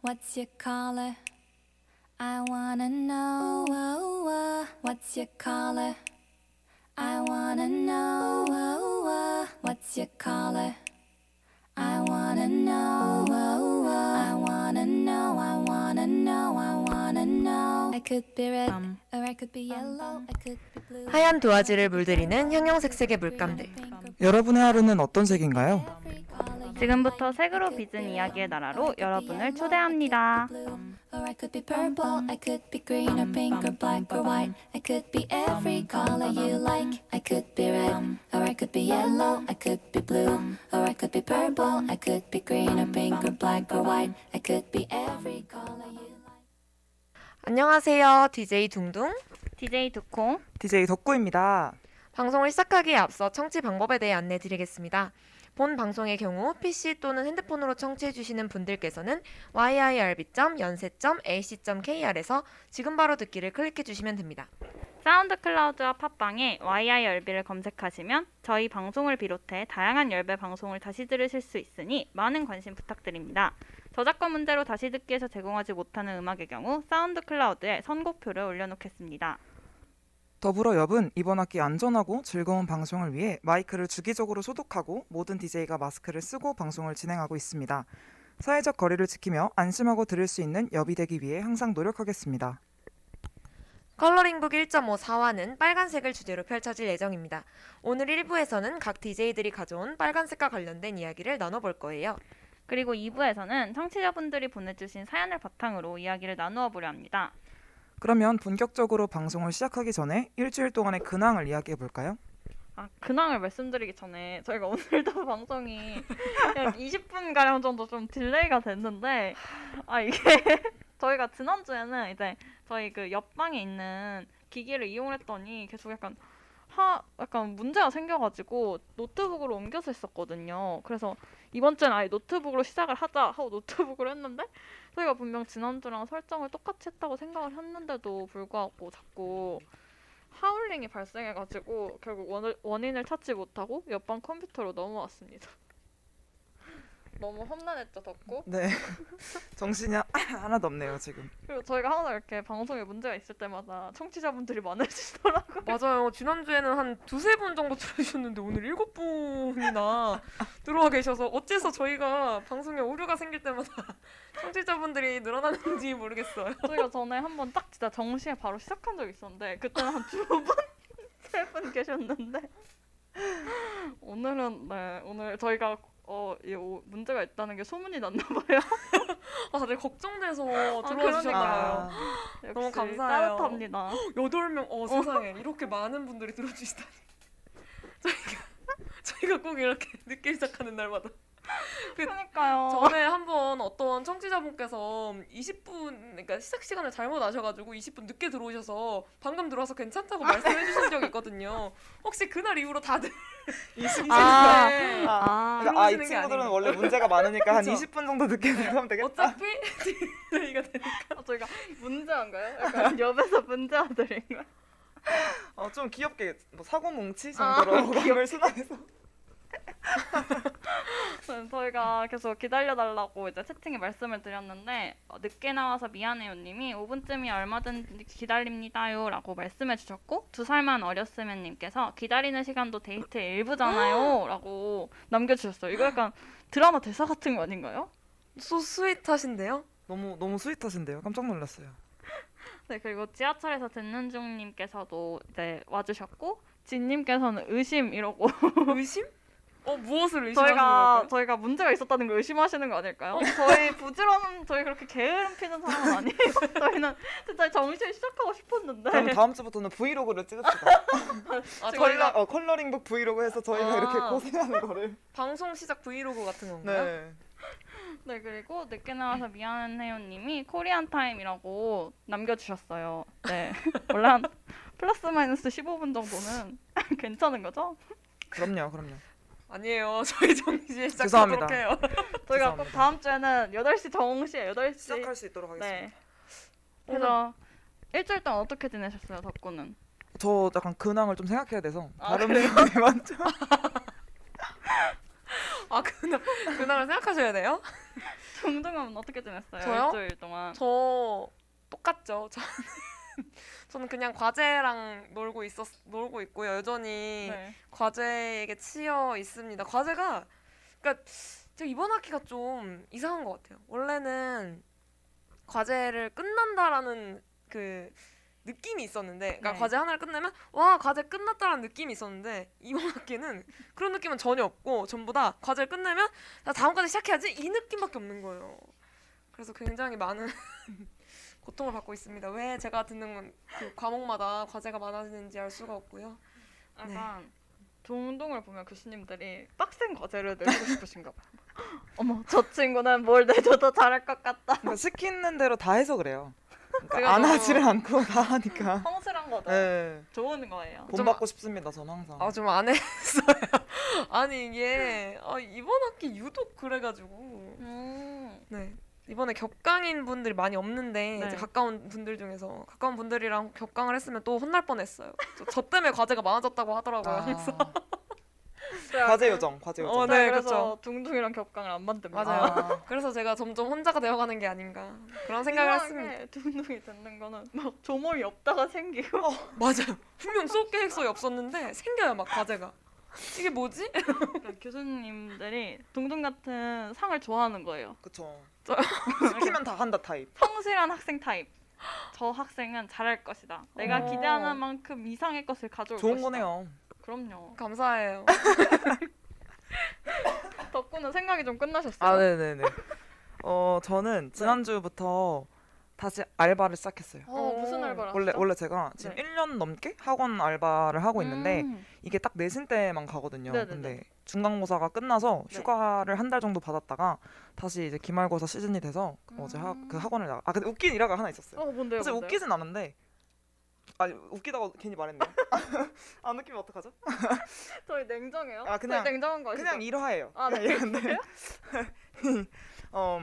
What's your color? I wanna know. What's your color? I wanna know. What's your color? I wanna know. I wanna know. I wanna know. I wanna know. I could be red, or I could be yellow. I could be blue. 하얀 도화지를 물들이는 형형색색의 물감들. 여러분의 하루는 어떤 색인가요? 지금부터 색으로 빚은 이야기의 나라로 여러분을 초대합니다. Or I could be purple, I could be green or pink or black or white. I could be every color you like. I could be red, or I could be yellow, I could be blue, or I could be purple, I could be green or pink or black or white. I could be every color you like. 안녕하세요. DJ 둥둥. DJ 두콩. DJ 덕구입니다. 방송을 시작하기에 앞서 청취 방법에 대해 안내 드리겠습니다. 본 방송의 경우 PC 또는 핸드폰으로 청취해 주시는 분들께서는 yirb.yonsei.ac.kr에서 지금 바로 듣기를 클릭해 주시면 됩니다. SoundCloud와 팟빵에 YIRB를 검색하시면 저희 방송을 비롯해 다양한 YIRB 방송을 다시 들으실 수 있으니 많은 관심 부탁드립니다. 저작권 문제로 다시 듣기에서 제공하지 못하는 음악의 경우 SoundCloud에 선곡표를 올려놓겠습니다. 더불어 엽은 이번 학기 안전하고 즐거운 방송을 위해 마이크를 주기적으로 소독하고 모든 DJ가 마스크를 쓰고 방송을 진행하고 있습니다. 사회적 거리를 지키며 안심하고 들을 수 있는 엽이 되기 위해 항상 노력하겠습니다. 컬러링북 1.5 4화는 빨간색을 주제로 펼쳐질 예정입니다. 오늘 1부에서는 각 DJ들이 가져온 빨간색과 관련된 이야기를 나눠볼 거예요. 그리고 2부에서는 청취자분들이 보내주신 사연을 바탕으로 이야기를 나누어 보려 합니다. 그러면 본격적으로 방송을 시작하기 전에 일주일 동안의 근황을 이야기해 볼까요? 아, 근황을 말씀드리기 전에 저희가 오늘도 방송이 한 20분 가량 정도 좀 delay가 됐는데 아 이게 저희가 지난주에는 이제 저희 그 옆방에 있는 기기를 이용했더니 계속 약간 하 약간 문제가 생겨가지고 노트북으로 옮겨서 했었거든요. 그래서 이번 주엔 아예 노트북으로 시작을 하자 하고 노트북으로 했는데 저희가 분명 지난주랑 설정을 똑같이 했다고 생각을 했는데도 불구하고 자꾸 하울링이 발생해가지고 결국 원, 원인을 찾지 못하고 옆방 컴퓨터로 넘어왔습니다. 너무 험난했죠, 덕구? 네. 정신이 하- 하나도 없네요, 지금. 그리고 저희가 항상 이렇게 방송에 문제가 있을 때마다 청취자분들이 많으시더라고요. 맞아요. 지난주에는 한 두세 분 정도 들어주셨는데 오늘 일곱 분이나 들어와 계셔서 어째서 저희가 방송에 오류가 생길 때마다 청취자분들이 늘어나는지 모르겠어요. 저희가 전에 한번 딱 진짜 정시에 바로 시작한 적이 있었는데 그때는 한 두 분, 세 분 계셨는데 오늘은 네 오늘 저희가 어, 이 오- 문제가 있다는 게 소문이 났나 봐요. 아, 다들 걱정돼서. 들어주셨나요? 역시 너무 감사해요. 따뜻합니다. 여덟 명, 어 세상에 이렇게 많은 분들이 들어주시다니. 저희가 저희가 꼭 이렇게 늦게 시작하는 날마다. 그러니까요. 전에 한번 어떤 청취자분께서 20분, 그러니까 시작 시간을 잘못 아셔가지고 20분 늦게 들어오셔서 방금 들어와서 괜찮다고 말씀해 주신 적이 있거든요. 혹시 그날 이후로 다들 20분 아. 네. 아, 그러니까 아, 이게 친구들은. 원래 문제가 많으니까 한 그쵸? 20분 정도 늦게 들어가면 되겠다. 어차피 저희가 되니까. 아, 저희가 문제한가요? 약간 옆에서 문제 아들인가? 어, 좀 귀엽게 뭐 사고 뭉치 아, 정도로 어감을 순화해서. 네, 저희가 계속 기다려달라고 이제 채팅에 말씀을 드렸는데 어, 늦게 나와서 미안해요님이 5분쯤이 얼마든지 기다립니다요라고 말씀해 주셨고 두 살만 어렸으면 님께서 기다리는 시간도 데이트의 일부잖아요라고 남겨주셨어요. 이거 약간 드라마 대사 같은 거 아닌가요? so sweet하신데요? 너무 너무 sweet하신데요. 깜짝 놀랐어요. 네 그리고 지하철에서 듣는 중님께서도 이제 와주셨고 진님께서는 의심 이러고 의심? 어 무엇을 의심하시는 저희가 걸까요? 저희가 문제가 있었다는 걸 의심하시는 거 아닐까요? 저희 부지런한 저희 그렇게 게으름 피는 사람은 아니에요. 저희는 진짜 정시에 시작하고 싶었는데 그럼 다음 주부터는 브이로그를 찍읍시다. 아, 컬러, 저희가 어, 컬러링북 브이로그 해서 저희가 아. 이렇게 고생하는 거를. 방송 시작 브이로그 같은 건가요? 네. 네 그리고 늦게 나와서 미안해요님이 코리안 타임이라고 남겨주셨어요. 네 원래 한 플러스 마이너스 15분 정도는 괜찮은 거죠? 그럼요, 그럼요. 아니에요. 저희 정시에. 시작하도록 해요. 저희가 꼭. 다음 주에는 8시 정시에 8시 시작할 수 있도록 하겠습니다. 네 그래서 일주일 동안 어떻게 지내셨어요 덕구는? 저 약간 근황을 좀 생각해야 돼서 아, 다른? 분이 먼저. 아 그날 그날을 생각하셔야 돼요? 동동은 어떻게 지냈어요? 저요? 일주일 동안. 저 똑같죠. 저는 저는 그냥 과제랑 놀고 있었 놀고 있고요. 여전히 네. 과제에게 치여 있습니다. 과제가 그러니까 제가 이번 학기가 좀 이상한 것 같아요. 원래는 과제를 끝난다라는 그 느낌이 있었는데, 그러니까 네. 과제 하나를 끝내면 와 과제 끝났다라는 느낌이 있었는데 이번 학기는 그런 느낌은 전혀 없고 전부 다 과제를 끝내면 나 다음까지 시작해야지 이 느낌밖에 없는 거예요. 그래서 굉장히 많은 고통을 받고 있습니다. 왜 제가 듣는 그 과목마다 과제가 많아지는지 알 수가 없고요. 네. 약간 동동을 보면 교수님들이 빡센 과제를 내주고 싶으신가 봐요. 어머 저 친구는 뭘 내줘도 잘할 것 같다. 그러니까 시키는 대로 다 해서 그래요. 그러니까 안 하지를 않고 다 하니까. 성실한 거죠. 네. 좋은 거예요. 본 좀- 받고 싶습니다. 전 항상. 아 좀 안 했어요. 아니 이게 아, 이번 학기 유독 그래가지고 음. 네 이번에 격강인 분들이 많이 없는데 네. 이제 가까운 분들 중에서 가까운 분들이랑 격강을 했으면 또 혼날 뻔했어요. 저, 저 때문에 과제가 많아졌다고 하더라고요. 아. 그래서 과제 요정, 과제 요정. 어, 네, 네, 그래서 그렇죠. 둥둥이랑 격강을 안 만듭니다. 맞아요. 아, 그래서 제가 점점 혼자가 되어가는 게 아닌가 그런 생각을 했습니다. 둥둥이 듣는 거는 막 조모임이 없다가 생기고 맞아요. 분명 수업 계획서에 없었는데 생겨요 막 과제가. 이게 뭐지? 그러니까 교수님들이 둥둥 같은 상을 좋아하는 거예요. 그 쵸. 저- 시키면 다 한다 타입. 성실한 학생 타입. 저 학생은 잘할 것이다. 내가 어. 기대하는 만큼 이상의 것을 가져올 좋은 것이다. 거네요. 그럼요. 감사해요. 덕구는 생각이 좀 끝나셨어요. 아, 네네네. 어, 저는 지난주부터 다시 알바를 시작했어요. 어, 무슨 알바를 원래 하시죠? 원래 제가 지금 네. 1년 넘게 학원 알바를 하고 있는데 음. 이게 딱 내신 때만 가거든요. 네네네. 근데 중간고사가 끝나서 네. 휴가를 한 달 정도 받았다가 다시 이제 기말고사 시즌이 돼서 어제 하, 그 음. 학원을 나가. 아 근데 웃긴 일화가 하나 있었어요. 어, 뭔데요? 사실 뭔데요? 웃기진 않은데 아 웃기다고 괜히 말했네. 안 웃기면 어떡하죠? 저희 냉정해요. 아, 그냥- 냉정한 거 아시죠? 그냥 일화예요. 아, 네. 이런데 어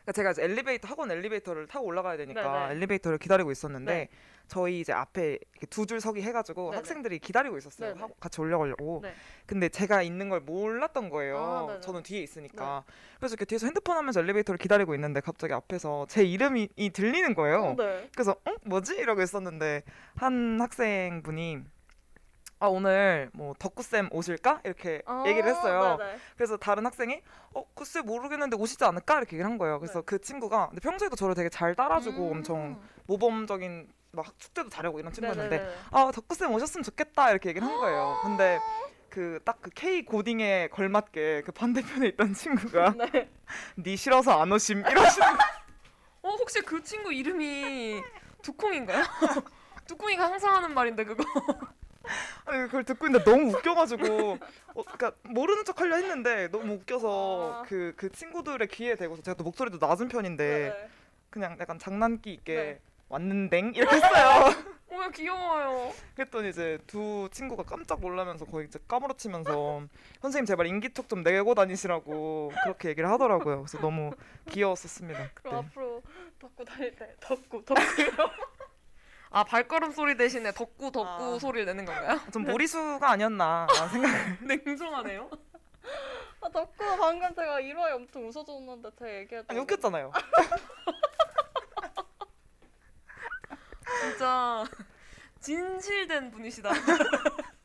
그러니까 제가 이제 엘리베이터 학원 엘리베이터를 타고 올라가야 되니까 네네. 엘리베이터를 기다리고 있었는데 네. 저희 이제 앞에 두 줄 서기 해가지고 네네. 학생들이 기다리고 있었어요. 네네. 하- 같이 올라가려고. 네. 근데 제가 있는 걸 몰랐던 거예요. 아. 저는 뒤에 있으니까. 그래서 이렇게 뒤에서 핸드폰 하면서 엘리베이터를 기다리고 있는데 갑자기 앞에서 제 이름이 이 들리는 거예요. 네. 그래서 어 뭐지 이러고 있었는데 한 학생분이 아 오늘 뭐 덕구쌤 오실까 이렇게 아, 얘기를 했어요. 네네. 그래서 다른 학생이 어 글쎄 모르겠는데 오시지 않을까 이렇게 얘기를 한 거예요. 그래서 네. 그 친구가 근데 평소에도 저를 되게 잘 따라주고 음. 엄청 모범적인 막 축제도 잘하고 이런 친구였는데 네네네. 아 덕구 쌤 오셨으면 좋겠다 이렇게 얘기를 한 거예요. 근데 그 딱 그 K 고딩에 걸맞게 그 반대편에 있던 친구가 네. 니 싫어서 안 오심 이러시는 거. 어 혹시 그 친구 이름이 두콩인가요? 두콩이가 항상 하는 말인데 그거. 아니 그걸 듣고 있는데 너무 웃겨가지고 어, 그러니까 모르는 척 하려 했는데 너무 웃겨서 아. 그그 친구들의 귀에 대고서 제가 또 목소리도 낮은 편인데 네네. 그냥 약간 장난기 있게 네. 왔는댕 이렇게 했어요. 어 귀여워요. 그랬더니 이제 두 친구가 깜짝 놀라면서 거의 이제 까무러치면서 선생님 제발 인기척 좀 내고 다니시라고 그렇게 얘기를 하더라고요. 그래서 너무 귀여웠었습니다. 그럼. 앞으로 덕구 다닐 때 덕구 덕구요. 아 발걸음 소리 대신에 덕구 덕구 아. 소리를 내는 건가요? 좀 무리수가 아니었나라는 생각. 냉정하네요. 아, 덕구 방금 제가 1화에 엄청 웃어줬는데 제 얘기해도 아니 웃겼잖아요. 진짜 진실된 분이시다.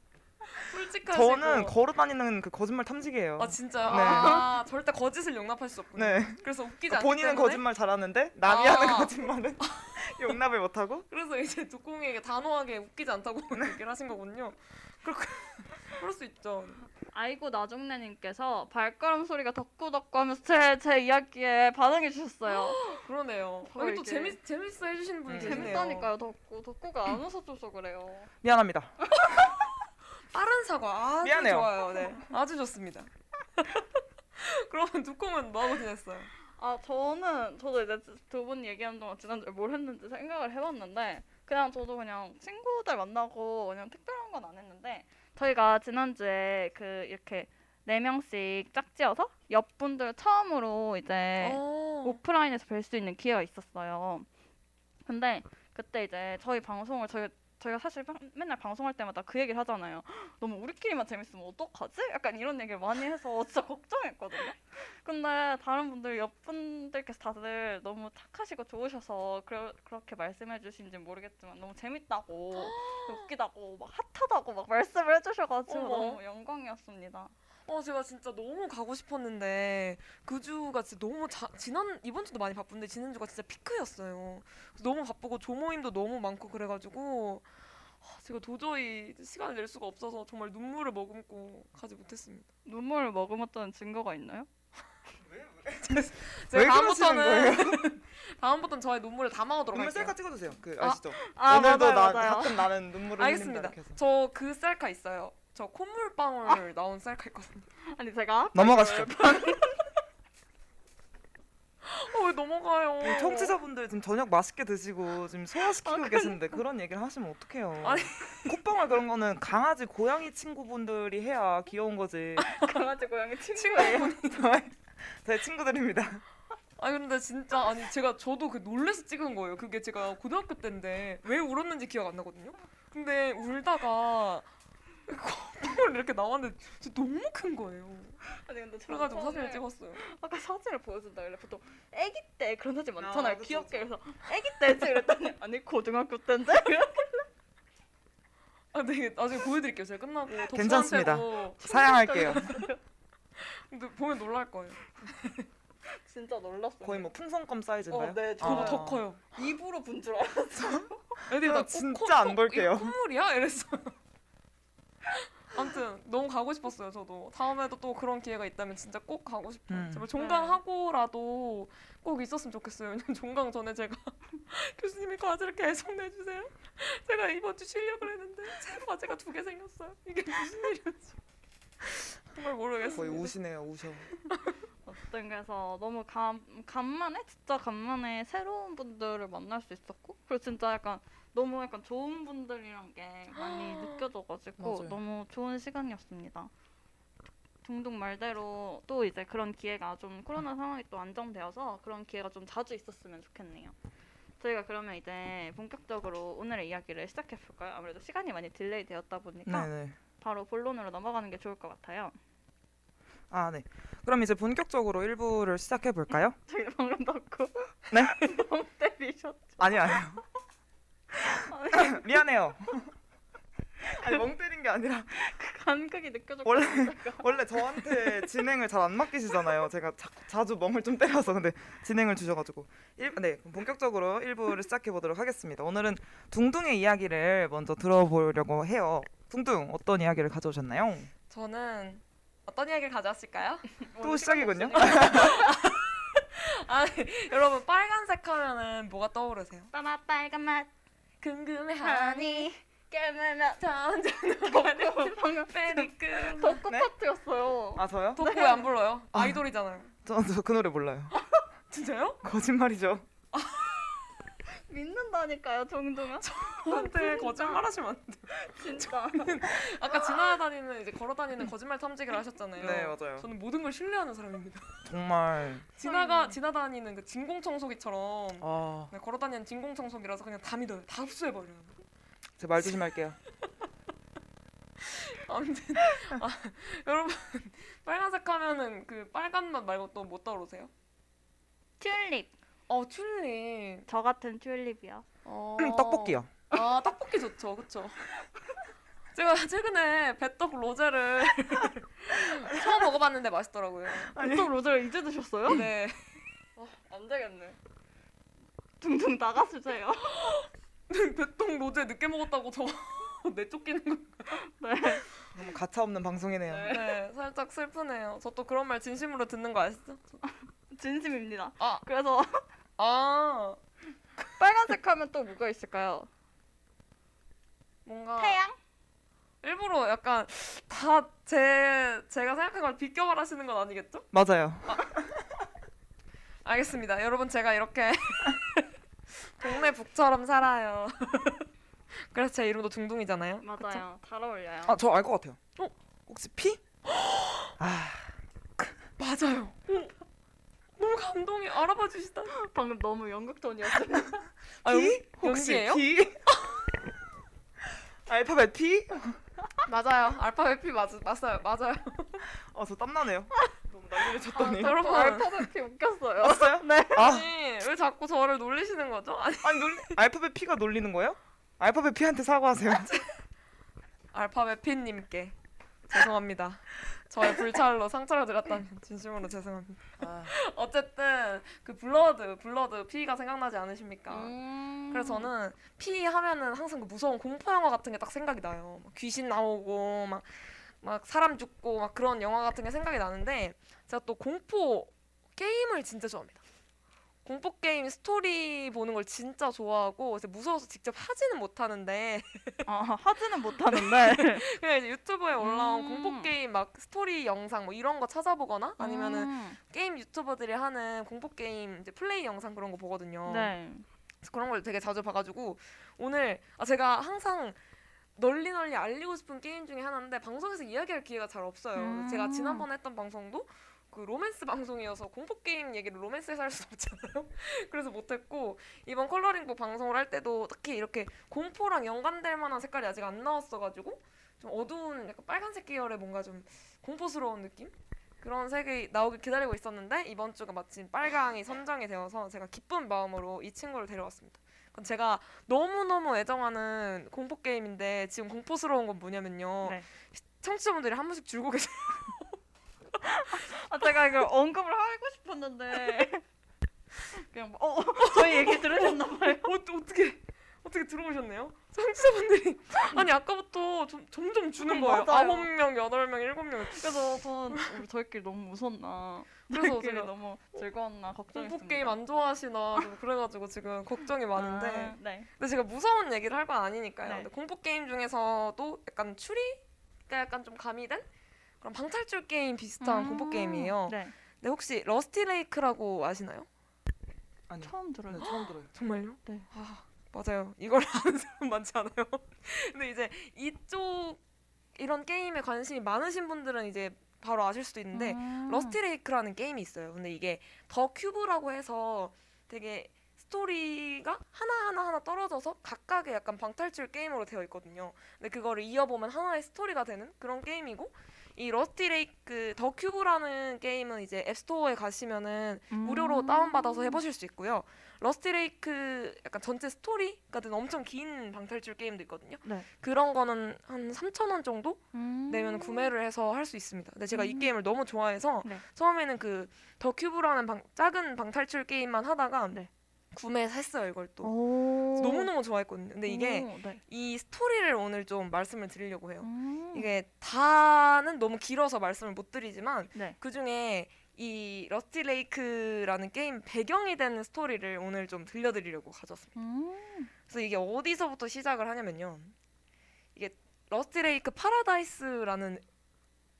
솔직하시고. 저는 걸어다니는 그 거짓말 탐지기예요. 아 진짜요? 네. 아 절대 거짓을 용납할 수 없군요. 네. 그래서 웃기지 그러니까 않기 본인은 때문에 거짓말 잘하는데 남이 아. 하는 거짓말은 용납을 못하고 그래서 이제 두콩이에게 단호하게 웃기지 않다고 얘기를 하신 거군요. 그렇 그럴 수 있죠. 아이고 나중내님께서 발걸음 소리가 덕구 덕구 하면서 제, 제 이야기에 반응해 주셨어요. 그러네요. 저 여기 또 이게- 재밌 재밌어 해주시는 분이 음. 계시네요. 재밌다니까요 덕구. 덕구가 안 웃어줘서 그래요. 미안합니다. 빠른 사과 아주 미안해요. 좋아요. 네, 아주 좋습니다. 그러면 두콩은 뭐 하고 지냈어요? 아 저는 저도 이제 두 분 얘기하는 동안 지난주에 뭘 했는지 생각을 해봤는데 그냥 저도 그냥 친구들 만나고 그냥 특별한 건 안 했는데 저희가 지난주에 그 이렇게 네 명씩 짝지어서 옆 분들 처음으로 이제 어. 오프라인에서 뵐 수 있는 기회가 있었어요. 근데 그때 이제 저희 방송을 저희 저희가 사실 방- 맨날 방송할 때마다 그 얘기를 하잖아요. 너무 우리끼리만 재밌으면 어떡하지? 약간 이런 얘기를 많이 해서 진짜 걱정했거든요. 근데 다른 분들 옆 분들께서 다들 너무 착하시고 좋으셔서 그러, 그렇게 말씀해 주신지 모르겠지만 너무 재밌다고 웃기다고 막 핫하다고 막 말씀을 해주셔가지고 어머. 너무 영광이었습니다. 어 제가 진짜 너무 가고 싶었는데 그 주가 진짜 너무 자, 지난 이번 주도 많이 바쁜데 지난 주가 진짜 피크였어요. 너무 바쁘고 조모임도 너무 많고 그래가지고 아, 제가 도저히 시간을 낼 수가 없어서 정말 눈물을 머금고 가지 못했습니다. 눈물을 머금었다는 증거가 있나요? 그러시는 다음부터는 다음부터는 저의 눈물을 담아오도록 눈물 할게요. 셀카 찍어주세요. 그 아, 아시죠? 아 오늘도 맞아요 나 맞아요. 가끔 나는 눈물을 흘린다 알겠습니다. 저 그 셀카 있어요. 저 콧물 방울 나온 셀카 있거든요. 아니 제가 넘어가시죠. 어, 왜 넘어가요? 우리 청취자분들 지금 저녁 맛있게 드시고 지금 소화시키고 계시는데 그런 얘기를 하시면 어떡해요. 아니. 콧방울 그런 거는 강아지 고양이 친구분들이 해야 귀여운 거지. 강아지 고양이 친구예요. 저희, 저희 친구들입니다. 아니 근데 진짜 아니 제가 저도 그 놀래서 찍은 거예요. 그게 제가 고등학교 때인데 왜 울었는지 기억 안 나거든요. 근데 울다가 콧방울 이렇게 나왔는데 진짜 너무 큰 거예요. 아니 근데 저 그래가지고 사진을 찍었어요. 아까 사진을 보여준다 그래 보통 아기 때 그런 사진 아, 많잖아요 그쵸, 귀엽게 그래서 아기 때지 그랬더니 아니 고등학교 때인데 아, 네, 나중에 보여드릴게요. 제가 끝나고 괜찮습니다. 덕수한테도 사양할게요. 근데 보면 놀랄 거예요. 진짜 놀랐어요 거의 뭐 풍선껌 사이즈인가요? 어, 네, 저도 아. 더 커요. 입으로 분 줄 알았어 애들이 나나 진짜 안 볼게요. 콧물이야? 이랬어요. 아무튼 너무 가고 싶었어요. 저도 다음에도 또 그런 기회가 있다면 진짜 꼭 가고 싶어요. 음. 제발 종강하고라도 꼭 있었으면 좋겠어요. 왜냐면 종강 전에 제가 교수님이 과제를 계속 내주세요. 제가 이번 주 쉬려고 했는데 제 과제가 두 개 생겼어요. 이게 무슨 일이었지? 정말 모르겠어요. 거의 우시네요, 우셔. 어쨌든 그래서 너무 간, 간만에 진짜 간만에 새로운 분들을 만날 수 있었고 그리고 진짜 약간 너무 약간 좋은 분들이란 게 많이 느껴져가지고 맞아요. 너무 좋은 시간이었습니다. 둥둥 말대로 또 이제 그런 기회가 좀 코로나 상황이 또 안정되어서 그런 기회가 좀 자주 있었으면 좋겠네요. 저희가 그러면 이제 본격적으로 오늘의 이야기를 시작해 볼까요? 아무래도 시간이 많이 delay 되었다 보니까 네네. 바로 본론으로 넘어가는 게 좋을 것 같아요. 아 네. 그럼 이제 본격적으로 1부를 시작해 볼까요? 저희 방금 덕구 네? 너무 때리셨죠. 아니 아니요. 미안해요. 아니 멍 때린 게 아니라 간극이 느껴졌고 원래 원래 저한테 진행을 잘 안 맡기시잖아요. 제가 자, 자주 멍을 좀 때려서 근데 진행을 주셔가지고 일, 네 본격적으로 1부를 시작해 보도록 하겠습니다. 오늘은 둥둥의 이야기를 먼저 들어보려고 해요. 둥둥 어떤 이야기를 가져오셨나요? 저는 어떤 이야기를 가져왔을까요? 또 시작이군요. 아 여러분 빨간색 하면은 뭐가 떠오르세요? 빠마 빨간 맛 궁금해하니 깨물면 덕후 방금 베리끈 덕후 네? 파트였어요. 아 저요? 덕후 왜안 불러요? 아이돌이잖아요. 저저 그 노래 몰라요. 진짜요? 거짓말이죠. 믿는다니까요 정동아. 저한테 거짓말하시면 안 돼요. 진짜. 아까 지나다니는 이제 걸어다니는 거짓말 탐지기를 하셨잖아요. 네 맞아요. 저는 모든 걸 신뢰하는 사람입니다. 정말 지나가 지나다니는 그 진공 청소기처럼 아, 네, 걸어다니는 진공 청소기라서 그냥 다 믿어요. 다 흡수해 버려요. 제말 조심할게요. 아무튼 아, 여러분 빨간색 하면은 그 빨간 맛 말고 또 뭐 떠오르세요? 튤립. 어 튤립. 저 같은 튤립이요. 어... 떡볶이요. 아 떡볶이 좋죠, 그렇죠. 제가 최근에 배떡 로제를 처음 먹어봤는데 맛있더라고요. 또 로제를 이제 드셨어요? 네. 안 되겠네. 둥둥 나가주세요. 배떡 로제 늦게 먹었다고 저 내쫓기는 거. 네. 너무 가차 없는 방송이네요. 네. 네, 살짝 슬프네요. 저 또 그런 말 진심으로 듣는 거 아시죠? 저- 진심입니다. 아, 그래서 아, 빨간색 하면 또 뭐가 있을까요? 뭔가 태양? 일부러 약간 다 제 제가 생각한 걸 비껴 말하시는 건 아니겠죠? 맞아요. 알겠습니다. 여러분 제가 이렇게 동네 북처럼 살아요. 그래서 제 이름도 둥둥이잖아요. 맞아요. 잘 어울려요. 아 저 알 것 같아요. 어? 혹시 피? 아 맞아요. 어, 너무 감동이 알아봐 주시다. 방금 너무 연극 톤이었어요. 아, 피? 연- 혹시 연기예요? 피? 알파벳 P? 맞아요. 알파벳 P 맞, 맞아요. 맞아요. 아, 저 땀나네요. 너무 난리를 쳤더니. 여러분 알파벳 P 웃겼어요. 왔어요? 네. 아, 아니 왜 자꾸 저를 놀리시는 거죠? 아니 아니 놀리, 알파벳 P가 놀리는 거예요? 알파벳 P한테 사과하세요. 알파벳 P님께 죄송합니다. 저의 불찰로 상처를 드렸다면 진심으로 죄송합니다. 아, 어쨌든 그 blood blood P가 생각나지 않으십니까? 음. 그래서 저는 P 하면은 항상 그 무서운 공포 영화 같은 게 딱 생각이 나요. 막 귀신 나오고 막 막 사람 죽고 막 그런 영화 같은 게 생각이 나는데 제가 또 공포 게임을 진짜 좋아합니다. 공포 게임 스토리 보는 걸 진짜 좋아하고 그래서 무서워서 직접 하지는 못하는데 아, 하지는 못하는데. 그냥 이제 유튜브에 올라온 음. 공포 게임 막 스토리 영상 뭐 이런 거 찾아보거나 아니면은 음. 게임 유튜버들이 하는 공포 게임 이제 플레이 영상 그런 거 보거든요. 네. 그래서 그런 걸 되게 자주 봐가지고 오늘 아 제가 항상 널리 널리 알리고 싶은 게임 중에 하나인데 방송에서 이야기할 기회가 잘 없어요. 음. 제가 지난번에 했던 방송도 그 로맨스 방송이어서 공포 게임 얘기를 로맨스에서 할 수 없잖아요. 그래서 못했고 이번 컬러링북 방송을 할 때도 특히 이렇게 공포랑 연관될 만한 색깔이 아직 안 나왔어가지고 좀 어두운 약간 빨간색 계열의 뭔가 좀 공포스러운 느낌 그런 색이 나오길 기다리고 있었는데 이번 주가 마침 빨강이 선정이 되어서 제가 기쁜 마음으로 이 친구를 데려왔습니다. 제가 너무너무 애정하는 공포 게임인데 지금 공포스러운 건 뭐냐면요. 네. 청취자분들이 한 번씩 줄고 계세요. 아 제가 이걸 언급을 하고 싶었는데 그냥 뭐, 어 저희 얘기 들으셨나 봐요. 어, 어떻게 어떻게 들어오셨네요? 청취자분들이 아니 아까부터 좀, 점점 주는 거예요. 맞아요. 아홉 명, 여덟 명, 일곱 명. 그래서 저는 우리 저희끼리 너무 웃었나. 그래서 제가 너무 즐거웠나 걱정했습니다. 공포 게임 안 좋아하시나 좀 그래가지고 지금 걱정이 많은데. 아, 네. 근데 제가 무서운 얘기를 할 건 아니니까요. 네. 근데 공포 게임 중에서도 약간 추리가 약간 좀 가미된 그런 방탈출 게임 비슷한 음, 공포 게임이에요. 네. 근데 혹시 Rusty Lake라고 아시나요? 아니요. 처음 들어요. 네, 처음 들어요. 정말요? 네. 아 맞아요. 이걸 아는 사람 많지 않아요. 근데 이제 이쪽 이런 게임에 관심이 많으신 분들은 이제 바로 아실 수도 있는데 음. Rusty Lake라는 게임이 있어요. 근데 이게 The Cube라고 해서 되게 스토리가 하나하나 하나 떨어져서 각각의 약간 방탈출 게임으로 되어 있거든요. 근데 그거를 이어보면 하나의 스토리가 되는 그런 게임이고 이 Rusty Lake The Cube라는 게임은 이제 App Store에 가시면은 무료로 음. 다운받아서 해보실 수 있고요. Rusty Lake 약간 전체 스토리가 된 엄청 긴 방탈출 게임도 있거든요. 네. 그런 거는 한 3,000원 정도 음. 내면 구매를 해서 할 수 있습니다. 근데 제가 이 음. 게임을 너무 좋아해서 네. 처음에는 그 The Cube라는 방, 작은 방탈출 게임만 하다가 네. 구매했어요 이걸 또 오. 너무 너무 좋아했거든요. 근데 이게 오, 네. 이 스토리를 오늘 좀 말씀을 드리려고 해요. 음. 이게 다는 너무 길어서 말씀을 못 드리지만 네. 그 중에 이 Rusty Lake라는 게임 배경이 되는 스토리를 오늘 좀 들려드리려고 가져왔습니다. 음. 그래서 이게 어디서부터 시작을 하냐면요. 이게 Rusty Lake Paradise라는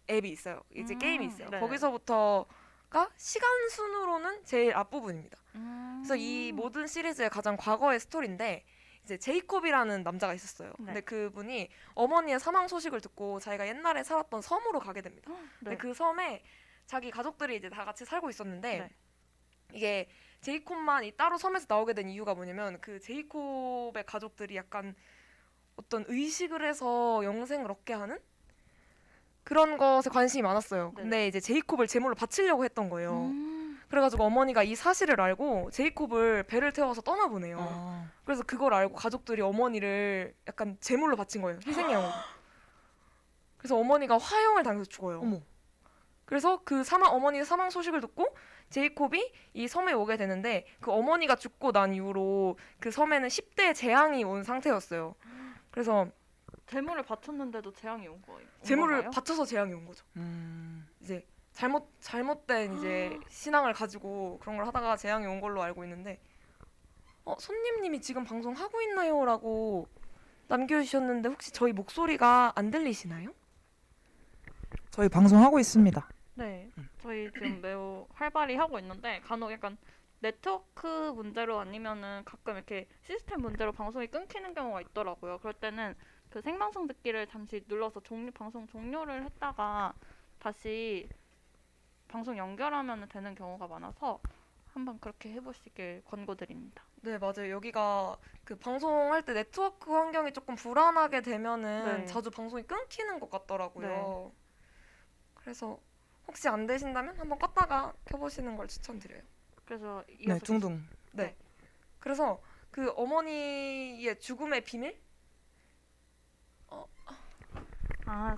앱이 있어요. 이제 음, 게임이 있어요. 네. 거기서부터가 시간 순으로는 제일 앞부분입니다. 음. 그래서 이 모든 시리즈의 가장 과거의 스토리인데 이제 제이콥이라는 남자가 있었어요. 네. 근데 그분이 어머니의 사망 소식을 듣고 자기가 옛날에 살았던 섬으로 가게 됩니다. 근데 네. 그 섬에 자기 가족들이 이제 다 같이 살고 있었는데 네. 이게 제이콥만 이 따로 섬에서 나오게 된 이유가 뭐냐면 그 제이콥의 가족들이 약간 어떤 의식을 해서 영생을 얻게 하는 그런 것에 관심이 많았어요. 네. 근데 이제 제이콥을 제물로 바치려고 했던 거예요. 음. 그래가지고 어머니가 이 사실을 알고 제이콥을 배를 태워서 떠나보내요. 아, 그래서 그걸 알고 가족들이 어머니를 약간 제물로 바친 거예요. 희생양으로. 그래서 어머니가 화형을 당해서 죽어요. 어머. 그래서 그 사망 어머니의 사망 소식을 듣고 제이콥이 이 섬에 오게 되는데 그 어머니가 죽고 난 이후로 그 섬에는 10대 재앙이 온 상태였어요. 그래서 재물을 바쳤는데도 재앙이 온 거예요. 온 재물을? 바쳐서 재앙이 온 거죠. 음, 이제 잘못 잘못된 이제 신앙을 가지고 그런 걸 하다가 재앙이 온 걸로 알고 있는데 어 손님님이 지금 방송 하고 있나요?라고 남겨주셨는데 혹시 저희 목소리가 안 들리시나요? 저희 방송하고 있습니다. 네, 저희 지금 매우 활발히 하고 있는데 간혹 약간 네트워크 문제로 아니면은 가끔 이렇게 시스템 문제로 방송이 끊기는 경우가 있더라고요. 그럴 때는 그 생방송 듣기를 잠시 눌러서 종료 방송 종료를 했다가 다시 방송 연결하면 되는 경우가 많아서 한번 그렇게 해보시길 권고드립니다. 네 맞아요. 여기가 그 방송할 때 네트워크 환경이 조금 불안하게 되면은 네. 자주 방송이 끊기는 것 같더라고요. 그래서 혹시 안 되신다면 한번 껐다가 켜보시는 걸 추천드려요. 그래서 네, 둥둥. 그래서 그 어머니의 죽음의 비밀 아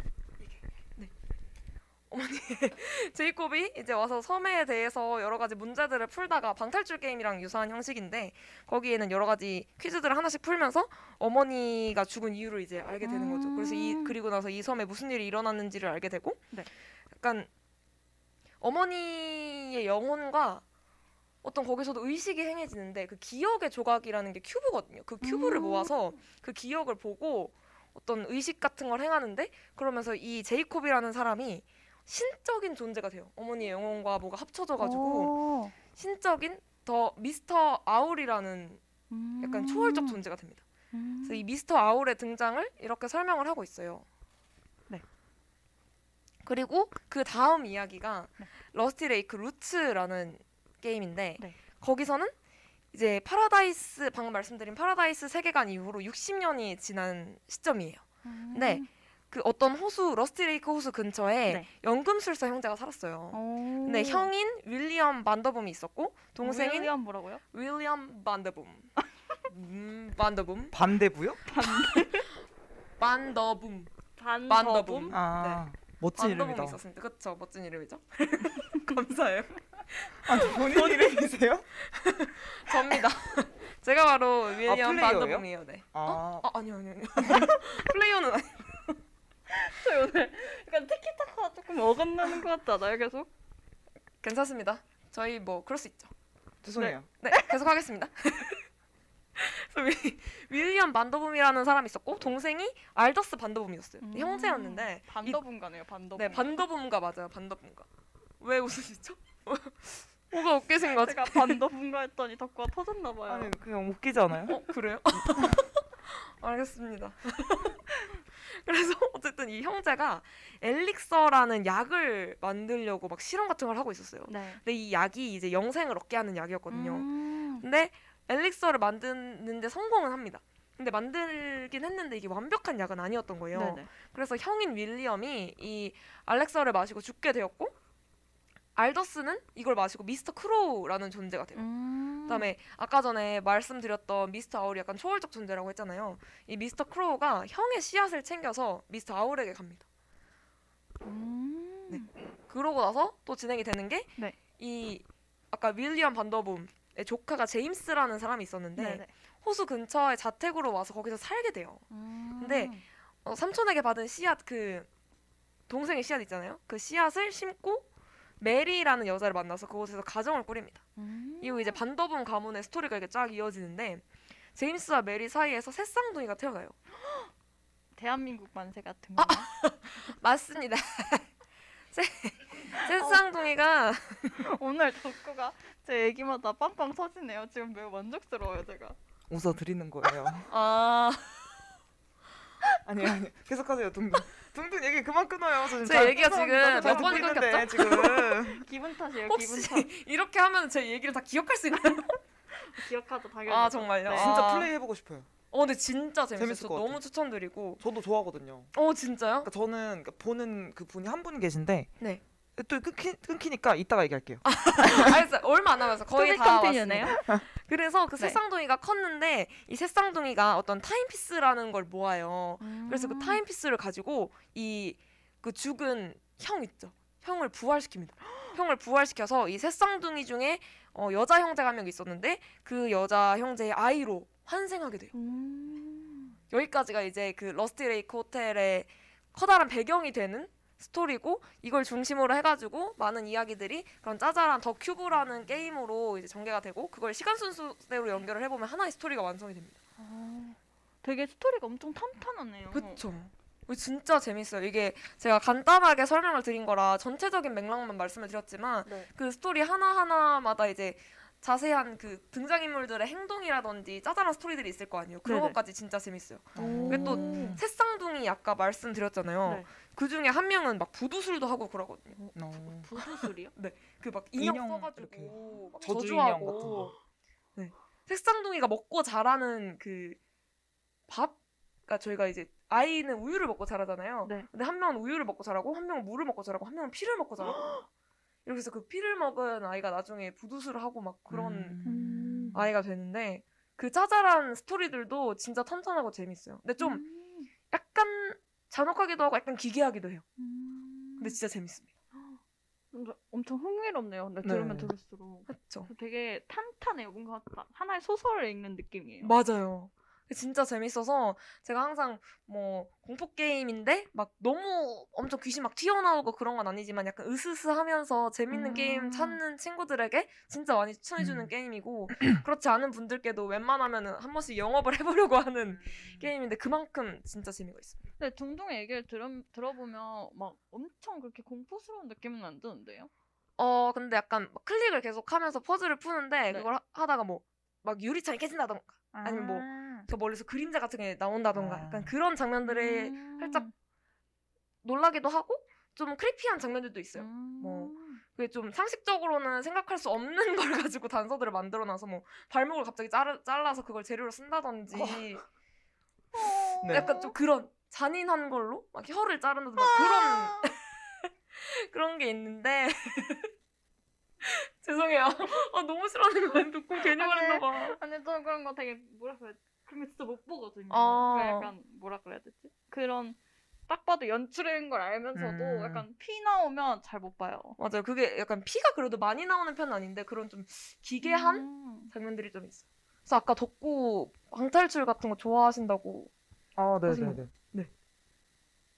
제이콥이 이제 와서 섬에 대해서 여러 가지 문제들을 풀다가 방탈출 게임이랑 유사한 형식인데 거기에는 여러 가지 퀴즈들을 하나씩 풀면서 어머니가 죽은 이유를 이제 알게 되는 거죠. 그래서 이 음. 그리고 나서 이 섬에 무슨 일이 일어났는지를 알게 되고 네. 약간 어머니의 영혼과 어떤 거기서도 의식이 행해지는데 그 기억의 조각이라는 게 큐브거든요. 그 큐브를 음. 모아서 그 기억을 보고 어떤 의식 같은 걸 행하는데 그러면서 이 제이콥이라는 사람이 신적인 존재가 돼요. 어머니의 영혼과 뭐가 합쳐져가지고 오. 신적인 더 Mr. Owl이라는 음. 약간 초월적 존재가 됩니다. 음. 그래서 이 미스터 아울의 등장을 이렇게 설명을 하고 있어요. 네. 그리고 그 다음 이야기가 네. Rusty Lake Roots라는 게임인데 네. 거기서는 이제 파라다이스 방금 말씀드린 파라다이스 세계관 이후로 60년이 지난 시점이에요. 음. 네. 그 어떤 호수 Rusty Lake 호수 근처에 네. 연금술사 형제가 살았어요. 오. 근데 형인 윌리엄 반더붐이 있었고 동생인 윌리엄 뭐라고요? 윌리엄 반더붐. 음, 반더붐. 반대부요? 반더붐. 반더붐. 아, 멋진 반더붐이 이름이다. 있었습니다. 그쵸 멋진 이름이죠. 감사해요. 아니, 본인 이름이세요? 접니다. 제가 바로 윌리엄 플레이어예요? 반더붐이에요. 네. 아, 아 아니요 아니요 아니요. 플레이어는 아니. 저 오늘 약간 티키타카 조금 어긋나는 것 같지 않아요 계속? 괜찮습니다. 저희 뭐 그럴 수 있죠. 죄송해요. 네, 계속 하겠습니다. 그래서 윌- 윌리엄 반더붐이라는 사람이 있었고 동생이 알더스 반더붐이었어요. 음. 형제였는데 반더분가네요 반더분. 네 반더붐가 맞아요. 반더붐가. 왜 웃으시죠? 뭐가 웃기신 거지? 제가 반더분가 했더니 덕구가 터졌나 봐요. 아니, 그냥 웃기지 않아요? 어 그래요? 알겠습니다. 그래서 어쨌든 이 형제가 엘릭서라는 약을 만들려고 막 실험 같은 걸 하고 있었어요. 네. 근데 이 약이 이제 영생을 얻게 하는 약이었거든요. 음. 근데 엘릭서를 만드는데 성공은 합니다. 근데 만들긴 했는데 이게 완벽한 약은 아니었던 거예요. 네네. 그래서 형인 윌리엄이 이 알렉서를 마시고 죽게 되었고 알더스는 이걸 마시고 미스터 크로우라는 존재가 돼요. 음. 그다음에 아까 전에 말씀드렸던 미스터 아울이 약간 초월적 존재라고 했잖아요. 이 Mr. Crow가 형의 씨앗을 챙겨서 Mr. Owl에게 갑니다. 음. 네. 그러고 나서 또 진행이 되는 게이 네. 아까 윌리엄 반더붐의 조카가 제임스라는 사람이 있었는데 네네. 호수 근처에 자택으로 와서 거기서 살게 돼요. 음. 근데 어, 삼촌에게 받은 씨앗 그 동생의 씨앗 있잖아요. 그 씨앗을 심고 메리라는 여자를 만나서 그곳에서 가정을 꾸립니다. 음. 이후 이제 반더붐 가문의 스토리가 이렇게 쫙 이어지는데 제임스와 메리 사이에서 세쌍둥이가 태어나요. 대한민국 만세 같은 아, 거. 맞습니다. 세, 세쌍둥이가 오늘 덕구가 제 얘기마다 빵빵 터지네요. 지금 매우 만족스러워요 제가. 웃어 드리는 거예요. 아 아니 아니 계속하세요 둥둥. 둥둥 얘기 그만 끊어요. 저 지금 제 잘- 얘기가 지금 몇 있는데, 끊겼죠? 지금. 기분 탓이에요. 혹시 기분 탓. 이렇게 하면 제 얘기를 다 기억할 수 있나요? 기억하죠 당연히. 아 정말요? 네. 진짜 아. 플레이 해보고 싶어요. 어 근데 진짜 재밌었어. 너무 같아요. 추천드리고. 저도 좋아하거든요. 어 진짜요? 그러니까 저는 그러니까 보는 그 분이 한 분 계신데 네. 또 끊기, 끊기니까 이따가 얘기할게요. 알겠어요. 얼마 안 남아서 거의 다. 왔습니다. 그래서 그 네. 세쌍둥이가 컸는데 이 세쌍둥이가 어떤 timepiece라는 걸 모아요. 그래서 음. 그 timepiece를 가지고 이 그 죽은 형 있죠. 형을 부활시킵니다. 형을 부활시켜서 이 세쌍둥이 중에 어, 여자 형제가 한 명 있었는데 그 여자 형제의 아이로 환생하게 돼요. 음. 여기까지가 이제 그 Rusty Lake Hotel의 커다란 배경이 되는 스토리고 이걸 중심으로 해가지고 많은 이야기들이 그런 짜잘한 The Cube라는 게임으로 이제 전개가 되고 그걸 시간 순서대로 연결을 해보면 하나의 스토리가 완성이 됩니다. 아, 되게 스토리가 엄청 탄탄하네요. 이거 진짜 재밌어요. 이게 제가 간단하게 설명을 드린 거라 전체적인 맥락만 말씀을 드렸지만 네. 그 스토리 하나 하나마다 이제 자세한 그 등장인물들의 행동이라든지 짜잘한 스토리들이 있을 거 아니에요. 그런 네네. 것까지 진짜 재밌어요. 오. 그게 또 세쌍둥이 아까 말씀드렸잖아요. 네. 그 중에 한 명은 막 부두술도 하고 그러거든요. 어. 부두술이요? 그 막 인형, 인형 써가지고 막 저주 인형 같은 거. 네. 세쌍둥이가 먹고 자라는 그 밥? 그러니까 저희가 이제 아이는 우유를 먹고 자라잖아요. 네. 근데 한 명은 우유를 먹고 자라고 한 명은 물을 먹고 자라고 한 명은 피를 먹고 자라고. 이렇게 해서 그 피를 먹은 아이가 나중에 부두술을 하고 막 그런 음. 아이가 되는데 그 짜잘한 스토리들도 진짜 탄탄하고 재밌어요. 근데 좀 음. 약간 잔혹하기도 하고 약간 기괴하기도 해요. 음. 근데 진짜 재밌습니다. 엄청 흥미롭네요. 근데 네. 들으면 들을수록 그렇죠. 되게 탄탄해요. 뭔가 딱 하나의 소설을 읽는 느낌이에요. 맞아요. 진짜 재밌어서 제가 항상 뭐 공포 게임인데 막 너무 엄청 귀신 막 튀어나오고 그런 건 아니지만 약간 으스스하면서 재밌는 음. 게임 찾는 친구들에게 진짜 많이 추천해주는 음. 게임이고 그렇지 않은 분들께도 웬만하면은 한 번씩 영업을 해보려고 하는 게임인데 그만큼 진짜 재미가 있습니다. 근데 둥둥의 얘기를 들음, 들어보면 막 엄청 그렇게 공포스러운 느낌은 안 드는데요? 어 근데 약간 막 클릭을 계속하면서 퍼즐을 푸는데 네. 그걸 하- 하다가 뭐 막 유리창이 깨진다던가 아 니면 뭐 저 멀리서 그림자 같은 게 나온다던가 아. 약간 그런 장면들에 음. 살짝 놀라기도 하고 좀 크리피한 장면들도 있어요. 음. 뭐 그게 좀 상식적으로는 생각할 수 없는 걸 가지고 단서들을 만들어놔서 뭐 발목을 갑자기 자르, 잘라서 그걸 재료로 쓴다든지 네. 약간 좀 그런 잔인한 걸로 막 혀를 자른다든지 막 아. 그런 그런 게 있는데 죄송해요. 아, 너무 싫어하는 거 듣고 괜히 아니, 말했나 봐. 아니 저는 그런 거 되게 뭐라 그래 그런 거 진짜 못 보거든요. 아. 그러니까 약간 뭐라 그래야 되지? 그런 딱 봐도 연출인 걸 알면서도 음. 약간 피 나오면 잘 못 봐요. 맞아요. 그게 약간 피가 그래도 많이 나오는 편은 아닌데 그런 좀 기괴한 음. 장면들이 좀 있어요. 그래서 아까 덕구 방탈출 같은 거 좋아하신다고 아, 네, 네, 네.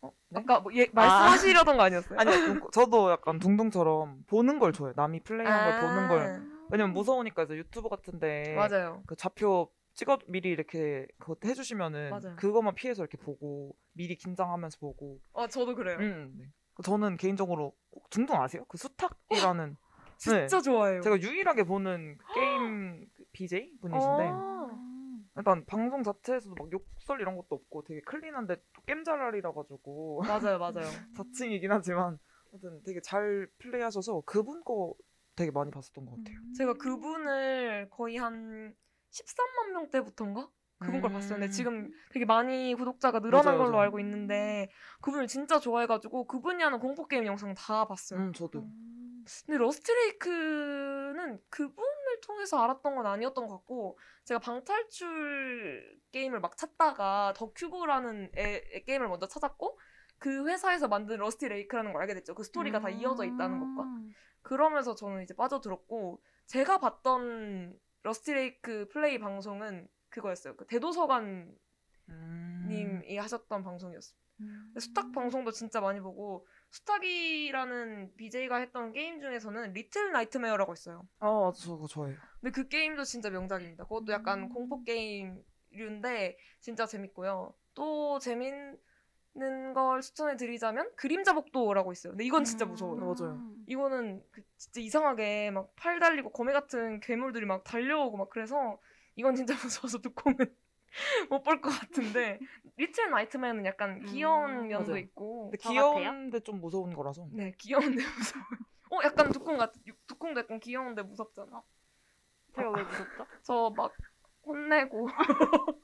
어? 네? 아까 뭐 예, 말씀하시려던 거 아니었어요? 아니요, 그- 저도 약간 둥둥처럼 보는 걸 좋아해요. 남이 플레이한 걸 보는 걸. 왜냐면 무서우니까 이제 유튜브 같은데 맞아요. 그 좌표 찍어 미리 이렇게 그거 해주시면은 맞아요. 그것만 피해서 이렇게 보고 미리 긴장하면서 보고. 아 저도 그래요. 음, 네. 저는 개인적으로 꼭 둥둥 아세요? 그 수탉이라는 진짜 좋아해요. 제가 유일하게 보는 게임 그 BJ 분이신데 어. 음. 일단 방송 자체에서도 막 욕설 이런 것도 없고 되게 클린한데 또 겜잘알이라 가지고 맞아요, 맞아요. 자칭이긴 하지만 하여튼 되게 잘 플레이하셔서 그분 거 되게 많이 봤었던 것 같아요. 제가 그분을 거의 한 13만 명 때부터인가? 그분 걸 음. 봤어요. 근데 지금 되게 많이 구독자가 늘어난 맞아요, 걸로 맞아요. 알고 있는데 그분을 진짜 좋아해가지고 그분이 하는 공포 게임 영상 다 봤어요. 음, 저도. 음. 근데 Rusty Lake는 그분 을 통해서 알았던 건 아니었던 것 같고 제가 방탈출 게임을 막 찾다가 The Cube라는 애, 애 게임을 먼저 찾았고 그 회사에서 만든 Rusty Lake라는 걸 알게 됐죠. 그 스토리가 다 이어져 있다는 것과 음. 그러면서 저는 이제 빠져들었고 제가 봤던 Rusty Lake 플레이 방송은 그거였어요. 그 대도서관 음. 님이 하셨던 방송이었어요. 음. 수탉 방송도 진짜 많이 보고 수탉이라는 BJ가 했던 게임 중에서는 Little Nightmare라고 있어요. 아, 저 그거 좋아해요. 근데 그 게임도 진짜 명작입니다. 그것도 약간 음. 공포 게임류인데 진짜 재밌고요. 또 재밌는 걸 추천해 드리자면 그림자 복도라고 있어요. 근데 이건 진짜 무서워요. 음. 맞아요. 이거는 그 진짜 이상하게 막 팔 달리고 거미 같은 괴물들이 막 달려오고 막 그래서 이건 진짜 무서워서 두콩은 못 볼 것 같은데 Little Nightmare는 약간 귀여운 음, 면도 맞아요. 있고? 귀여운데 좀 무서운 거라서. 네 귀여운데 무서워요. 어 약간 두콩 같 두콩도 약간 귀여운데 무섭잖아. 제가 왜 무섭죠? 저 막 혼내고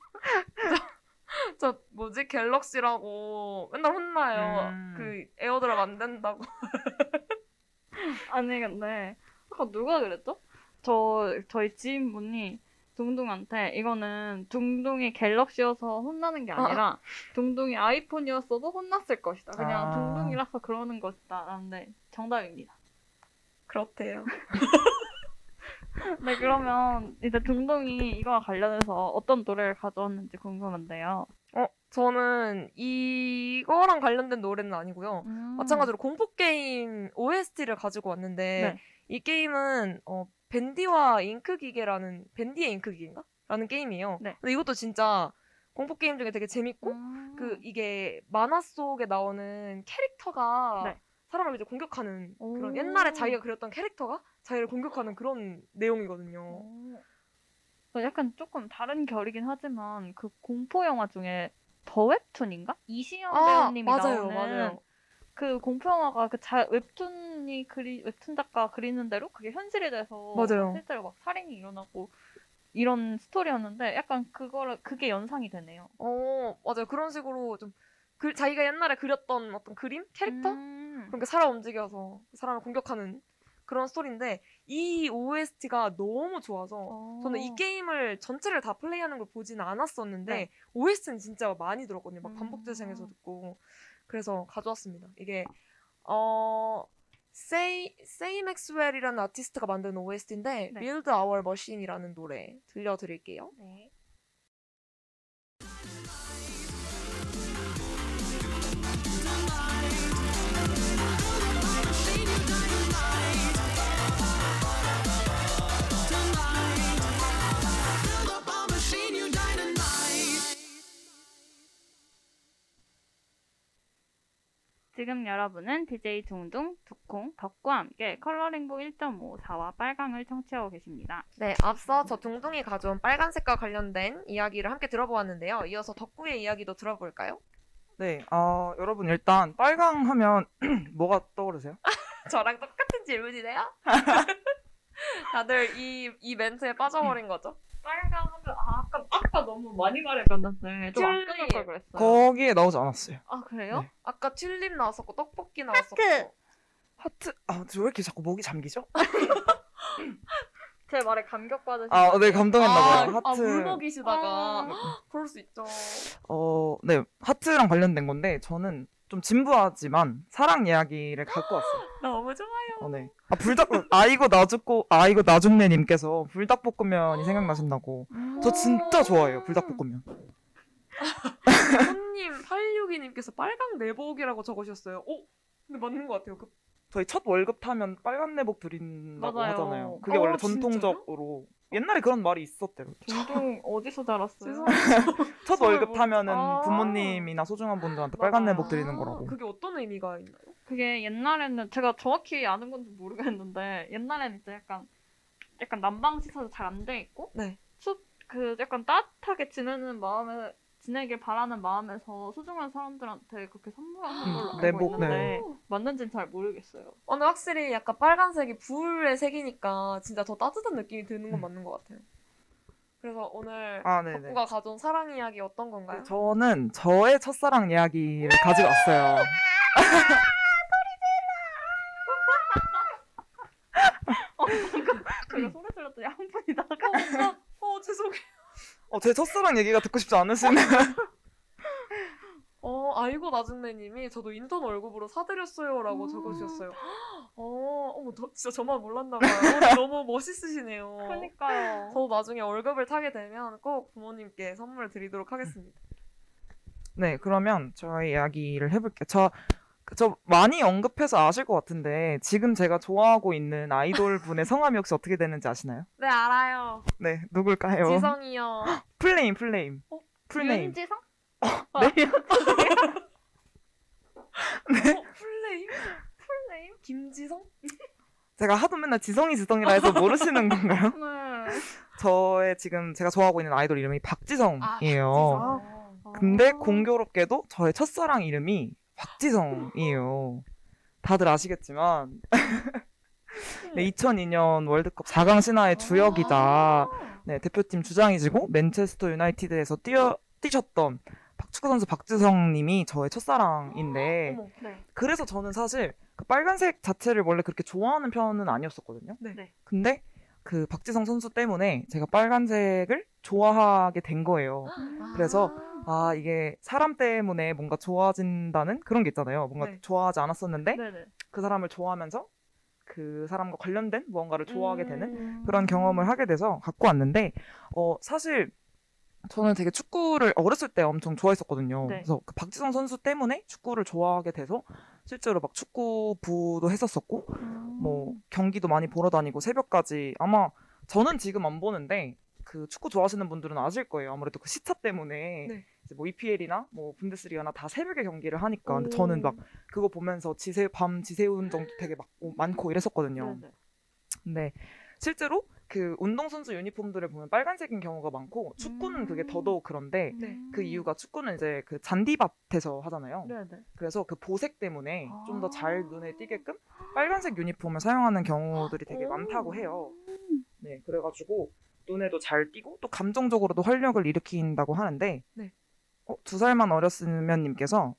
저, 저 뭐지 Galaxy라고 맨날 혼나요. 음. 그 AirDrop 안 된다고. 아니 근데 아까 누가 그랬죠? 저 저희 지인분이 둥둥한테 이거는 둥둥이 갤럭시여서 혼나는 게 아니라 둥둥이 아이폰이었어도 혼났을 것이다. 그냥 아. 둥둥이라서 그러는 것이다. 라는데 정답입니다. 그렇대요. 네 그러면 이제 둥둥이 이거와 관련해서 어떤 노래를 가져왔는지 궁금한데요. 어 저는 이거랑 관련된 노래는 아니고요. 음. 마찬가지로 공포 게임 OST를 가지고 왔는데 네. 이 게임은 어, 밴디와 잉크 기계라는 밴디의 잉크 기계인가? 라는 게임이에요. 네. 근데 이것도 진짜 공포 게임 중에 되게 재밌고 음. 그 이게 만화 속에 나오는 캐릭터가 네. 사람을 이제 공격하는 그런 오. 옛날에 자기가 그렸던 캐릭터가 자기를 공격하는 그런 내용이거든요. 어. 그 약간 조금 다른 결이긴 하지만 그 공포 영화 중에 더 웹툰인가? 배우님이 아, 맞아요, 나오는 맞아요. 그 공포 영화가 그 자, 웹툰이 그리 웹툰 작가 그리는 대로 그게 현실이 돼서 맞아요. 실제로 막 살인이 일어나고 이런 스토리였는데 약간 그거를 그게 연상이 되네요. 어, 맞아요. 그런 식으로 좀 그, 자기가 옛날에 그렸던 어떤 그림, 캐릭터 음. 그렇게 살아 움직여서 그 사람을 공격하는 그런 스토리인데 이 OST가 너무 좋아서 어. 저는 이 게임을 전체를 다 플레이하는 걸 보지는 않았었는데 네. OST는 진짜 많이 들었거든요. 막 음. 반복 재생해서 듣고 그래서 가져왔습니다. 이게 어 세이 세이 맥스웰이라는 아티스트가 만든 OST인데 네. Build Our Machine이라는 노래 들려드릴게요. 네. 지금 여러분은 DJ 둥둥, 두콩, 덕과 함께 컬러링북 1.54와 빨강을 청취하고 계십니다. 네, 앞서 저 둥둥이 가져온 빨간색과 관련된 이야기를 함께 들어보았는데요. 이어서 덕구의 이야기도 들어볼까요? 네, 어, 여러분 일단 빨강 하면 뭐가 떠오르세요? 저랑 똑같은 질문이네요. 다들 이, 이 멘트에 빠져버린 거죠? 빨강 하면 아, 아까 아까 너무 많이 말해봤는데 좀안 튤립. 끊을 걸 그랬어요. 거기에 나오지 않았어요. 아 그래요? 네. 아까 튤립 나왔었고 떡볶이 나왔었고 하트, 아, 저왜 이렇게 자꾸 목이 잠기죠? 제 말에 감격 받으신 아, 네, 감동했나 봐요. 아, 하트. 물 먹이시다가 어. 그럴 수 있죠. 어, 네, 하트랑 관련된 건데 저는 좀 진부하지만 사랑 이야기를 갖고 왔어요. 너무 좋아요. 어, 네. 아, 불닭, 아이고 나 죽고, 아이고 나중네님께서 불닭볶음면이 생각나신다고. 저 진짜 좋아해요, 불닭볶음면. 손님 862님께서 빨강 내복이라고 적으셨어요. 어? 근데 맞는 것 같아요. 그, 저희 첫 월급 타면 빨간 내복 드린다고 맞아요. 하잖아요. 그게 어, 원래 진짜요? 전통적으로. 옛날에 그런 말이 있었대요. 둥둥 어디서 자랐어요? 첫잘 월급 모르- 타면은 아. 부모님이나 소중한 분들한테 빨간 맞아요. 내복 드리는 거라고. 그게 어떤 의미가 있나요? 그게 옛날에는 제가 정확히 아는 건지 모르겠는데 옛날에는 이제 약간 약간 난방 시설이 잘안 돼 있고 네. 숲그 약간 따뜻하게 지내는 마음에 지내길 바라는 마음에서 소중한 사람들한테 그렇게 선물하는 음, 걸로 알고 내복, 있는데 네. 맞는지는 잘 모르겠어요. 어, 근데 확실히 약간 빨간색이 불의 색이니까 진짜 더 따뜻한 느낌이 드는 건 음. 맞는 것 같아요. 그래서 오늘 아, 네네. 덕구가 가져온 사랑 이야기 어떤 건가요? 저는 저의 첫사랑 이야기를 가지고 왔어요. 제가 소리 질렀더니 한 분이 나가. 어, 어, 죄송해요. 어, 제 첫사랑 얘기가 듣고 싶지 않으시네요. 어, 아이고 나중네님이 저도 인턴 월급으로 사드렸어요라고 음. 적어주셨어요. 어, 어머, 저, 진짜 저만 몰랐나 봐요. 어, 너무 멋있으시네요. 그러니까요. 저도 나중에 월급을 타게 되면 꼭 부모님께 선물 드리도록 하겠습니다. 네, 그러면 저의 이야기를 해볼게요. 저, 저 많이 언급해서 아실 것 같은데 지금 제가 좋아하고 있는 아이돌 분의 성함이 혹시 어떻게 되는지 아시나요? 네, 알아요. 네, 누굴까요? 지성이요. Full name, full name. 어? Full name. 윤지성? 네? 어, full name? Full name? 김지성? 제가 하도 맨날 지성이 지성이라 해서 모르시는 건가요? 네. 저의 지금 제가 좋아하고 있는 아이돌 이름이 박지성이에요. 박지성. 근데 아. 공교롭게도 저의 첫사랑 이름이 박지성이에요. 다들 아시겠지만 네, 2002년 월드컵 4강 신화의 주역이자 네, 대표팀 주장이시고 맨체스터 유나이티드에서 뛰어 뛰셨던 축구 선수 박지성 님이 저의 첫사랑인데 어머. 네. 그래서 저는 사실 그 빨간색 자체를 원래 그렇게 좋아하는 편은 아니었었거든요. 네. 네. 근데 그 박지성 선수 때문에 제가 빨간색을 좋아하게 된 거예요. 그래서 아 이게 사람 때문에 뭔가 좋아진다는 그런 게 있잖아요. 뭔가 네. 좋아하지 않았었는데 네네. 그 사람을 좋아하면서 그 사람과 관련된 무언가를 좋아하게 되는 음. 그런 경험을 하게 돼서 갖고 왔는데 어 사실 저는 되게 축구를 어렸을 때 엄청 좋아했었거든요. 네. 그래서 그 박지성 선수 때문에 축구를 좋아하게 돼서 실제로 막 축구부도 했었었고 음. 뭐 경기도 많이 보러 다니고 새벽까지 아마 저는 지금 안 보는데 그 축구 좋아하시는 분들은 아실 거예요. 아무래도 그 시차 때문에 네. 이제 뭐 EPL이나 뭐 분데스리가나 다 새벽에 경기를 하니까 근데 저는 막 그거 보면서 지새 밤 지새운 정도 되게 막 많고 이랬었거든요. 네네. 근데 실제로 그 운동선수 유니폼들을 보면 빨간색인 경우가 많고 축구는 그게 음. 더더욱 그런데 네. 그 이유가 축구는 이제 그 잔디밭에서 하잖아요. 네 네. 그래서 그 보색 때문에 좀더잘 아. 눈에 띄게끔 빨간색 유니폼을 사용하는 경우들이 되게 오. 많다고 해요. 네, 그래가지고 눈에도 잘 띄고 또 감정적으로도 활력을 일으킨다고 하는데 네. 어, 두 살만 어렸으면 님께서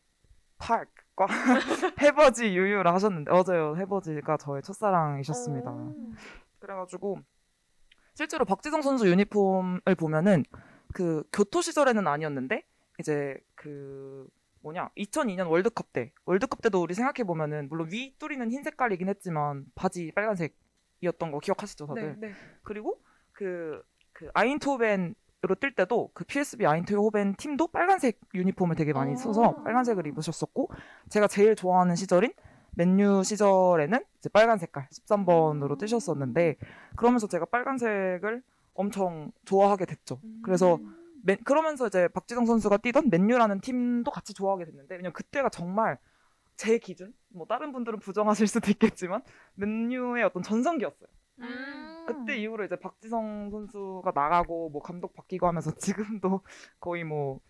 파크과 해버지 유유를 하셨는데 맞아요 해버지가 저의 첫사랑이셨습니다. 어. 그래가지고 실제로 박지성 선수 유니폼을 보면은 그 교토 시절에는 아니었는데 이제 그 뭐냐 2002년 월드컵 때 월드컵 때도 우리 생각해 보면은 물론 위 뚜리는 흰 색깔이긴 했지만 바지 빨간색이었던 거 기억하시죠 다들? 네, 네. 그리고 그, 그 아인토벤으로 뛸 때도 그 PSV 아인토벤 팀도 빨간색 유니폼을 되게 많이 써서 어. 빨간색을 입으셨었고 제가 제일 좋아하는 시절인 맨유 시절에는 이제 빨간 색깔 13번으로 뛰셨었는데 그러면서 제가 빨간색을 엄청 좋아하게 됐죠. 그래서 맨- 그러면서 이제 박지성 선수가 뛰던 맨유라는 팀도 같이 좋아하게 됐는데 왜냐면 그때가 정말 제 기준 뭐 다른 분들은 부정하실 수도 있겠지만 맨유의 어떤 전성기였어요. 음. 그때 이후로 이제 박지성 선수가 나가고 뭐 감독 바뀌고 하면서 지금도 거의 뭐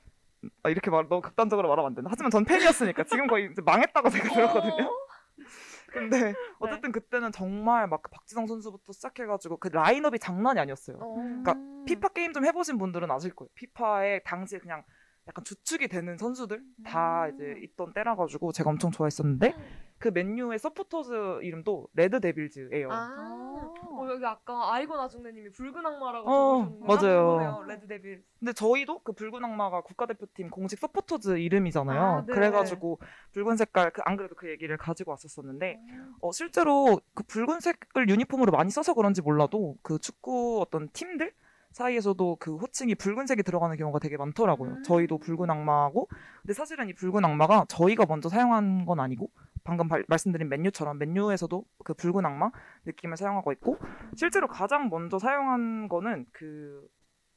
아, 이렇게 말 너무 극단적으로 말하면 안 된다. 하지만 전 팬이었으니까 지금 거의 이제 망했다고 제가 들었거든요. 근데 어쨌든 그때는 정말 막 박지성 선수부터 시작해가지고 그 라인업이 장난이 아니었어요. 어. 그러니까 피파 게임 좀 해보신 분들은 아실 거예요. 피파에 당시에 그냥 약간 주축이 되는 선수들 다 이제 있던 때라 가지고 제가 엄청 좋아했었는데 그 맨유의 서포터즈 이름도 Red Devils예요. 아, 어, 여기 아까 아이고 나 중대님이 붉은 악마라고 어, 적으셨는데 맞아요. Red Devil. 근데 저희도 그 붉은 악마가 국가대표팀 공식 서포터즈 이름이잖아요. 아, 네. 그래가지고 붉은 색깔 그 안 그래도 그 얘기를 가지고 왔었었는데 어, 실제로 그 붉은색을 유니폼으로 많이 써서 그런지 몰라도 그 축구 어떤 팀들 사이에서도 그 호칭이 붉은색이 들어가는 경우가 되게 많더라고요. 음. 저희도 붉은 악마하고 근데 사실은 이 붉은 악마가 저희가 먼저 사용한 건 아니고 방금 발- 말씀드린 맨유처럼 맨유에서도 그 붉은 악마 느낌을 사용하고 있고 실제로 가장 먼저 사용한 거는 그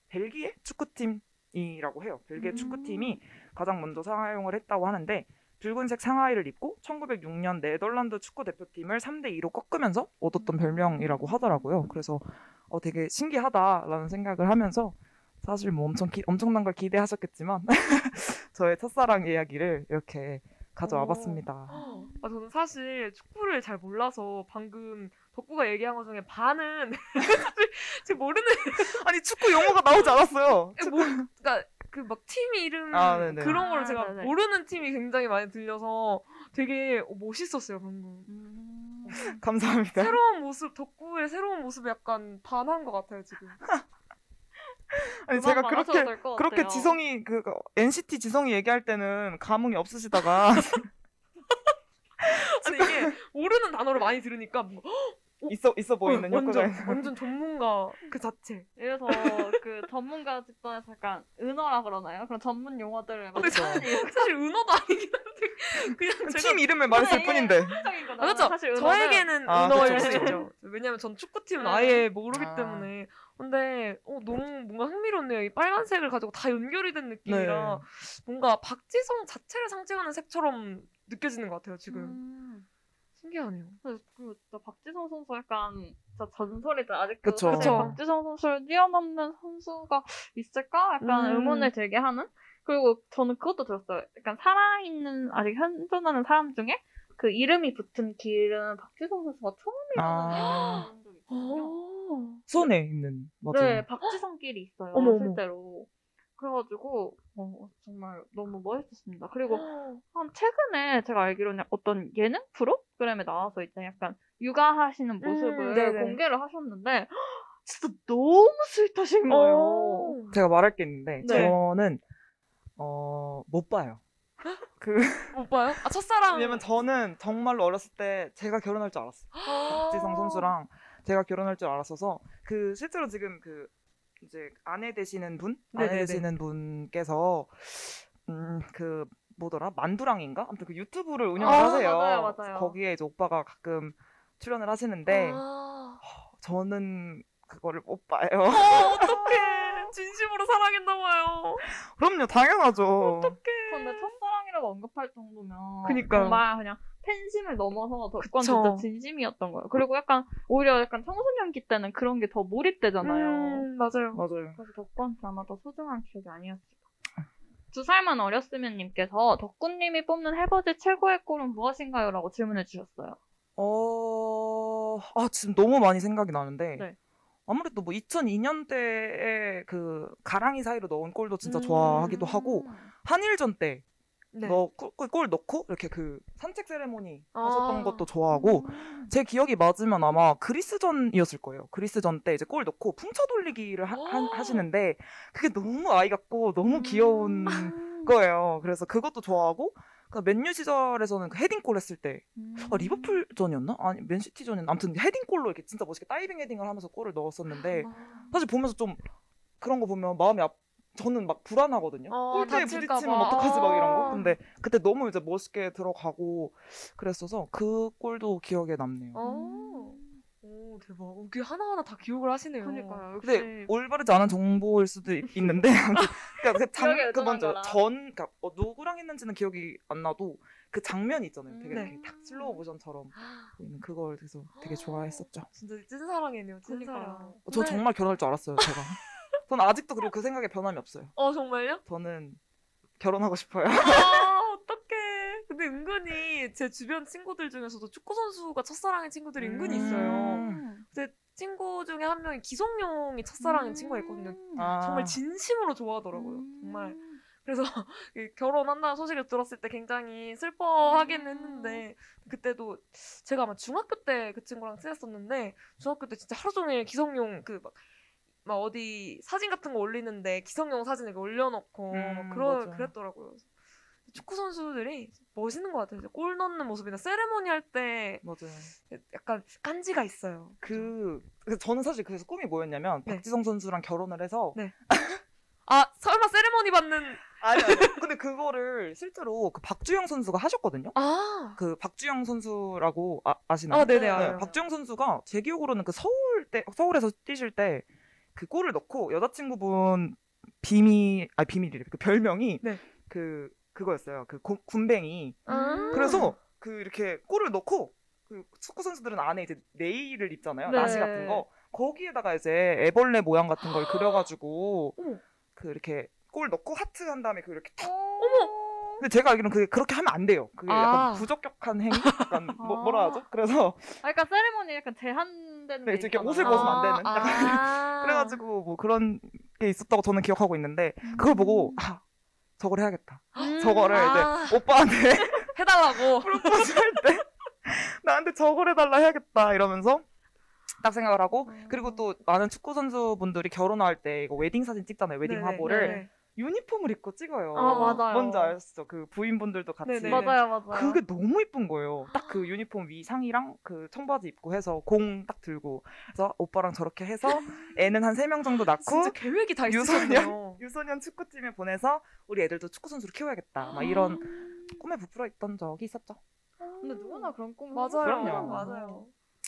벨기에 축구팀이라고 해요. 벨기에 음. 축구팀이 가장 먼저 사용을 했다고 하는데 붉은색 상하이를 입고 1906년 네덜란드 축구 대표팀을 3대 2로 꺾으면서 얻었던 별명이라고 하더라고요. 그래서 어, 되게 신기하다라는 생각을 하면서 사실 뭐 엄청 기- 엄청난 걸 기대하셨겠지만 저의 첫사랑 이야기를 이렇게 가져와 오. 봤습니다. 아, 저는 사실 축구를 잘 몰라서 방금 덕구가 얘기한 것 중에 반은 사실 제가 모르는 아니 축구 용어가 나오지 않았어요. 뭐, 그러니까 그 막 팀 이름 아, 네네. 그런 거를 아, 제가 네네. 모르는 팀이 굉장히 많이 들려서 되게 어, 멋있었어요 방금. 음. 감사합니다. 새로운 모습 덕구의 새로운 모습에 약간 반한 것 같아요 지금. 아니 제가 그렇게 그렇게. 지성이 그 NCT 지성이 얘기할 때는 감흥이 없으시다가 아니 이게 모르는 단어를 많이 들으니까 뭔가 있어 있어 보이는 어, 효과가 완전 있는. 완전 전문가 그 자체. 그래서 그 전문가 집단에서 약간 은어라 그러나요? 그런 전문 용어들을 게 사실 은어도 아니긴 한데 그냥 제가 팀 이름을 말했을 네, 뿐인데. 일반적인 거잖아요. 아, 그렇죠. 사실 저에게는 아, 은어일 수. 있죠. 왜냐면 전 축구팀은 네. 아예 모르기 아. 때문에. 근데 어, 너무 뭔가 흥미롭네요. 이 빨간색을 가지고 다 연결이 된 느낌이라 네. 뭔가 박지성 자체를 상징하는 색처럼 느껴지는 것 같아요. 지금 음. 신기하네요. 그 진짜 박지성 선수 약간 진짜 전설이죠. 아직도 그쵸. 사실 그쵸. 박지성 선수를 뛰어넘는 선수가 있을까? 약간 음. 의문을 들게 하는. 그리고 저는 그것도 들었어요. 약간 살아있는 아직 현존하는 사람 중에 그 이름이 붙은 길은 박지성 선수가 처음이라는 아. 적이 있거든요. 어. 수원에 있는 맞아요. 네, 박지성 길이 있어요. 어머, 어머. 실제로. 그래가지고 어, 정말 너무 멋있었습니다. 그리고 한 최근에 제가 알기로는 어떤 예능 프로그램에 나와서 이제 약간 육아하시는 모습을 네네. 공개를 하셨는데 진짜 너무 스윗하신 거예요. 어. 제가 말할 게 있는데 네. 저는 어, 못 봐요. 그못 봐요? 아 첫사랑. 왜냐면 저는 정말로 어렸을 때 제가 결혼할 줄 알았어요. 아. 박지성 선수랑 제가 결혼할 줄 알았어서 그 실제로 지금 그 이제 아내 되시는 분 아내 네네네. 되시는 분께서 음 그 뭐더라 만두랑인가 아무튼 그 유튜브를 운영을 아, 하세요. 맞아요, 맞아요. 거기에 이제 오빠가 가끔 출연을 하시는데 아. 저는 그거를 못 봐요. 어, 어떡해. 진심으로 사랑했나 봐요. 그럼요, 당연하죠. 근데 첫사랑이라고 언급할 정도면 그니까요. 정말 그냥 팬심을 넘어서 덕권 그쵸. 진짜 진심이었던 거예요. 그리고 약간 오히려 약간 청소년기 때는 그런 게 더 몰입되잖아요. 음, 맞아요. 맞아요. 그래서 덕분한테 아마 더 소중한 기억이 아니었을까. 두 살만 어렸으면 님께서 덕분님이 뽑는 해버즈 최고의 꼴은 무엇인가요? 라고 질문해 주셨어요. 어, 아, 지금 너무 많이 생각이 나는데. 네. 아무래도 뭐 2002년대에 그 가랑이 사이로 넣은 골도 진짜 음. 좋아하기도 하고 한일전 때 네. 너 골, 골 넣고 이렇게 그 산책 세레모니 아. 하셨던 것도 좋아하고 제 기억이 맞으면 아마 그리스전이었을 거예요. 그리스전 때 이제 골 넣고 풍차 돌리기를 하, 하- 하시는데 그게 너무 아이 같고 너무 귀여운 거예요. 그래서 그것도 좋아하고 그 맨유 시절에서는 그 헤딩골 했을 때 음. 아, 리버풀전이었나? 아니 맨시티전이었나? 아무튼 헤딩골로 이렇게 진짜 멋있게 다이빙 헤딩을 하면서 골을 넣었었는데 사실 보면서 좀 그런 거 보면 마음이 앞 저는 막 불안하거든요. 어, 골대에 다칠까 부딪히면 봐. 어떡하지 막 이런 거. 아. 근데 그때 너무 이제 멋있게 들어가고 그랬어서 그 골도 기억에 남네요. 어. 오 대박. 어, 그게 하나하나 다 기억을 하시네요. 그러니까요. 역시 근데 올바르지 않은 정보일 수도 있- 있는데 그러니까 그 장, 그 먼저 거라. 전 그러니까 어, 누구랑 했는지는 기억이 안 나도 그 장면이 있잖아요. 되게 네. 이렇게 탁 슬로우 모션처럼 보이는 그걸 그래서 되게 좋아했었죠. 진짜 찐사랑이네요. 찐사랑. 그러니까요. 저 근데- 정말 결혼할 줄 알았어요. 제가. 저는 아직도 그리고 그 생각에 변함이 없어요. 어 정말요? 저는 결혼하고 싶어요. 아 어떡해. 근데 은근히 제 주변 친구들 중에서도 축구 선수가 첫사랑인 친구들이 은근히 있어요. 음. 제 친구 중에 한 명이 기성용이 첫사랑인 음. 친구가 있거든요. 아. 정말 진심으로 좋아하더라고요. 정말. 그래서 이 결혼한다는 소식을 들었을 때 굉장히 슬퍼하긴 했는데 그때도 제가 아마 중학교 때 그 친구랑 친했었는데 중학교 때 진짜 하루 종일 기성용 그막 막 어디 사진 같은 거 올리는데 기성용 사진 이렇게 올려놓고 음, 막 그런 맞아. 그랬더라고요. 축구 선수들이 멋있는 것 같아요. 골 넣는 모습이나 세레모니 할 때. 약간 깐지가 있어요. 그 그래서 저는 사실 그래서 꿈이 뭐였냐면 네. 박지성 선수랑 결혼을 해서 네. 아 설마 세레모니 받는 아니 아니 근데 그거를 실제로 그 박주영 선수가 하셨거든요. 아 그 박주영 선수라고 아, 아시나요? 아, 네네, 알아요. 박주영 선수가 제 기억으로는 그 서울 때 서울에서 뛰실 때 그 골을 넣고 여자친구분 비밀 아 비밀이래 그 별명이 네. 그 그거였어요. 그 고- 군뱅이. 아. 그래서 그 이렇게 골을 넣고 그 축구 선수들은 안에 이제 네일을 입잖아요. 네. 나시 같은 거. 거기에다가 이제 애벌레 모양 같은 걸 그려가지고. 그 이렇게 골 넣고 하트 한 다음에 그 이렇게 탁. 어머 근데 제가 알기로는 그게 그렇게 하면 안 돼요. 그게 아. 약간 부적격한 행위? 약간 뭐, 뭐라 하죠? 그래서 아, 그러니까 세레모니 약간 제한 되는 네, 게 이렇게. 옷을 벗으면 안 되는. 아. 그래가지고 뭐 그런 게 있었다고 저는 기억하고 있는데 그걸 보고 아 저걸 해야겠다. 음. 저거를 아. 이제 오빠한테 해달라고. 프로포즈 할때 나한테 저걸 해달라 해야겠다 이러면서 딱 생각을 하고 음. 그리고 또 많은 축구 선수분들이 결혼할 때 이거 웨딩 사진 찍잖아요 웨딩 네네, 화보를 네네. 유니폼을 입고 찍어요. 아, 맞아요. 뭔지 아시죠? 그 부인분들도 같이 네네. 맞아요, 맞아요. 그게 너무 이쁜 거예요. 딱 그 유니폼 위 상의랑 그 청바지 입고 해서 공 딱 들고 그래서 오빠랑 저렇게 해서 애는 한 세 명 정도 낳고 진짜 계획이 다 유소년? 있으셨네요. 유소년 축구팀에 보내서 우리 애들도 축구 선수로 키워야겠다. 막 이런 꿈에 부풀어 있던 적이 있었죠. 근데 누구나 그런 꿈을 맞아요. 그럼요. 맞아요.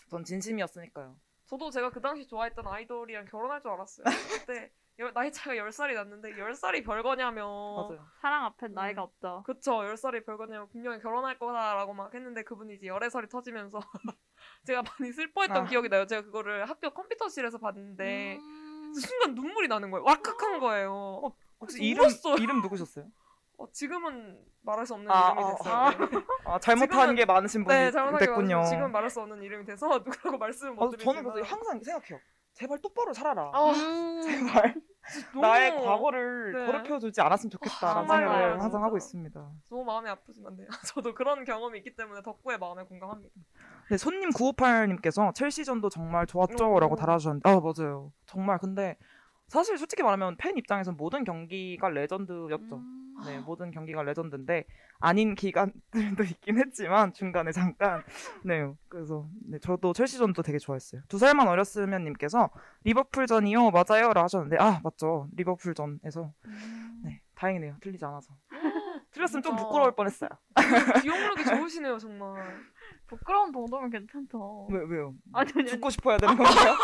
전 진심이었으니까요. 저도 제가 그 당시 좋아했던 아이돌이랑 결혼할 줄 알았어요. 그때 열- 나이 차가 10살이 났는데 10살이 별거냐면 맞아요. 사랑 앞엔 나이가 없죠. 그쵸 10살이 별거냐면 분명히 결혼할 거다라고 막 했는데 그분이 이제 열애설이 터지면서 제가 많이 슬퍼했던 아. 기억이 나요. 제가 그거를 학교 컴퓨터실에서 봤는데 음. 순간 눈물이 나는 거예요. 왁칵한 거예요. 혹시 그래서 이름 울었어요. 이름 누구셨어요? 어, 지금은 말할 수 없는 아, 이름이 아, 됐어요. 아. 네. 아 잘못한 지금은- 게 많으신 분이 네, 됐군요. 지금 말할 수 없는 이름이 돼서 누구라고 말씀을 못 아, 저는 드리지만 그래서 항상 생각해요. 제발 똑바로 살아라. 아, 음. 제발 너무, 나의 과거를 네. 더럽혀주지 않았으면 좋겠다라는 정말요, 생각을 진짜. 항상 하고 있습니다. 너무 마음이 아프지만 네. 저도 그런 경험이 있기 때문에 덕구의 마음에 공감합니다. 네, 손님 958님께서 첼시전도 정말 좋았죠라고 오. 달아주셨는데 아 맞아요. 정말 근데 사실 솔직히 말하면 팬 입장에선 모든 경기가 레전드였죠. 음. 네, 모든 경기가 레전드인데 아닌 기간들도 있긴 했지만 중간에 잠깐 네, 그래서 네, 저도 첼시전도 되게 좋아했어요. 두 살만 어렸으면 님께서 리버풀전이요 맞아요라 하셨는데 아 맞죠 리버풀전에서 음. 네 다행이네요 틀리지 않아서 틀렸으면 좀. 부끄러울 뻔했어요. 기억력이 좋으시네요 정말. 부끄러운 정도면 괜찮죠. 왜 왜요? 아니, 아니, 아니. 죽고 싶어야 되는 건가요?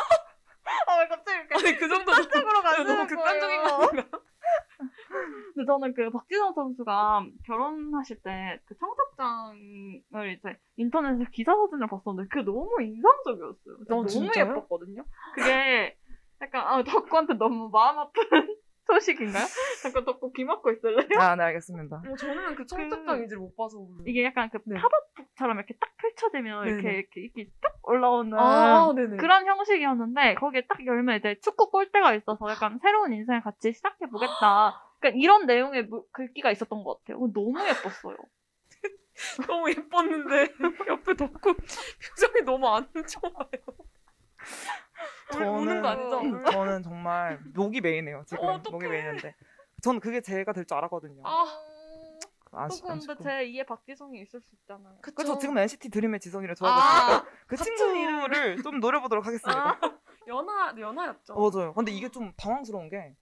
아, 왜 갑자기 이렇게 그 정도 쪽으로 가는 너무 극단적인 거? 근데 저는 그 박지성 선수가 결혼하실 때 그 청첩장을 이제 인터넷에서 기사 사진을 봤었는데 그게 너무 인상적이었어요. 어, 너무 진짜요? 예뻤거든요. 그게 약간 아 덕구한테 너무 마음 아픈 소식인가요? 잠깐 귀 막고 있을래요? 아, 네, 알겠습니다. 어, 저는 그 청첩장 인지를 못 봐서 몰라요. 이게 약간 그 네. 팝업북처럼 이렇게 딱 펼쳐지면 네네. 이렇게 이렇게 이렇게 쭉 올라오는 아. 그런 형식이었는데 거기에 딱 열면 이제 축구 골대가 있어서 약간 새로운 인생을 같이 시작해 보겠다. 그러니까 이런 내용의 무- 글귀가 있었던 것 같아요. 어, 너무 예뻤어요. 너무 예뻤는데 옆에 덕구 표정이 너무 안 좋아요. 울- 우는 거 아니죠? 저는 정말 목이 메이네요. 지금 어, 목이. 메이는데. 전 그게 제가 될 줄 알았거든요. 아, 아쉽, 또 근데. 제 2의 박지성이 있을 수 있잖아요. 그렇죠. 지금 NCT 드림의 지성이를 좋아하고 아, 그 친구를 좀 노려보도록 하겠습니다. 아, 연하 연하였죠. 어, 맞아요. 근데 이게 좀 당황스러운 게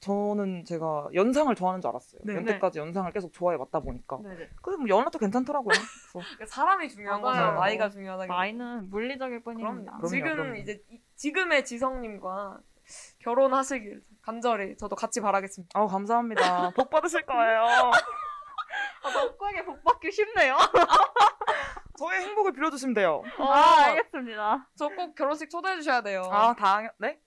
저는 제가 연상을 좋아하는 줄 알았어요. 네. 연태까지 연상을 계속 좋아해 왔다 보니까. 네네. 그래도 뭐 연하도 괜찮더라고요. 그래서 그러니까 사람이 중요한 맞아요. 거죠. 나이가 중요하다. 나이는 물리적일 뿐입니다. 그럼요, 지금 그럼요. 이제 이- 지금의 지성님과 결혼하시길 간절히 저도 같이 바라겠습니다. 아우 감사합니다. 복 받으실 거예요. 아, 덕구에게 복 받기 쉽네요. 저의 행복을 빌어주시면 돼요. 아, 알겠습니다. 저 꼭 결혼식 초대해 주셔야 돼요. 아 당연 네?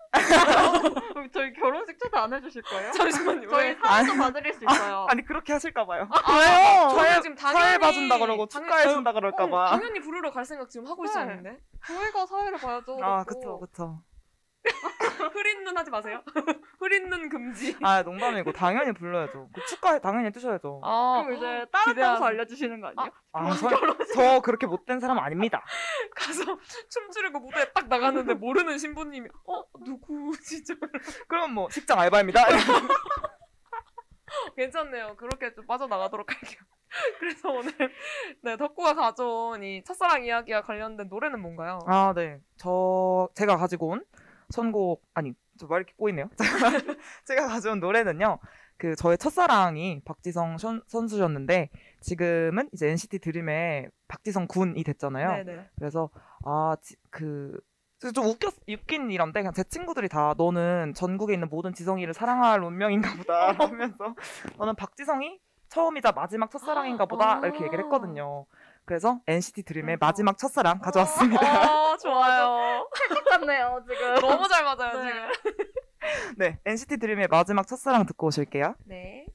저희 결혼식 초대 안 해주실 거예요? 잠시만요. 저희 왜? 사연도 봐드릴 수 있어요. 아니 그렇게 하실까 봐요. 왜요? 저는 사회- 지금 사회 당연히 봐준다 그러고 축가해 어, 준다 그럴까 어, 봐. 당연히 부르러 갈 생각 지금 하고 네. 있었는데 저희가 사회를 봐야죠. 아. 그쵸 그쵸. 흐린 눈 하지 마세요. 흐린 눈 금지. 아 농담이고 당연히 불러야죠. 그 축가에 당연히 뜨셔야죠. 아, 그럼 이제 다른 기대하세요. 장소 알려주시는 거 아니에요? 아, 저, 저 그렇게 못된 사람 아닙니다. 가서 춤추려고 무대에 딱 나갔는데 모르는 신부님이 어 누구지 저 그럼 뭐 식장 알바입니다. 괜찮네요. 그렇게 좀 빠져나가도록 할게요. 그래서 오늘 네 덕구가 가져온 이 첫사랑 이야기와 관련된 노래는 뭔가요? 아 네, 저 제가 가지고 온 선곡 아니 저말 이렇게 꼬이네요. 제가 가져온 노래는요. 그 저의 첫사랑이 박지성 션- 선수였는데 지금은 이제 NCT 드림의 박지성 군이 됐잖아요. 네네. 그래서 아그 좀 웃겼 웃긴 일인데 그냥 제 친구들이 다 너는 전국에 있는 모든 지성이를 사랑할 운명인가 보다 하면서 너는 박지성이 처음이자 마지막 첫사랑인가 보다 아. 이렇게 얘기를 했거든요. 그래서 NCT 드림의. 마지막 첫사랑 가져왔습니다. 아 좋아요. 똑같네요 지금. 너무 잘 맞아요 네. 지금. 네, NCT 드림의 마지막 첫사랑 듣고 오실게요. 네.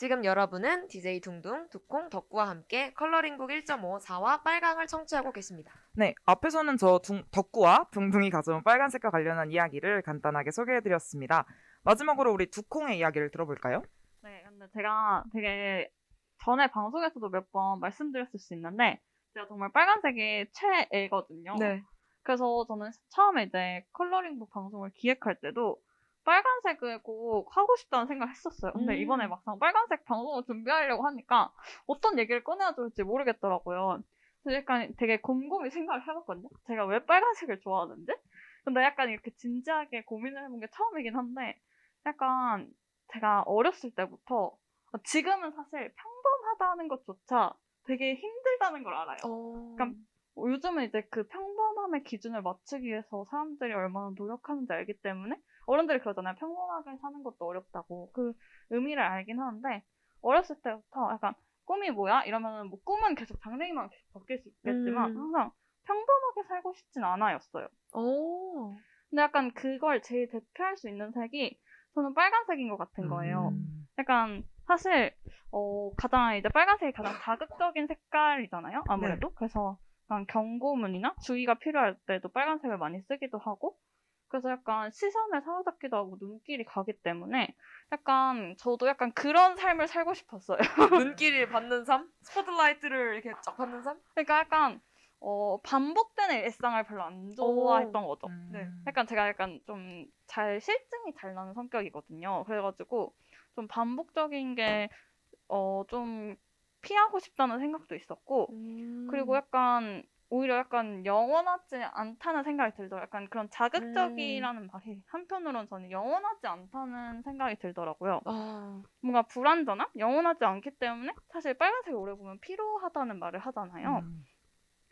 지금 여러분은 DJ 둥둥, 두콩, 덕구와 함께 컬러링북 1.5 4와 빨강을 청취하고 계십니다. 네, 앞에서는 저 둥, 덕구와 둥둥이 가져온 빨간색과 관련한 이야기를 간단하게 소개해드렸습니다. 마지막으로 우리 두콩의 이야기를 들어볼까요? 네, 근데 제가 되게 전에 방송에서도 몇 번 말씀드렸을 수 있는데 제가 정말 빨간색이 최애거든요. 네. 그래서 저는 처음에 이제 컬러링북 방송을 기획할 때도 빨간색을 꼭 하고 싶다는 생각을 했었어요. 근데 음. 이번에 막상 빨간색 방송을 준비하려고 하니까 어떤 얘기를 꺼내야 될지 모르겠더라고요. 그래서 약간 되게 곰곰이 생각을 해봤거든요. 제가 왜 빨간색을 좋아하는지? 근데 약간 이렇게 진지하게 고민을 해본 게 처음이긴 한데 약간 제가 어렸을 때부터 지금은 사실 평범하다는 것조차 되게 힘들다는 걸 알아요. 어... 그러니까 어, 요즘은 이제 그 평범함의 기준을 맞추기 위해서 사람들이 얼마나 노력하는지 알기 때문에 어른들이 그러잖아요. 평범하게 사는 것도 어렵다고. 그 의미를 알긴 하는데 어렸을 때부터 약간 꿈이 뭐야? 이러면은 뭐 꿈은 계속 장래희망 계속 바뀔 수 있겠지만 음. 항상 평범하게 살고 싶진 않아였어요. 오. 근데 약간 그걸 제일 대표할 수 있는 색이 저는 빨간색인 것 같은 거예요. 음, 약간 사실 어 가장 이제 빨간색이 가장 자극적인 색깔이잖아요. 아무래도 네. 그래서 경고문이나 주의가 필요할 때도 빨간색을 많이 쓰기도 하고 그래서 약간 시선을 사로잡기도 하고 눈길이 가기 때문에 약간 저도 약간 그런 삶을 살고 싶었어요. 눈길을 받는 삶? 스포트라이트를 이렇게 쫙 받는 삶? 그러니까 약간 어 반복되는 일상을 별로 안 좋아했던 거죠. 음. 네. 약간 제가 약간 좀 잘 실증이 잘 나는 성격이거든요. 그래가지고 좀 반복적인 게 어 좀 피하고 싶다는 생각도 있었고 음. 그리고 약간 오히려 약간 영원하지 않다는 생각이 들더라고요. 약간 그런 자극적이라는 말이 한편으로는 저는 영원하지 않다는 생각이 들더라고요. 아, 뭔가 불완전함? 영원하지 않기 때문에 사실 빨간색을 오래 보면 피로하다는 말을 하잖아요. 음.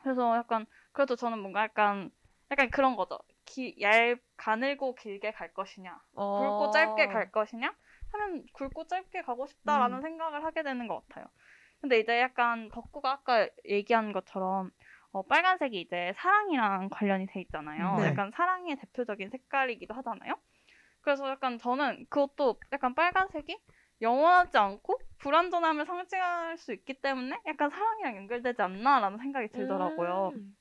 그래서 약간 그래도 저는 뭔가 약간 약간 그런 거죠. 기, 얇 가늘고 길게 갈 것이냐, 굵고 어. 짧게 갈 것이냐 하면 굵고 짧게 가고 싶다라는 음. 생각을 하게 되는 것 같아요. 근데 이제 약간 덕구가 아까 얘기한 것처럼 어, 빨간색이 이제 사랑이랑 관련이 돼 있잖아요. 네. 약간 사랑의 대표적인 색깔이기도 하잖아요. 그래서 약간 저는 그것도 약간 빨간색이 영원하지 않고 불완전함을 상징할 수 있기 때문에 약간 사랑이랑 연결되지 않나라는 생각이 들더라고요. 음.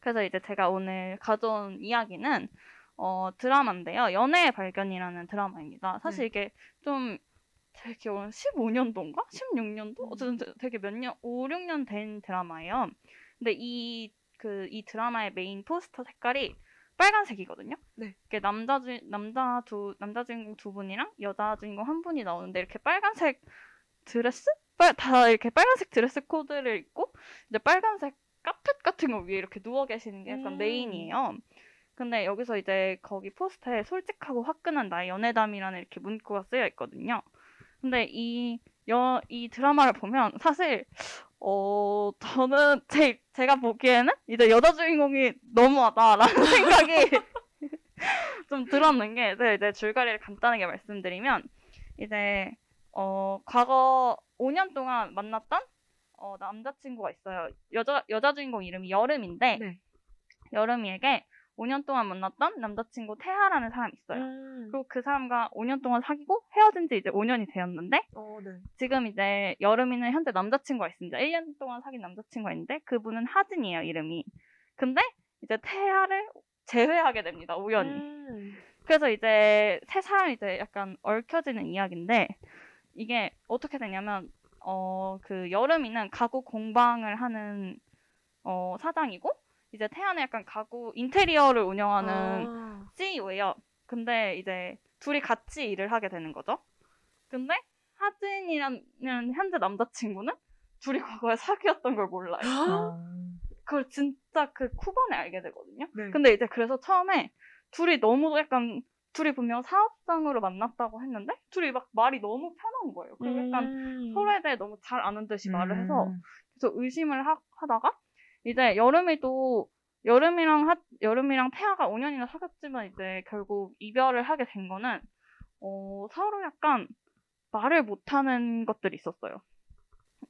그래서 이제 제가 오늘 가져온 이야기는 어, 드라마인데요. 연애의 발견이라는 드라마입니다. 사실 네. 이게 좀 되게 오늘 15년도인가? 16년도? 어쨌든 되- 되게 몇 년, 5, 6년 된 드라마예요. 근데 이, 그, 이 드라마의 메인 포스터 색깔이 빨간색이거든요. 네. 이게 남자 주, 남자 두, 남자 주인공 두 분이랑 여자 주인공 한 분이 나오는데 이렇게 빨간색 드레스? 빨, 다 이렇게 빨간색 드레스 코드를 입고 이제 빨간색 카펫 같은 거 위에 이렇게 누워 계시는 게 약간 음. 메인이에요. 근데 여기서 이제 거기 포스터에 솔직하고 화끈한 나의 연애담이라는 이렇게 문구가 쓰여 있거든요. 근데 이, 여, 이 드라마를 보면 사실, 어, 저는 제, 제가 보기에는 이제 여자 주인공이 너무하다라는 생각이 좀 들었는 게, 제가 이제 줄거리를 간단하게 말씀드리면, 이제, 어, 과거 5년 동안 만났던 어, 남자친구가 있어요. 여자, 여자 주인공 이름이 여름인데, 네. 여름이에게 5년 동안 만났던 남자친구 태하라는 사람이 있어요. 음. 그리고 그 사람과 5년 동안 사귀고 헤어진 지 이제 5년이 되었는데 어, 네. 지금 이제 여름이는 현재 남자친구가 있습니다. 1년 동안 사귄 남자친구가 있는데 그분은 하진이에요, 이름이. 근데 이제 태하를 제외하게 됩니다, 우연히. 음. 그래서 이제 세 사람이 이제 약간 얽혀지는 이야기인데 이게 어떻게 되냐면 어 그 여름이는 가구 공방을 하는 어 사장이고 이제 태아는 약간 가구 인테리어를 운영하는 아. CEO예요. 근데 이제 둘이 같이 일을 하게 되는 거죠. 근데 하진이라는 현재 남자친구는 둘이 과거에 사귀었던 걸 몰라요. 어. 그걸 진짜 그 후반에 알게 되거든요. 네. 근데 이제 그래서 처음에 둘이 너무 약간 둘이 분명 사업상으로 만났다고 했는데 둘이 막 말이 너무 편한 거예요. 그리고 약간 음. 서로에 대해 너무 잘 아는 듯이 말을 해서 음. 그래서 의심을 하, 하다가 이제 여름이도 여름이랑 하, 여름이랑 태아가 5년이나 사귀었지만 이제 결국 이별을 하게 된 거는 어, 서로 약간 말을 못하는 것들이 있었어요.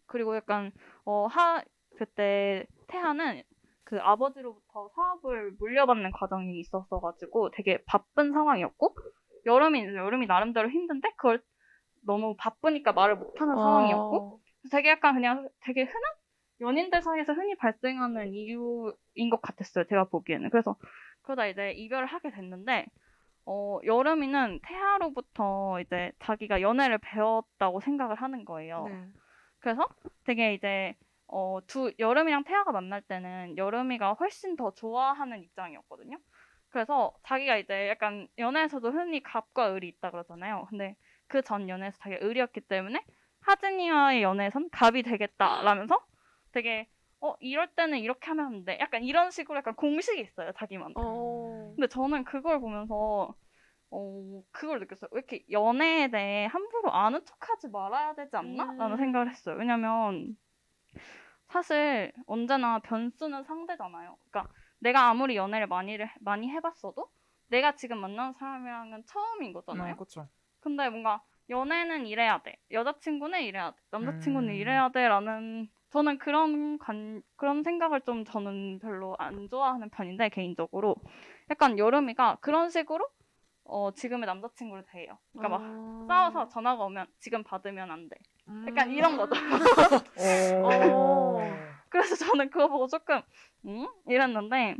그리고 약간 어, 하 그때 태아는 그 아버지로부터 사업을 물려받는 과정이 있었어가지고 되게 바쁜 상황이었고 여름이 여름이 나름대로 힘든데 그걸 너무 바쁘니까 말을 못하는 상황이었고 어. 되게 약간 그냥 되게 흔한 연인들 사이에서 흔히 발생하는 이유인 것 같았어요. 제가 보기에는. 그래서 그러다 이제 이별을 하게 됐는데 어, 여름이는 태아로부터 이제 자기가 연애를 배웠다고 생각을 하는 거예요. 네. 그래서 되게 이제 어, 두 여름이랑 태아가 만날 때는 여름이가 훨씬 더 좋아하는 입장이었거든요. 그래서 자기가 이제 약간 연애에서도 흔히 갑과 을이 있다 그러잖아요. 근데 그 전 연애에서 자기가 을이었기 때문에 하진이와의 연애에선 갑이 되겠다라면서 되게 어 이럴 때는 이렇게 하면 안 돼. 약간 이런 식으로 약간 공식이 있어요 자기만. 어. 근데 저는 그걸 보면서 어 그걸 느꼈어요. 왜 이렇게 연애에 대해 함부로 아는 척하지 말아야 되지 않나? 라는 음. 생각을 했어요. 왜냐면 사실 언제나 변수는 상대잖아요. 그러니까 내가 아무리 연애를 많이 많이 해봤어도 내가 지금 만나는 사람이랑은 처음인 거잖아요. 네, 그렇죠. 근데 뭔가 연애는 이래야 돼. 여자친구는 이래야 돼. 남자친구는 음. 이래야 돼라는 저는 그런 관 그런 생각을 좀 저는 별로 안 좋아하는 편인데 개인적으로 약간 여름이가 그런 식으로 어 지금의 남자친구를 대해요. 그러니까 막 아. 싸워서 전화가 오면 지금 받으면 안 돼. 약간 음. 이런 거죠. 어. 그래서 저는 그거 보고 조금 응? 이랬는데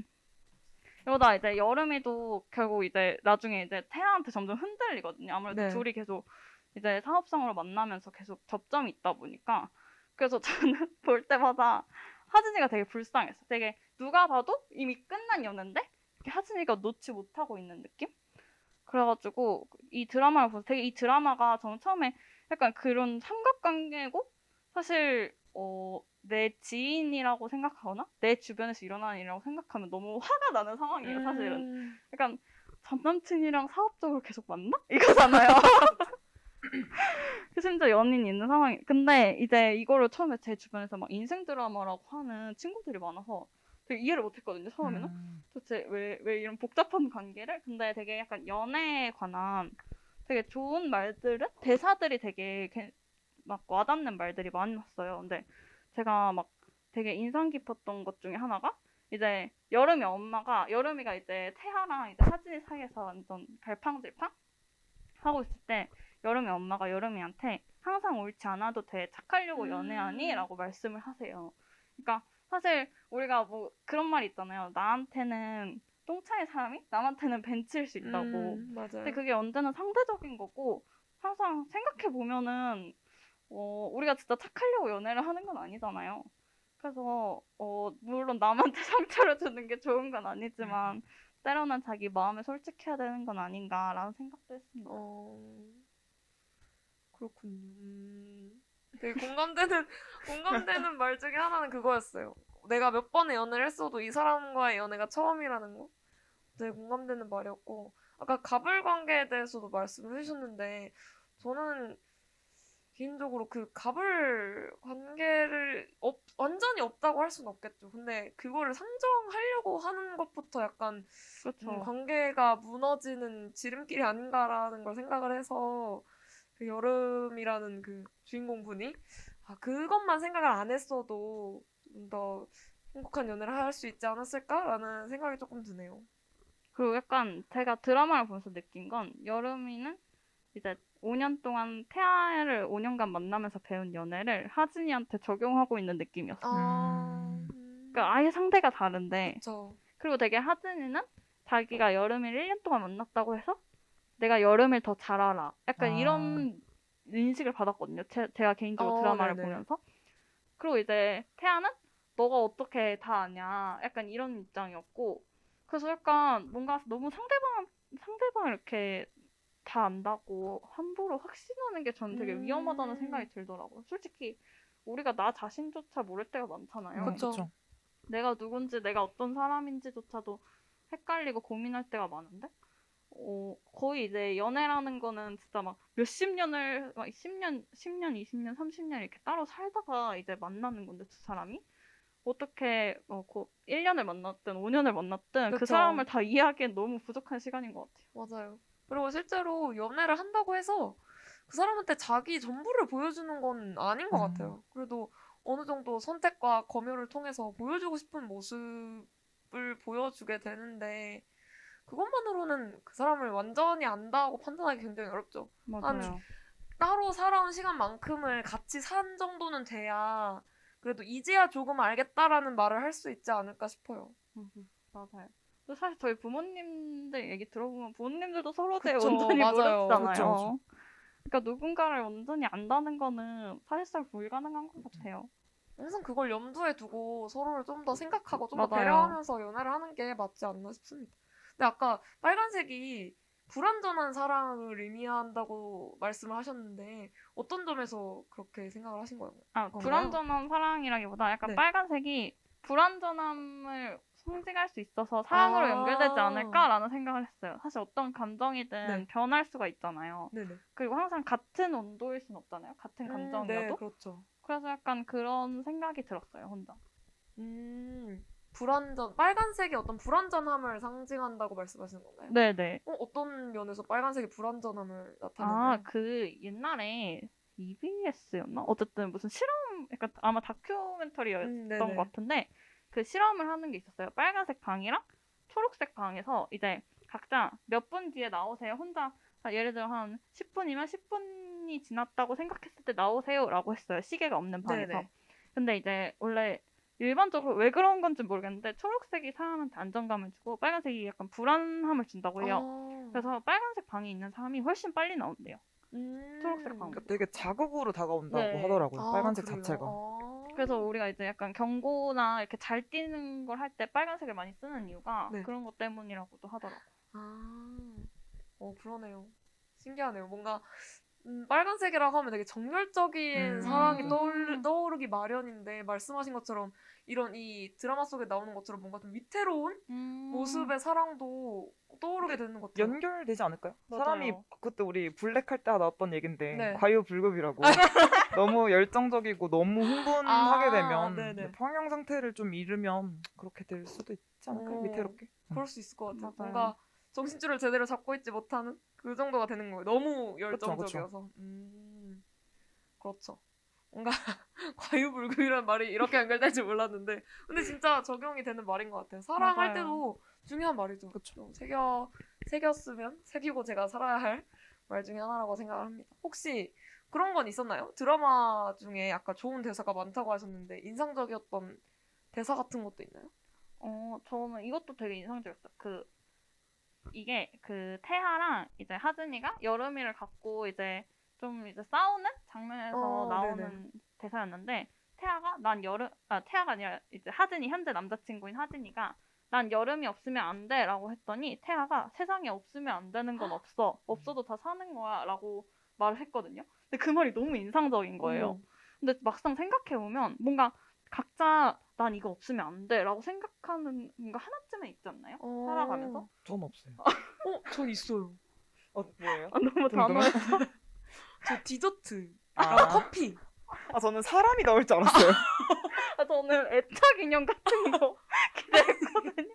이러다 이제 여름이도 결국 이제 나중에 이제 태아한테 점점 흔들리거든요. 아무래도 네. 둘이 계속 이제 사업상으로 만나면서 계속 접점이 있다 보니까 그래서 저는 볼 때마다 하진이가 되게 불쌍했어. 되게 누가 봐도 이미 끝난 연애인데 하진이가 놓지 못하고 있는 느낌? 그래가지고 이 드라마를 보서 되게 이 드라마가 저는 처음에 약간 그런 삼각관계고 사실 어, 내 지인이라고 생각하거나 내 주변에서 일어나는 일이라고 생각하면 너무 화가 나는 상황이에요. 사실은 음. 약간 전 남친이랑 사업적으로 계속 만나 이거잖아요. 그 심지어 연인이 있는 상황이. 근데 이제 이거를 처음에 제 주변에서 막 인생 드라마라고 하는 친구들이 많아서 되게 이해를 못했거든요. 처음에는. 음. 도대체 왜, 왜 이런 복잡한 관계를? 근데 되게 약간 연애에 관한 되게 좋은 말들은 대사들이 되게 게- 막 와닿는 말들이 많이 났어요. 근데 제가 막 되게 인상 깊었던 것 중에 하나가 이제 여름이 엄마가 여름이가 이제 태아랑 이제 하진이 사이에서 완전 갈팡질팡 하고 있을 때 여름이 엄마가 여름이한테 항상 옳지 않아도 돼 착하려고 음. 연애하니라고 말씀을 하세요. 그러니까 사실 우리가 뭐 그런 말 있잖아요. 나한테는 똥차의 사람이 남한테는 벤츠일 수 있다고. 음, 맞아요. 근데 그게 언제나 상대적인 거고 항상 생각해 보면은 어, 우리가 진짜 착하려고 연애를 하는 건 아니잖아요. 그래서 어, 물론 남한테 상처를 주는 게 좋은 건 아니지만 때로는 자기 마음에 솔직해야 되는 건 아닌가라는 생각도 했습니다. 어 그렇군요. 음. 되게 공감되는 공감되는 말 중에 하나는 그거였어요. 내가 몇 번의 연애를 했어도 이 사람과의 연애가 처음이라는 거. 되게 공감되는 말이었고 아까 가불 관계에 대해서도 말씀을 해주셨는데 저는 개인적으로 그 가불 관계를 없, 완전히 없다고 할 수는 없겠죠. 근데 그거를 상정하려고 하는 것부터 약간 그렇죠. 음, 관계가 무너지는 지름길이 아닌가라는 걸 생각을 해서 그 여름이라는 그 주인공 분이 아 그것만 생각을 안 했어도 좀 더 행복한 연애를 할 수 있지 않았을까라는 생각이 조금 드네요. 그리고 약간 제가 드라마를 보면서 느낀 건 여름이는 이제 5년 동안 태아를 5년간 만나면서 배운 연애를 하진이한테 적용하고 있는 느낌이었어요. 아, 그러니까 아예 상대가 다른데 그렇죠. 그리고 되게 하진이는 자기가 여름이를 1년 동안 만났다고 해서 내가 여름을 더 잘 알아. 약간 아. 이런 인식을 받았거든요. 제, 가 개인적으로 어, 드라마를 네네. 보면서. 그리고 이제 태아는 너가 어떻게 다 아냐. 약간 이런 입장이었고. 그래서 약간 뭔가 너무 상대방, 상대방 이렇게 다 안다고 함부로 확신하는 게 저는 되게 음. 위험하다는 생각이 들더라고요. 솔직히 우리가 나 자신조차 모를 때가 많잖아요. 그렇죠. 내가 누군지 내가 어떤 사람인지조차도 헷갈리고 고민할 때가 많은데 어, 거의 이제 연애라는 거는 진짜 막 몇십 년을 막 10년, 10년, 20년, 30년 이렇게 따로 살다가 이제 만나는 건데 두 사람이 어떻게 어, 그 1년을 만났든 5년을 만났든 그 그쵸. 사람을 다 이해하기엔 너무 부족한 시간인 것 같아요. 맞아요. 그리고 실제로 연애를 한다고 해서 그 사람한테 자기 전부를 보여주는 건 아닌 것 음. 같아요. 그래도 어느 정도 선택과 검열을 통해서 보여주고 싶은 모습을 보여주게 되는데 그것만으로는 그 사람을 완전히 안다고 판단하기 굉장히 어렵죠. 맞아요. 따로 살아온 시간만큼을 같이 산 정도는 돼야 그래도 이제야 조금 알겠다라는 말을 할 수 있지 않을까 싶어요. 음, 맞아요. 근데 사실 저희 부모님들 얘기 들어보면 부모님들도 서로에 대해 완전히 맞아요. 모르잖아요. 그러니까 누군가를 완전히 안다는 거는 사실상 불가능한 것 같아요. 항상 그걸 염두에 두고 서로를 좀 더 생각하고 좀 더. 배려하면서 연애를 하는 게 맞지 않나 싶습니다. 근데 아까 빨간색이 불완전한 사랑을 의미한다고 말씀을 하셨는데 어떤 점에서 그렇게 생각을 하신 거예요? 아, 건가요? 불완전한 사랑이라기보다 약간 네. 빨간색이 불완전함을 상징할 수 있어서 사랑으로 아. 연결되지 않을까라는 생각을 했어요. 사실 어떤 감정이든 네. 변할 수가 있잖아요. 네네. 그리고 항상 같은 온도일 순 없잖아요. 같은 감정이어도. 네, 그렇죠. 그래서 약간 그런 생각이 들었어요, 혼자. 음, 불완전 빨간색이 어떤 불완전함을 상징한다고 말씀하시는 건가요? 네네. 어, 어떤 면에서 빨간색이 불완전함을 나타내나요? 아, 그 옛날에 EBS였나? 어쨌든 무슨 실험, 약간 아마 다큐멘터리였던 음. 것 같은데 그 실험을 하는 게 있었어요. 빨간색 방이랑 초록색 방에서 이제 각자 몇 분 뒤에 나오세요. 혼자 아, 예를 들어 한 10분이면 10분이 지났다고 생각했을 때 나오세요라고 했어요. 시계가 없는 방에서. 네네. 근데 이제 원래 일반적으로 왜 그런 건지 모르겠는데 초록색이 사람한테 안정감을 주고 빨간색이 약간 불안함을 준다고 해요. 아, 그래서 빨간색 방에 있는 사람이 훨씬 빨리 나온대요. 음. 초록색 방. 그러니까 되게 자극으로 다가온다고 네. 하더라고요. 아, 빨간색 그래요? 자체가. 아. 그래서 우리가 이제 약간 경고나 이렇게 잘 뛰는 걸 할 때 빨간색을 많이 쓰는 이유가 네. 그런 것 때문이라고도 하더라고요. 아, 어 그러네요. 신기하네요. 뭔가 음, 빨간색이라고 하면 되게 정열적인 음. 사랑이 음. 떠올, 떠오르기 마련인데 말씀하신 것처럼 이런 이 드라마 속에 나오는 것처럼 뭔가 좀 위태로운 음. 모습의 사랑도 떠오르게 되는 것 같아요. 연결되지 않을까요? 맞아요. 사람이 그때 우리 블랙 할 때 나왔던 얘긴데 네. 과유불급이라고 너무 열정적이고 너무 흥분하게 아, 되면 네네. 평형 상태를 좀 잃으면 그렇게 될 수도 있지 않을까요? 어. 위태롭게. 그럴 수 있을 것 같아요. 맞아요. 뭔가 정신줄을 제대로 잡고 있지 못하는 그 정도가 되는 거예요. 너무. 열정적이어서. 음, 그렇죠. 뭔가 과유불급이라는 말이 이렇게 연결될 줄 몰랐는데, 근데 진짜 적용이 되는 말인 것 같아요. 사랑할 맞아요. 때도 중요한 말이죠. 그렇죠. 새겨 새겼으면 새기고 제가 살아야 할 말 중에 하나라고 생각을 합니다. 혹시 그런 건 있었나요? 드라마 중에 아까 좋은 대사가 많다고 하셨는데 인상적이었던 대사 같은 것도 있나요? 어, 저는 이것도 되게 인상적이었어요. 그 이게 그 태하랑 이제 하준이가 여름이를 갖고 이제 좀 이제 싸우는 장면에서 어, 나오는 네네. 대사였는데 태하가 난 여름 아 태하가 아니라 이제 하준이 현재 남자친구인 하준이가 난 여름이 없으면 안 돼라고 했더니 태하가 세상에 없으면 안 되는 건 없어 없어도 다 사는 거야라고 말을 했거든요. 근데 그 말이 너무 인상적인 거예요. 음. 근데 막상 생각해 보면 뭔가 각자 난 이거 없으면 안 돼라고 생각하는 뭔가 하나쯤은 있지 않나요? 어. 살아가면서? 전 없어요. 어, 저 있어요. 어 뭐예요? 아, 너무 궁금해. 단호해. 저 디저트, 아, 커피. 아 저는 사람이 나올 줄 알았어요. 아, 저는 애착 인형 같은 거 기대했거든요.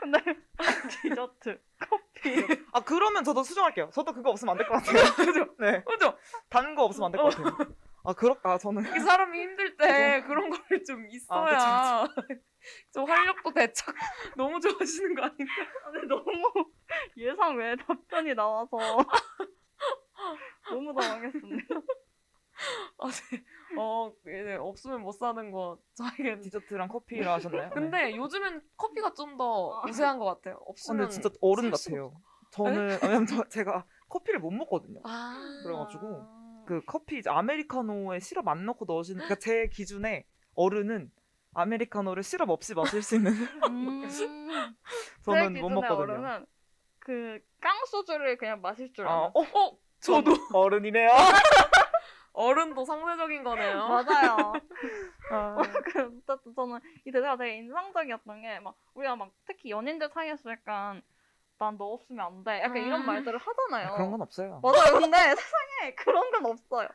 근데 디저트, 커피. 아 그러면 저도 수정할게요. 저도 그거 없으면 안 될 것 같아요. 그죠? 네, 그죠? 단 거 없으면 안 될 것 같아요. 아 그렇다. 아, 저는 이 사람이 힘들 때 그런 거를 좀 있어야 좀 활력도 대착 너무 좋아하시는 거 아닌가? 근데 너무 예상 외의 답변이 나와서 너무 당황했습니다. 아, 네. 어, 네, 없으면 못 사는 거 저에겐. 디저트랑 커피라 하셨나요? 네. 근데 요즘엔 커피가 좀 더 우세한 것 같아요. 아, 없으면. 근데 진짜 어른 같아요. 저는 왜냐면 저, 제가 커피를 못 먹거든요. 아. 그래가지고 그 커피 이제 아메리카노에 시럽 안 넣고 넣으시는 그러니까 제 기준에 어른은 아메리카노를 시럽 없이 마실 수 있는 음, 저는 제못 먹거든요. 어른은 그 깡소주를 그냥 마실 줄 아, 알아요. 어, 어, 저도 어른이네요. 어른도 상대적인 거네요. 맞아요. 아, 그 어쨌든 저는 이 대사가 되게 인상적이었던 게 막 우리가 막 특히 연인들 사이에서 약간 난 너 없으면 안 돼. 약간 이런 음. 말들을 하잖아요. 그런 건 없어요. 맞아요. 근데 세상에 그런 건 없어요.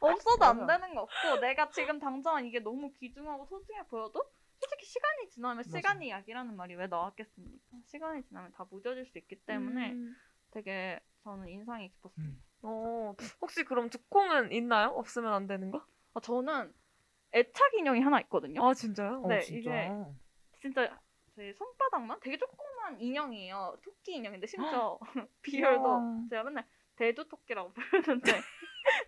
없어도 안. 되는 거 없고 내가 지금 당장 이게 너무 귀중하고 소중해 보여도 솔직히 시간이 지나면 맞아. 시간이 약이라는 말이 왜 나왔겠습니까? 시간이 지나면 다 무뎌질 수 있기 때문에 음. 되게 저는 인상이 깊었어요. 음. 어, 혹시 그럼 두콩은 있나요? 없으면 안 되는 거? 아, 저는 애착 인형이 하나 있거든요. 아, 진짜요? 어, 네, 진짜. 이게 진짜 제 손바닥만 되게 조그만 인형이에요. 토끼 인형인데 심지어 비율도 귀여워. 제가 맨날 대두 토끼라고 부르는데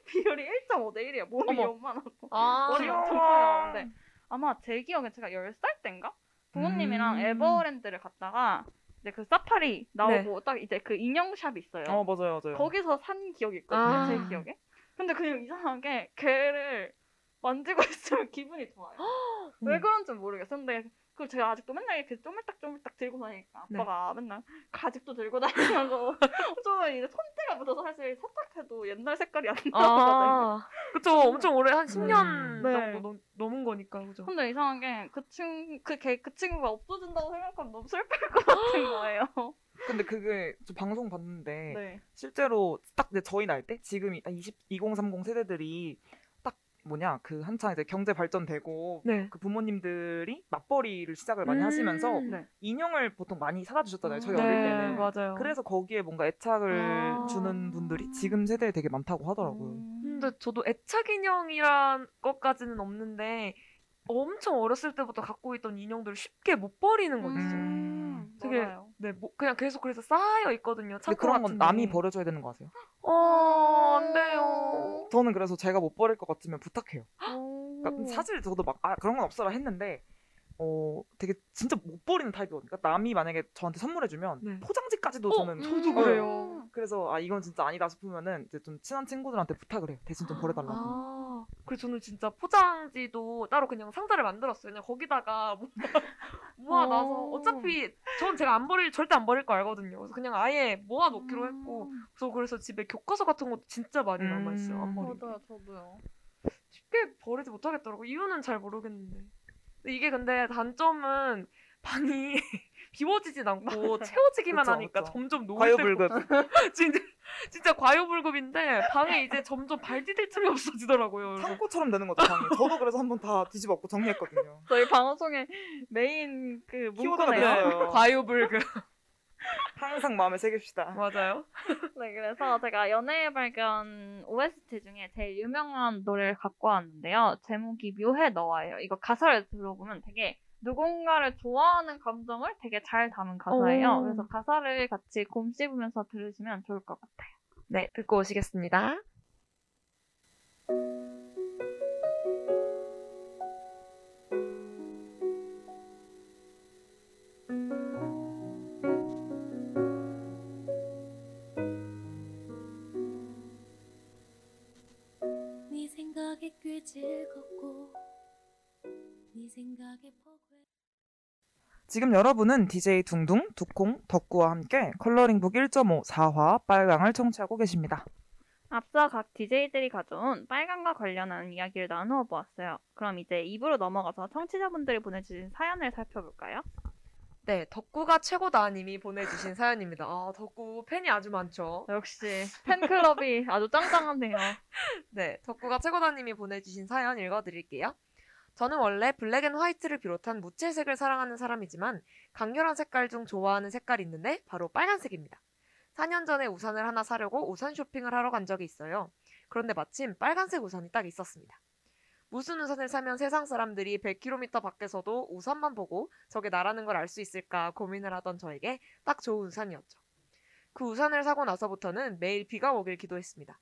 비율이 1.5대 1이에요. 몸이 어머. 요만하고 아, 머리. 엄청 커요. 근데 아마 제 기억에 제가 10살 때인가 부모님이랑 음. 에버랜드를 갔다가 이제 그 사파리 나오고 딱 이제 그 인형샵이 있어요. 어 맞아요 맞아요. 거기서 산 기억이 있거든요. 아. 제 기억에. 근데 그냥 이상하게 걔를 만지고 있으면 기분이 좋아요. 왜 음. 그런지 모르겠어요. 근데 그 제가 아직도 맨날 이렇게 쪼물딱쪼물딱 들고 다니니까 네. 아빠가 맨날 가죽도 들고 다니면서 좀 이제 손때가 묻어서 사실 세탁해도 옛날 색깔이 안 나거든요. 아, 그쵸. 엄청 오래 한 10년 음. 네. 정도 넘, 넘은 거니까, 그죠? 근데 이상하게 그 친, 그, 걔, 그 친구가 없어진다고 생각하면 너무 슬플 것 같은 거예요. 근데 그게 저 방송 봤는데 네. 실제로 딱 저희 날때 지금 20, 2030 세대들이 딱 뭐냐 그 한창 이제 경제 발전되고 네. 그 부모님들이 맞벌이를 시작을 많이 하시면서 음. 네. 인형을 보통 많이 사다 주셨잖아요. 저희 네, 어릴 때는. 맞아요. 그래서 거기에 뭔가 애착을 아. 주는 분들이 지금 세대에 되게 많다고 하더라고요. 음. 근데 저도 애착 인형이란 것까지는 없는데 엄청 어렸을 때부터 갖고 있던 인형들을 쉽게 못 버리는 거 있어요. 음, 되게 맞아요. 네, 뭐 그냥 계속 그래서 쌓여 있거든요. 근데 그런 건 같은데. 남이 버려줘야 되는 거 아세요? 어, 안 돼요. 저는 그래서 제가 못 버릴 것 같으면 부탁해요. 오. 그러니까 사실 저도 막 아, 그런 건 없어라 했는데 어 되게 진짜 못 버리는 타입이거든요. 그러니까 남이 만약에 저한테 선물해주면 네. 포장지까지도 어, 저는 저도 어, 그래요. 그래서 아 이건 진짜 아니다 싶으면은 이제 좀 친한 친구들한테 부탁을 해요. 대신 좀 버려달라고. 아, 그래서 저는 진짜 포장지도 따로 그냥 상자를 만들었어요. 그냥 거기다가 뭐 모아놔서 오. 어차피 전 제가 안 버릴 절대 안 버릴 거 알거든요. 그래서 그냥 아예 모아놓기로 음. 했고 저 그래서 집에 교과서 같은 것도 진짜 많이 남아 있어요. 안 음. 버리고 맞아요, 저도요. 쉽게 버리지 못하겠더라고. 이유는 잘 모르겠는데. 근데 이게 근데 단점은 방이 비워지진 않고 채워지기만 그쵸, 하니까 그쵸. 점점 노을 과유불급. 진짜 진짜 과유불급인데 방에 이제 점점 발 디딜 틈이 없어지더라고요. 창고처럼 되는 거죠 방이. 저도 그래서 한번 다 뒤집었고 정리했거든요. 저희 방송의 메인 그 키워드가 문구네요. 됐어요. 과유불급 항상 마음에 새깁시다. 맞아요. 네, 그래서 제가 연애의 발견 OST 중에 제일 유명한 노래를 갖고 왔는데요. 제목이 묘해 너와예요. 이거 가사를 들어보면 되게 누군가를 좋아하는 감정을 되게 잘 담은 가사예요. 오. 그래서 가사를 같이 곰씹으면서 들으시면 좋을 것 같아요. 네, 듣고 오시겠습니다. 생각에 꽤 즐겁고 네 생각에 포근해 지금 여러분은 DJ 둥둥, 두콩, 덕구와 함께 컬러링북 1.5 4화 빨강을 청취하고 계십니다. 앞서 각 DJ들이 가져온 빨강과 관련한 이야기를 나누어 보았어요. 그럼 이제 2부로 넘어가서 청취자분들이 보내주신 사연을 살펴볼까요? 네, 덕구가 최고다 님이 보내주신 사연입니다. 아, 덕구 팬이 아주 많죠. 역시 팬클럽이 아주 짱짱하네요. 네, 덕구가 최고다 님이 보내주신 사연 읽어드릴게요. 저는 원래 black and white를 비롯한 무채색을 사랑하는 사람이지만 강렬한 색깔 중 좋아하는 색깔이 있는데 바로 빨간색입니다. 4년 전에 우산을 하나 사려고 우산 쇼핑을 하러 간 적이 있어요. 그런데 마침 빨간색 우산이 딱 있었습니다. 무슨 우산을 사면 세상 사람들이 100km 밖에서도 우산만 보고 저게 나라는 걸 알 수 있을까 고민을 하던 저에게 딱 좋은 우산이었죠. 그 우산을 사고 나서부터는 매일 비가 오길 기도했습니다.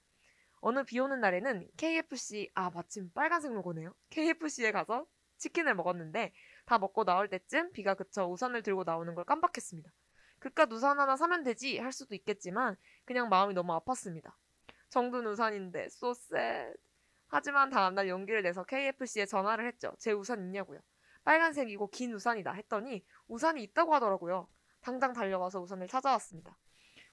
어느 비 오는 날에는 KFC, 아, 마침 빨간색 로고네요. KFC에 가서 치킨을 먹었는데 다 먹고 나올 때쯤 비가 그쳐 우산을 들고 나오는 걸 깜빡했습니다. 그깟 우산 하나 사면 되지 할 수도 있겠지만 그냥 마음이 너무 아팠습니다. 정든 우산인데 so sad. 하지만 다음날 용기를 내서 KFC에 전화를 했죠. 제 우산 있냐고요. 빨간색이고 긴 우산이다 했더니 우산이 있다고 하더라고요. 당장 달려가서 우산을 찾아왔습니다.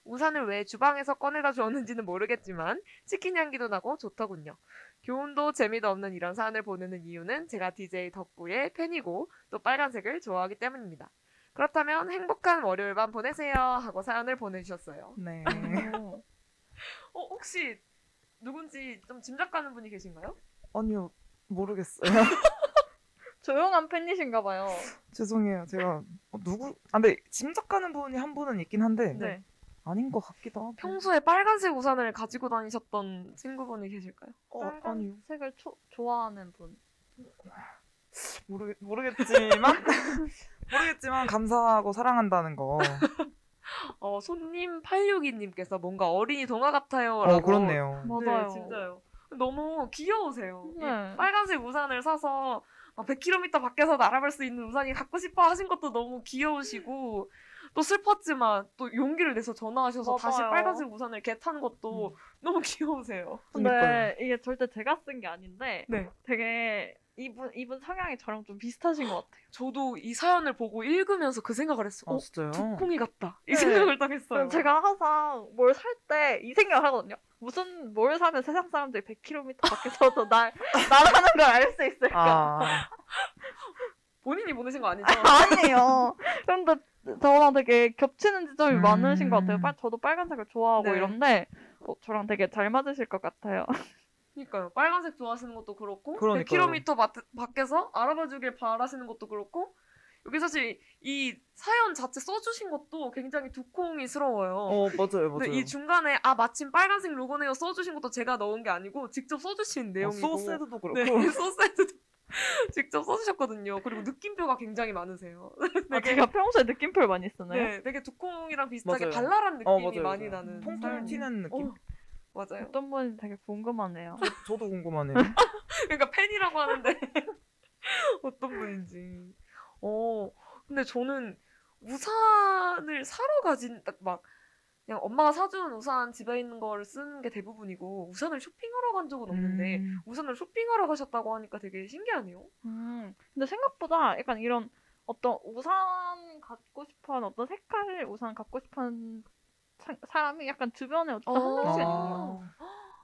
우산을 왜 주방에서 꺼내다 주었는지는 모르겠지만 치킨 향기도 나고 좋더군요. 교훈도 재미도 없는 이런 사연을 보내는 이유는 제가 DJ 덕구의 팬이고 또 빨간색을 좋아하기 때문입니다. 그렇다면 행복한 월요일 밤 보내세요 하고 사연을 보내주셨어요. 네. 어, 혹시 누군지 좀 짐작가는 분이 계신가요? 아니요 모르겠어요. 조용한 팬이신가 봐요. 죄송해요. 제가 어, 누구? 아 근데 짐작가는 분이 한 분은 있긴 한데 네. 아닌 것 같기도 하고. 평소에 빨간색 우산을 가지고 다니셨던 친구분이 계실까요? 어, 아니요 빨간색을 초- 좋아하는 분. 모르 모르겠지만 모르겠지만 감사하고 사랑한다는 거. 어, 손님 862님께서 뭔가 어린이 동화 같아요. 라고 어 그렇네요. 맞아요. 네, 진짜요. 너무 귀여우세요. 이 네. 빨간색 우산을 사서 막 100km 밖에서 날아갈 수 있는 우산이 갖고 싶어 하신 것도 너무 귀여우시고 또 슬펐지만 또 용기를 내서 전화하셔서 다시 맞아요. 빨간색 우산을 개 탄 것도 너무 귀여우세요. 근데 그러니까요. 이게 절대 제가 쓴 게 아닌데 네. 되게 이분 이분 성향이 저랑 좀 비슷하신 것 같아요. 저도 이 사연을 보고 읽으면서 그 생각을 했어요. 아 어, 진짜요? 두콩이 같다. 이 네. 생각을 딱 했어요. 제가 항상 뭘 살 때 이 생각을 하거든요. 무슨 뭘 사면 세상 사람들이 100km 밖에서도 날 나라는 걸 알 수 있을까? 아 본인이 보내신 거 아니죠? 아니에요. 근데 저랑 되게 겹치는 지점이 음. 많으신 것 같아요. 빨, 저도 빨간색을 좋아하고 네. 이런데 어, 저랑 되게 잘 맞으실 것 같아요. 그러니까요. 빨간색 좋아하시는 것도 그렇고 그러니까요. 100km 바, 밖에서 알아봐 주길 바라시는 것도 그렇고 여기 사실 이 사연 자체 써주신 것도 굉장히 두콩이스러워요. 어 맞아요 맞아요. 근데 이 중간에 아 마침 빨간색 로고네요 써주신 것도 제가 넣은 게 아니고 직접 써주신 어, 내용이고 소세드도 그렇고. 네, 소세드도 직접 써주셨거든요. 그리고 느낌표가 굉장히 많으세요. 아, 제가 평소에 느낌표를 많이 쓰나요? 네, 되게 두콩이랑 비슷하게 맞아요. 발랄한 느낌이 어, 맞아요, 많이 맞아요. 나는 통통 튀는 느낌. 어, 맞아요. 어떤 분이 되게 궁금하네요. 저도 궁금하네요. 그러니까 팬이라고 하는데 어떤 분인지. 어, 근데 저는 우산을 사러 가진 딱 막 그냥 엄마가 사준 우산 집에 있는 거를 쓰는 게 대부분이고 우산을 쇼핑하러 간 적은 없는데 음. 우산을 쇼핑하러 가셨다고 하니까 되게 신기하네요. 음, 근데 생각보다 약간 이런 어떤 우산 갖고 싶어하는 어떤 색깔 우산 갖고 싶어하는 사- 사람이 약간 주변에 어떤 한 명씩 있어요.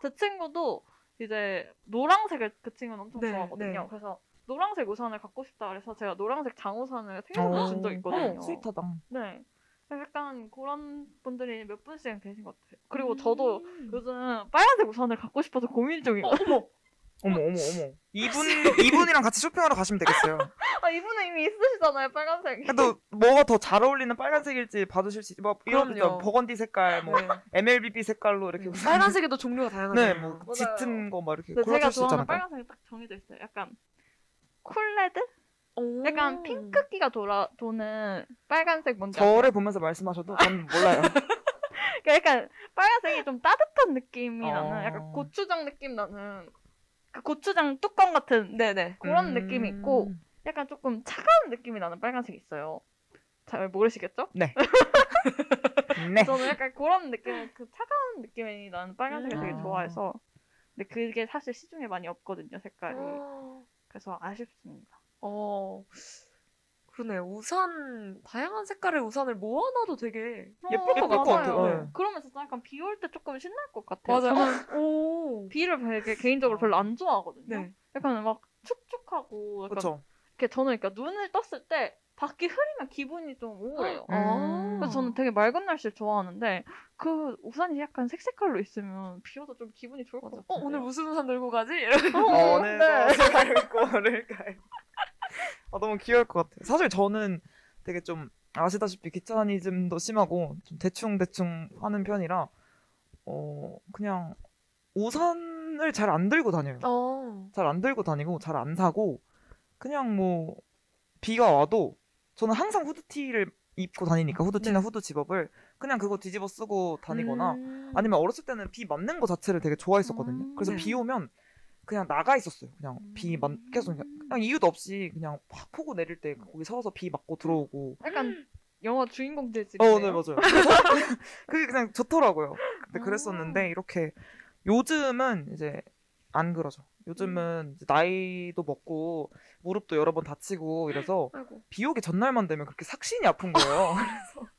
제 친구도 이제 노란색을 그 친구는 엄청 네, 좋아하거든요. 네. 그래서 노란색 우산을 갖고 싶다 그래서 제가 노란색 장우산을 생각해 준적 있거든요. 어, sweet하다. 네. 약간 그런 분들이 몇 분씩 계신 것 같아요. 그리고 저도 요즘 빨간색 우산을 갖고 싶어서 고민 중이에요. 어머. 어머 어머 어머. 이분 이분이랑 같이 쇼핑하러 가시면 되겠어요. 아 이분은 이미 있으시잖아요, 빨간색. 그래도 뭐가 더 잘 어울리는 빨간색일지 봐주실 수 있지. 뭐 이런. 거 버건디 색깔, 뭐 네. MLBB 색깔로 이렇게 빨간색에도 종류가 다양하죠. 네, 뭐 맞아요. 짙은 거 막 이렇게 골라줄 수 있잖아요. 빨간색이 딱 정해져 있어요. 약간 쿨레드? 오. 약간 핑크기가 돌아 도는 빨간색 뭔지 아세요? 저를 보면서 말씀하셔도 저는 몰라요. 그러니까 약간 빨간색이 좀 따뜻한 느낌이 어. 나는 약간 고추장 느낌 나는 그 고추장 뚜껑 같은 네네. 그런 음. 느낌이 있고 약간 조금 차가운 느낌이 나는 빨간색이 있어요. 잘 모르시겠죠? 네. 저는 약간 그런 느낌, 그 차가운 느낌이 나는 빨간색을 되게 음. 좋아해서 근데 그게 사실 시중에 많이 없거든요, 색깔이. 어. 그래서 아쉽습니다. 어. 그러네. 우산 다양한 색깔의 우산을 모아놔도 되게 예쁠 것. 같아요. 네. 그러면서 약간 비 올 때 조금 신날 것 같아요. 맞아요. 오. 비를 되게 개인적으로 별로 안 좋아하거든요. 네. 약간 막 축축하고 약간 그렇죠. 이렇게 저는 그러니까 눈을 떴을 때 밖이 흐리면 기분이 좀 우울해요. 아. 그래서 저는 되게 맑은 날씨를 좋아하는데 그 우산이 약간 색색깔로 있으면 비 와도 좀 기분이 좋을 것. 같아요. 어 오늘 무슨 우산 들고 가지? 이러면 어, 어느 네. 것을 입고를까요? 아, 너무 귀여울 것 같아요. 사실 저는 되게 좀 아시다시피 귀차니즘도 심하고 좀 대충 대충 하는 편이라 어 그냥 우산을 잘 안 들고 다녀요. 어. 잘안 들고 다니고 잘 안 사고 그냥 뭐 비가 와도 저는 항상 후드티를 입고 다니니까 후드티나 후드 집업을 그냥 그거 뒤집어 쓰고 다니거나 음. 아니면 어렸을 때는 비 맞는 거 자체를 되게 좋아했었거든요. 음. 그래서 네. 비 오면 그냥 나가 있었어요. 그냥 비 맞, 계속 그냥, 그냥 이유도 없이 그냥 팍 폭우 내릴 때 거기 서서 비 맞고 들어오고. 약간 영화 주인공들 어, 네. 맞아요. 그래서 그게 그냥 좋더라고요. 그때 아. 그랬었는데 이렇게 요즘은 이제 안 그러죠. 요즘은 이제 나이도 먹고 무릎도 여러 번 다치고 이래서 아이고. 비 오기 전날만 되면 그렇게 삭신이 아픈 거예요.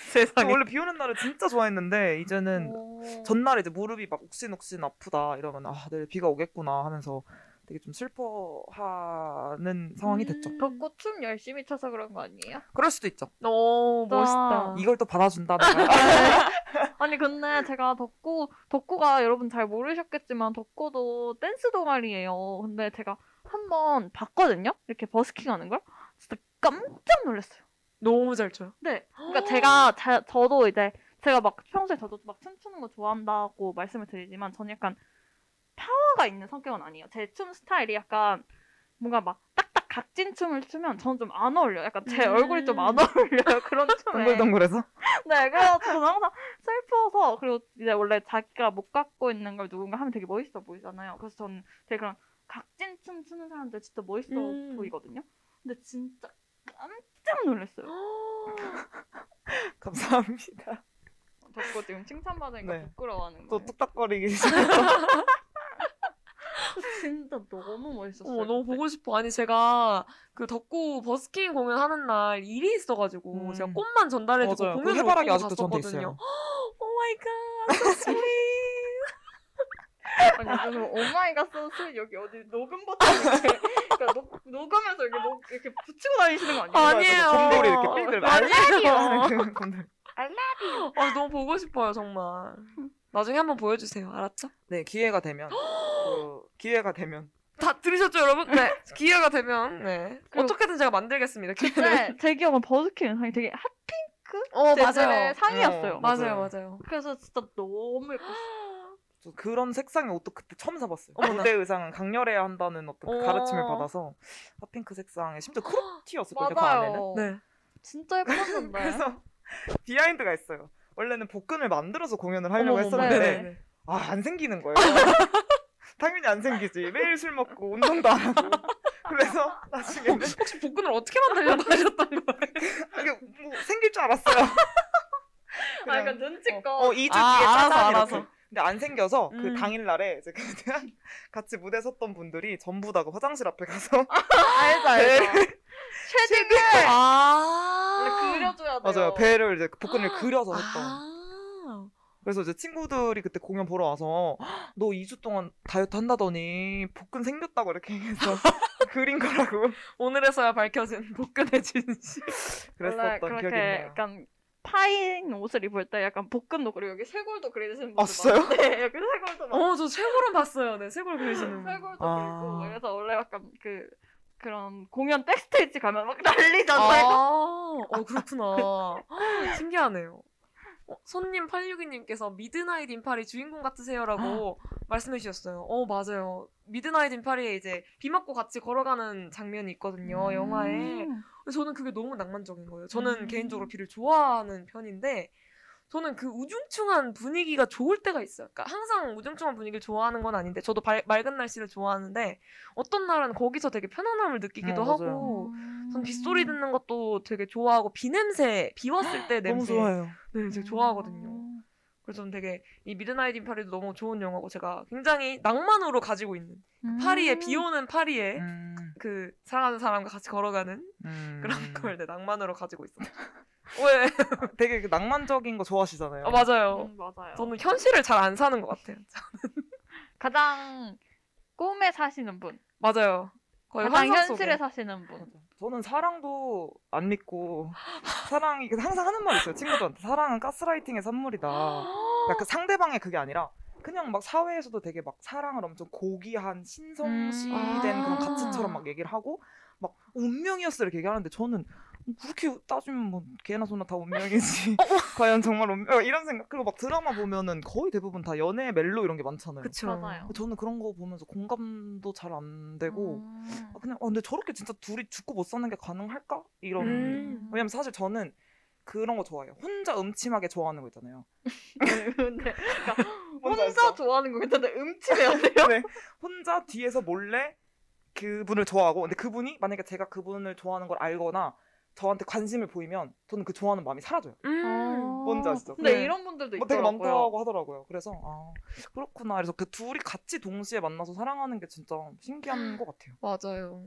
세상에. 원래 비 오는 날을 진짜 좋아했는데 이제는 오. 전날에 이제 무릎이 막 욱신욱신 아프다 이러면 아 내일 비가 오겠구나 하면서 되게 좀 슬퍼하는 상황이 됐죠. 음. 덕구 춤 열심히 춰서 그런 거 아니에요? 그럴 수도 있죠. 오 나- 멋있다. 이걸 또 받아준다 내가. 아니 근데 제가 덕구 덕구가 여러분 잘 모르셨겠지만 덕구도 댄스 동아리예요. 근데 제가 한 번 봤거든요. 이렇게 버스킹 하는 걸. 진짜 깜짝 놀랐어요. 너무 잘 춰요. 네. 그러니까 제가 자, 저도 이제 제가 막 평소에 저도 막 춤추는 거 좋아한다고 말씀을 드리지만 저는 약간 파워가 있는 성격은 아니에요. 제 춤 스타일이 약간 뭔가 막 딱딱 각진 춤을 추면 저는 좀 안 어울려. 요 약간 제 음. 얼굴이 좀 안 어울려요. 그런 춤에. 동글동글해서. 네, 그래서 저는 항상 슬퍼서 그리고 이제 원래 자기가 못 갖고 있는 걸 누군가 하면 되게 멋있어 보이잖아요. 그래서 저는 되게 그런 각진 춤 추는 사람들 진짜 멋있어 음. 보이거든요. 근데 진짜 깜짝 놀랐어요. 감사합니다. 덕구 지금 칭찬받으니까 네. 부끄러워하는 또 거예요. 뚝딱거리기. 진짜 너무 멋있었어요. 어, 너무. 보고 싶어. 아니 제가 그 덕구 버스킹 공연하는 날 일이 있어가지고 음. 제가 꽃만 전달해주고 맞아요. 그 공연을 해바라기 아직도 저한테. 갔었거든요. Oh my god, so sweet. 아니 무슨 oh my god 소스 여기 어디 녹음 버튼 이렇게 그러니까 녹, 녹으면서 이렇게 녹, 이렇게 붙이고 다니시는 거 아니에요? 아니에요. 곰돌이 이렇게 삥들 아니에요. 하는 그 곰돌. 아 너무 보고 싶어요 정말. 나중에 한번 보여주세요. 알았죠? 네 기회가 되면 그 기회가 되면 다 들으셨죠 여러분? 네. 기회가 되면 네. 그리고- 어떻게든 제가 만들겠습니다. 기회는. 네, 제 기억은 버스킹 영상이 되게 핫핑크 어 맞아요. 상이었어요. 어, 맞아요 맞아요. 맞아요. 그래서 진짜 너무 예뻤어요. 저 그런 색상의 옷도 그때 처음 사봤어요. 어머나. 무대 의상은 강렬해야 한다는 어떤 그 어. 가르침을 받아서 핫핑크 색상에 심지어 크롭티였을걸요 그 안에는. 네. 진짜 예뻤는데. 그래서 비하인드가 있어요. 원래는 복근을 만들어서 공연을 하려고 어머머머. 했었는데. 아 안 생기는 거예요. 당연히 안 생기지. 매일 술 먹고 운동도 안 하고. 그래서 나중에는 혹시 복근을 어떻게 만들려고 하셨던 거예요? 이게 뭐 생길 줄 알았어요. 아, 약간 눈치껏. 어, 2주 아, 뒤에 알아서, 짜잔 알아서. 근데 안 생겨서 음. 그 당일날에 이제 그냥 같이 무대 섰던 분들이 전부 다 그 화장실 앞에 가서 알죠, 알죠. shading을 아. 그려줘야 돼요. 맞아요. 배를 이제 복근을 그려서 했던. 아. 그래서 이제 친구들이 그때 공연 보러 와서 너 2주 동안 다이어트 한다더니 복근 생겼다고 이렇게 해서 그린 거라고 오늘에서야 밝혀진 복근의 진실. 그랬었던 기억이 있네요. 약간 파인 옷을 입을 때 약간 복근도 그리고 여기 쇄골도 그리시는 분들 아, 진짜요? 네, 여기 쇄골도 막 어, 저 쇄골은 봤어요. 네, 쇄골 그리시는. 분. 쇄골도 아. 그리고 그래서 원래 약간 그 그런 공연 backstage 가면 막 난리잖아요. 아, 어 그렇구나. 신기하네요. 어, 손님 862님께서 미드나잇 인 파리 주인공 같으세요라고 말씀해 주셨어요. 어 맞아요. 미드나잇 인 파리에 이제 비 맞고 같이 걸어가는 장면이 있거든요. 영화에. 음. 근데 저는 그게 너무 낭만적인 거예요. 저는 음. 개인적으로 비를 좋아하는 편인데 저는 그 우중충한 분위기가 좋을 때가 있어요. 그러니까 항상 우중충한 분위기를 좋아하는 건 아닌데 저도 발- 맑은 날씨를 좋아하는데 어떤 날은 거기서 되게 편안함을 느끼기도 어, 맞아요. 하고 음. 전 빗소리 듣는 것도 되게 좋아하고 비 냄새, 비 왔을 때 너무 냄새 좋아해요. 네, 되게 좋아하거든요. 그래서 저는 되게 이 미드나잇 인 파리도 너무 좋은 영화고 제가 굉장히 낭만으로 가지고 있는 음. 파리에 비 오는 파리에 음, 그 사랑하는 사람과 같이 걸어가는 음. 그런 걸 내 낭만으로 가지고 있어요. 왜? 되게 그 낭만적인 거 좋아하시잖아요. 아, 맞아요. 음, 맞아요. 저는 현실을 잘 안 사는 것 같아요. 가장 꿈에 사시는 분, 맞아요. 거의 가장. 현실에 사시는 분. 저는 사랑도 안 믿고 사랑이 항상 하는 말 있어요 친구들한테 사랑은 가스라이팅의 선물이다. 그러니까 그 상대방의 그게 아니라 그냥 막 사회에서도 되게 막 사랑을 엄청 고귀한 신성시된 음. 그런 아. 가치처럼 막 얘기를 하고 막 운명이었어 이렇게 얘기하는데 저는 그렇게 따지면 뭐 개나 소나 다 운명이지 과연 정말 운명 이런 생각 그리고 막 드라마 보면은 거의 대부분 다 연애 멜로 이런 게 많잖아요. 그쵸. 맞아요. 저는 그런 거 보면서 공감도 잘 안 되고 음. 아, 그냥 아, 근데 저렇게 진짜 둘이 죽고 못 사는 게 가능할까 이런 음. 왜냐면 사실 저는 그런 거 좋아해요. 혼자 음침하게 좋아하는 거 있잖아요. 근데 그러니까 혼자 알죠? 좋아하는 거 있는데 음침해야 돼요. 네. 혼자 뒤에서 몰래 그분을 좋아하고 근데 그분이 만약에 제가 그분을 좋아하는 걸 알거나 저한테 관심을 보이면 저는 그 좋아하는 마음이 사라져요. 음. 뭔지 아시죠? 근데 네. 이런 분들도 뭐 되게 있더라고요. 많다고 하더라고요. 그래서 아 그렇구나. 그래서 그 둘이 같이 동시에 만나서 사랑하는 게 진짜 신기한 것 같아요. 맞아요.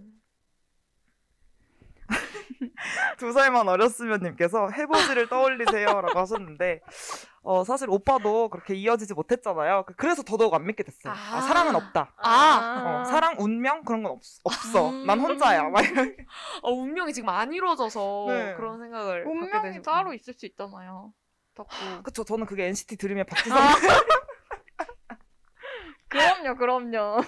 두 살만 어렸으면님께서 해보지를 떠올리세요라고 하셨는데 어, 사실 오빠도 그렇게 이어지지 못했잖아요. 그- 그래서 더더욱 안 믿게 됐어요. 아, 아. 사랑은 없다. 아. 어, 사랑, 운명 그런 건 없, 없어. 음. 난 혼자야. 막 이런. 어, 운명이 지금 안 이루어져서 네. 그런 생각을 갖게 운명이 되시고. 따로 있을 수 있잖아요. 덕후. 그쵸. 저는 그게 NCT 드림의 박지성 그럼요, 그럼요.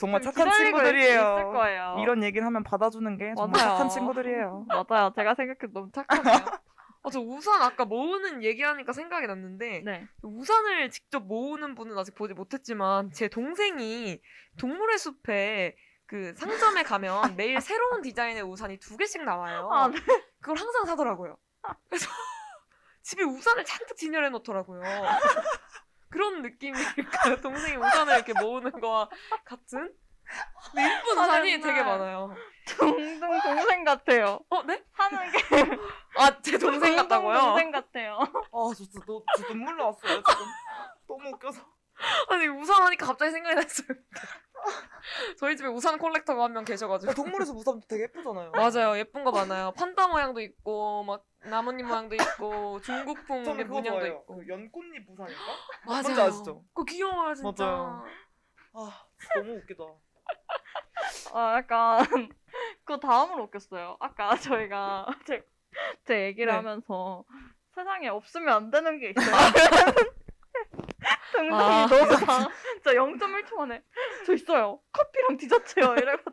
정말 착한 기다리고 있- 있을 친구들이에요. 거예요. 이런 얘기를 하면 받아주는 게 정말 맞아요. 착한 친구들이에요. 맞아요. 제가 생각해도 너무 착하네요. 어, 저 우산 아까 모으는 얘기하니까 생각이 났는데 네. 우산을 직접 모으는 분은 아직 보지 못했지만 제 동생이 동물의 숲에 그 상점에 가면 매일 새로운 디자인의 우산이 두 개씩 나와요. 아, 네. 그걸 항상 사더라고요. 그래서 집에 우산을 잔뜩 진열해 놓더라고요. 그런 느낌일까요? 동생이 우산을 이렇게 모으는 거와 같은? 우산이 정말. 되게 많아요. 동동 동생 같아요. 어, 네? 하는 게 아, 제 동생 같다고요? 동생 같아요. 아, 저 진짜, 너, 저 눈물 나왔어요, 지금. 너무 웃겨서. 아니, 우산 하니까 갑자기 생각이 났어요. 저희 집에 우산 콜렉터가 한 명 계셔가지고. 동물에서 무섭도 되게 예쁘잖아요. 맞아요. 예쁜 거 많아요. 판다 모양도 있고, 막 나뭇잎 모양도 있고, 중국풍 문양도 좋아해요. 있고. 그 연꽃잎 우산인가? 맞아요. 뭔지 아시죠? 그거 귀여워요, 진짜. 맞아요. 아, 진짜 너무 웃기다. 아, 약간 그 다음으로 웃겼어요. 아까 저희가 제, 제 얘기를 네. 하면서 세상에 없으면 안 되는 게 있어요. 동생이 아, 너무 다 진짜 0.1초 만에 저 있어요. 커피랑 디저트요. 이래가지고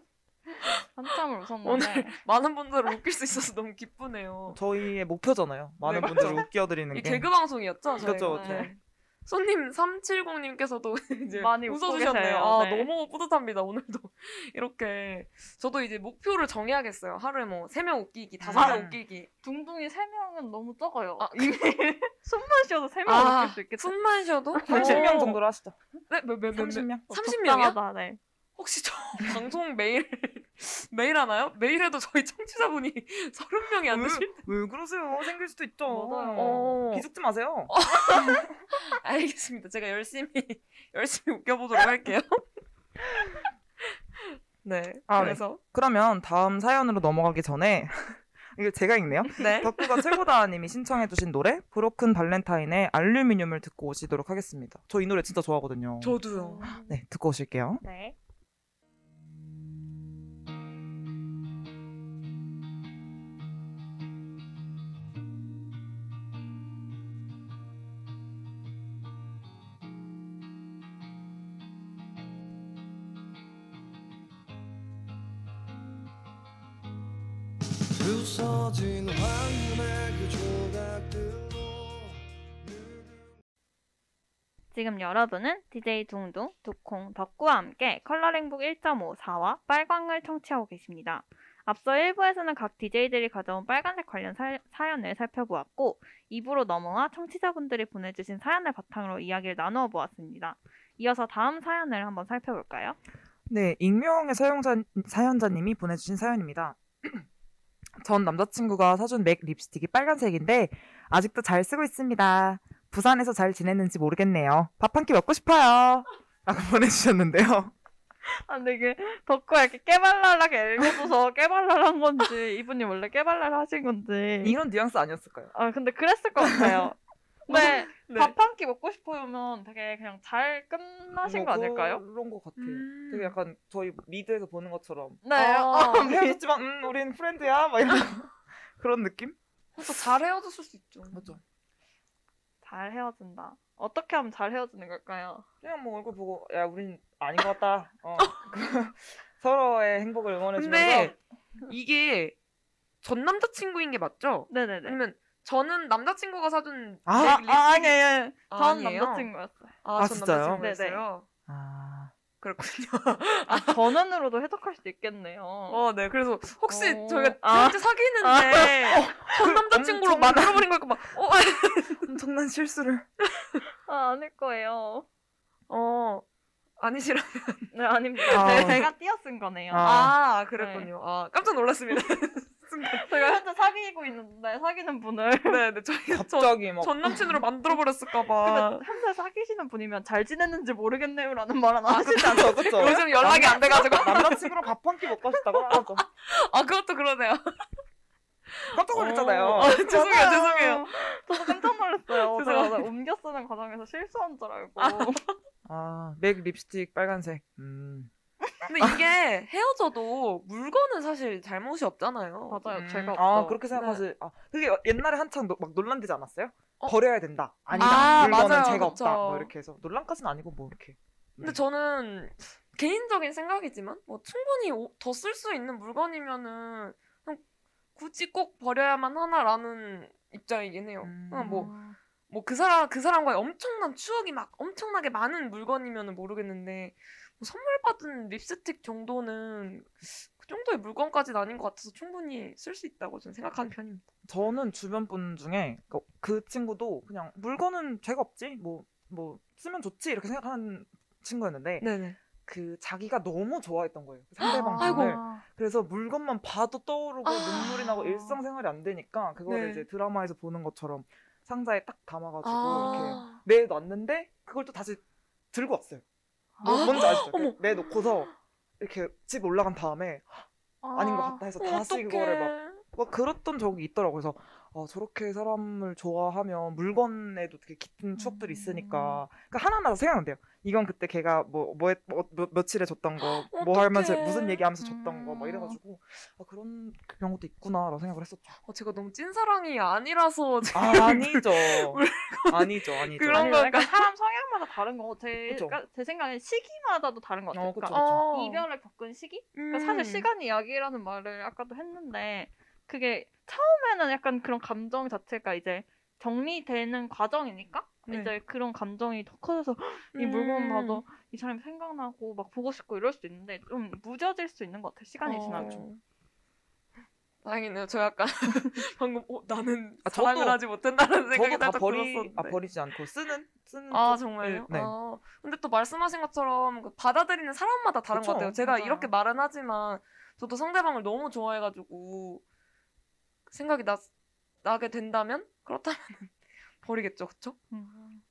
한참을 웃었는데 오늘 많은 분들을 웃길 수 있어서 너무 기쁘네요. 저희의 목표잖아요. 많은 네, 분들을. 웃겨드리는 이 게. 개그 방송이었죠? 저희가? 그쵸, 그쵸. 네. 손님 370님께서도 이제 많이 웃어주셨네요. 아, 네. 너무 뿌듯합니다. 오늘도 이렇게 저도 이제 목표를 정해야겠어요. 하루에 뭐 3명 웃기기, 5명 음. 웃기기. 둥둥이 3명은 너무 적어요. 아, 이미 숨만 쉬어도 3명 아, 웃길 수 있겠다. 숨만 쉬어도 30명 정도로 하시죠. 네, 몇, 몇, 몇, 몇. 30명. 30명이요? 적당하다, 네. 혹시 저 방송 매일 매일 하나요? 매일 해도 저희 청취자분이 30명이 안 되실 때. 왜 그러세요? 생길 수도 있죠. 맞아요. 어. 기죽지 마세요. 알겠습니다. 제가 열심히 열심히 웃겨보도록 할게요. 네. 아, 네. 그래서 그러면 다음 사연으로 넘어가기 전에 이거 제가 읽네요. 네. 덕구가 최고다님이 신청해주신 노래 브로큰 발렌타인의 알루미늄을 듣고 오시도록 하겠습니다. 저 이 노래 진짜 좋아하거든요. 저도요. 네, 듣고 오실게요. 네. 부서진 황금의 그 조각들로 지금 여러분은 DJ 둥둥, 두콩, 덕구와 함께 컬러링북 1.54와 빨강을 청취하고 계십니다. 앞서 1부에서는 각 DJ들이 가져온 빨간색 관련 사, 사연을 살펴보았고 2부로 넘어와 청취자분들이 보내주신 사연을 바탕으로 이야기를 나누어 보았습니다. 이어서 다음 사연을 한번 살펴볼까요? 네, 익명의 사용자, 사연자님이 보내주신 사연입니다. 전 남자친구가 사준 맥 립스틱이 빨간색인데 아직도 잘 쓰고 있습니다. 부산에서 잘 지냈는지 모르겠네요. 밥 한 끼 먹고 싶어요. 라고 보내주셨는데요. 아, 근데 이게 덕구가 이렇게 깨발랄하게 읽어줘서 깨발랄한 건지 이분이 원래 깨발랄 하신 건지 이런 뉘앙스 아니었을까요? 아 근데 그랬을 것 같아요. 네, 네. 밥한 끼 먹고 싶으면 되게 그냥 잘 끝나신 거뭐 아닐까요? 그런 것 같아요. 음. 되게 약간 저희 미드에서 보는 것처럼 네. 아, 어, 헤어졌지만 음, 우린 friend야 막 이런 그런 느낌? 그래서 잘 헤어졌을 수 있죠. 맞죠. 잘 헤어진다. 어떻게 하면 잘 헤어지는 걸까요? 그냥 뭐 얼굴 보고 야 우린 아닌 것 같다. 어. 서로의 행복을 응원해주면서 근데 이게 전 남자친구인 게 맞죠? 네네네. 아니면 저는 남자친구가 사준 아, 맥 아, 립스틱이 아니에요. 아, 전 아니에요? 남자친구였어요. 아, 아, 전 진짜요? 남자친구였어요. 아, 그렇군요. 아, 전원으로도 해석할 수도 있겠네요. 어, 네. 그래서 혹시 어. 저희가 아. 실제 사귀는데 전 남자친구로 엄청난- 만들어버린 걸까 막, 어, 엄청난 실수를. 아, 아닐 거예요. 어, 아니시라. 네, 아닙니다. 아. 네, 제가 띄어쓴 거네요. 아. 아, 그랬군요. 아, 깜짝 놀랐습니다. 저희가 현재 사귀고 있는데 사귀는 분을 네, 네. 저희가 전, 갑자기 막 전 남친으로 만들어버렸을까봐. 근데 현재 사귀시는 분이면 잘 지냈는지 모르겠네요라는 말은 아, 하시지 않아요. 그쵸. 요즘 연락이 안 돼가지고. 남자친구랑 밥 한 끼 먹고 싶다고 하죠. 아, 그것도 그러네요. 깜짝 놀랐잖아요. 어, 죄송해요, 맞아요. 죄송해요. 저도 깜짝 놀랐어요. 제가. 옮겨 쓰는 과정에서 실수한 줄 알고. 아, 맥 립스틱 빨간색. 음. 근데 이게 헤어져도 물건은 사실 잘못이 없잖아요. 맞아요. 음, 제가 아, 없죠. 그렇게 생각하지. 아, 그게 옛날에 한창 노- 막 논란되지 않았어요? 어? 버려야 된다. 아니다. 아, 물건은 맞아요. 제가 그쵸. 없다. 뭐 이렇게 해서 논란까지는 아니고 뭐 이렇게. 근데 네. 저는 개인적인 생각이지만 뭐 충분히 더 쓸 수 있는 물건이면은 굳이 꼭 버려야만 하나라는 입장이긴 해요. 음. 그냥 뭐뭐 그 사람 그 사람과의 엄청난 추억이 막 엄청나게 많은 물건이면은 모르겠는데 뭐 선물 받은 립스틱 정도는 그 정도의 물건까지는 아닌 것 같아서 충분히 쓸 수 있다고 저는 생각하는 편입니다. 저는 주변 분 중에 그, 그 친구도 그냥 물건은 죄가 없지. 뭐뭐 쓰면 좋지 이렇게 생각하는 친구였는데 네네. 그 자기가 너무 좋아했던 거예요. 그 상대방 아이고. 분을. 그래서 물건만 봐도 떠오르고 아. 눈물이 나고 일상생활이 안 되니까 그거를 네. 이제 드라마에서 보는 것처럼 상자에 딱 담아가지고 아. 이렇게 내놨는데 그걸 또 다시 들고 왔어요. 뭐- 아. 뭔지 아시죠? 어머. 내놓고서 이렇게 집 올라간 다음에 아닌 것 같다 해서 다시 어떡해. 그거를 막, 막 그랬던 적이 있더라고요. 그래서 아, 저렇게 사람을 좋아하면 물건에도 되게 깊은 추억들이 있으니까 그러니까 하나하나 생각난대요. 이건 그때 걔가 뭐, 뭐, 했- 뭐 며, 며칠에 줬던 거, 뭐 하면서. 무슨 얘기하면서 줬던 거, 막 음. 이래가지고 아, 그런 경우도 있구나라고 생각을 했었죠. 어, 제가 너무 찐사랑이 아니라서 아, 아니죠. 아니죠, 아니죠. 그런 거- 약간 사람 성향마다 다른 거. 제, 그쵸. 그러니까 제 생각엔 시기마다도 다른 것 같아요. 어, 그쵸, 그러니까 그쵸. 어. 이별을 겪은 시기? 그러니까 음. 사실 시간이 약이라는 말을 아까도 했는데 그게 처음에는 약간 그런 감정 자체가 이제 정리되는 과정이니까 네. 이제 그런 감정이 더 커져서 이 음. 물건 봐도 이 사람이 생각나고 막 보고 싶고 이럴 수도 있는데 좀 무뎌질 수 있는 것 같아요. 시간이 어. 지나면. 다행이네요. 저 약간 방금 어, 나는 아, 사랑을 저도- 하지 못한다는 생각이 살짝 버리, 들었었는데. 아, 버리지 않고 쓰는 쓰는 아 쪽- 정말요? 네. 아, 근데 또 말씀하신 것처럼 그 받아들이는 사람마다 다른 그쵸, 것 같아요. 제가 맞아요. 이렇게 말은 하지만 저도 상대방을 너무 좋아해가지고 생각이 나, 나게 된다면 그렇다면 버리겠죠? 음.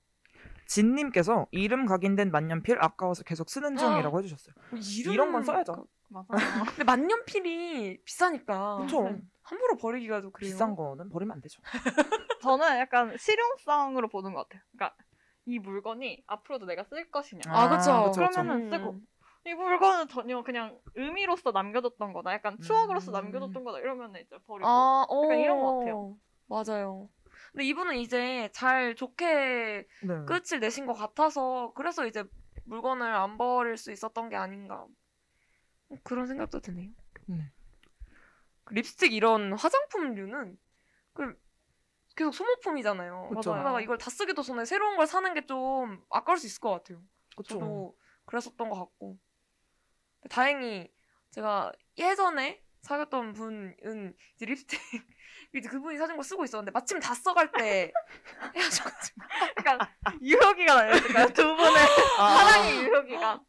진님께서 이름 각인된 만년필 아까워서 계속 쓰는 중이라고 해주셨어요. 뭐 이름... 이런 건 써야죠. 맞아. 근데 만년필이 비싸니까 그쵸. 함부로 버리기가 좀 그래요. 비싼 거는 버리면 안 되죠. 저는 약간 실용성으로 보는 것 같아요. 그러니까 이 물건이 앞으로도 내가 쓸 것이냐. 아, 그쵸. 그러면은 쓰고 이 물건은 전혀 그냥 의미로서 남겨뒀던 거다. 약간 추억으로서 음. 남겨뒀던 거다. 이러면 이제 버리고. 아, 어. 약간 이런 것 같아요. 맞아요. 근데 이분은 이제 잘 좋게 네. 끝을 내신 것 같아서 그래서 이제 물건을 안 버릴 수 있었던 게 아닌가 그런 생각도 드네요. 네. 그 립스틱 이런 화장품류는 그 계속 소모품이잖아요. 그쵸. 그러다가 이걸 다 쓰기도 전에 새로운 걸 사는 게 좀 아까울 수 있을 것 같아요. 그쵸. 저도 그랬었던 것 같고 다행히 제가 예전에 사귀었던 분은 이제 립스틱 이제 그분이 사준 걸 쓰고 있었는데 마침 다 써갈 때 헤어져가지고 약간 유효기가 나였을까요? 두 분의 사랑의 유효기가.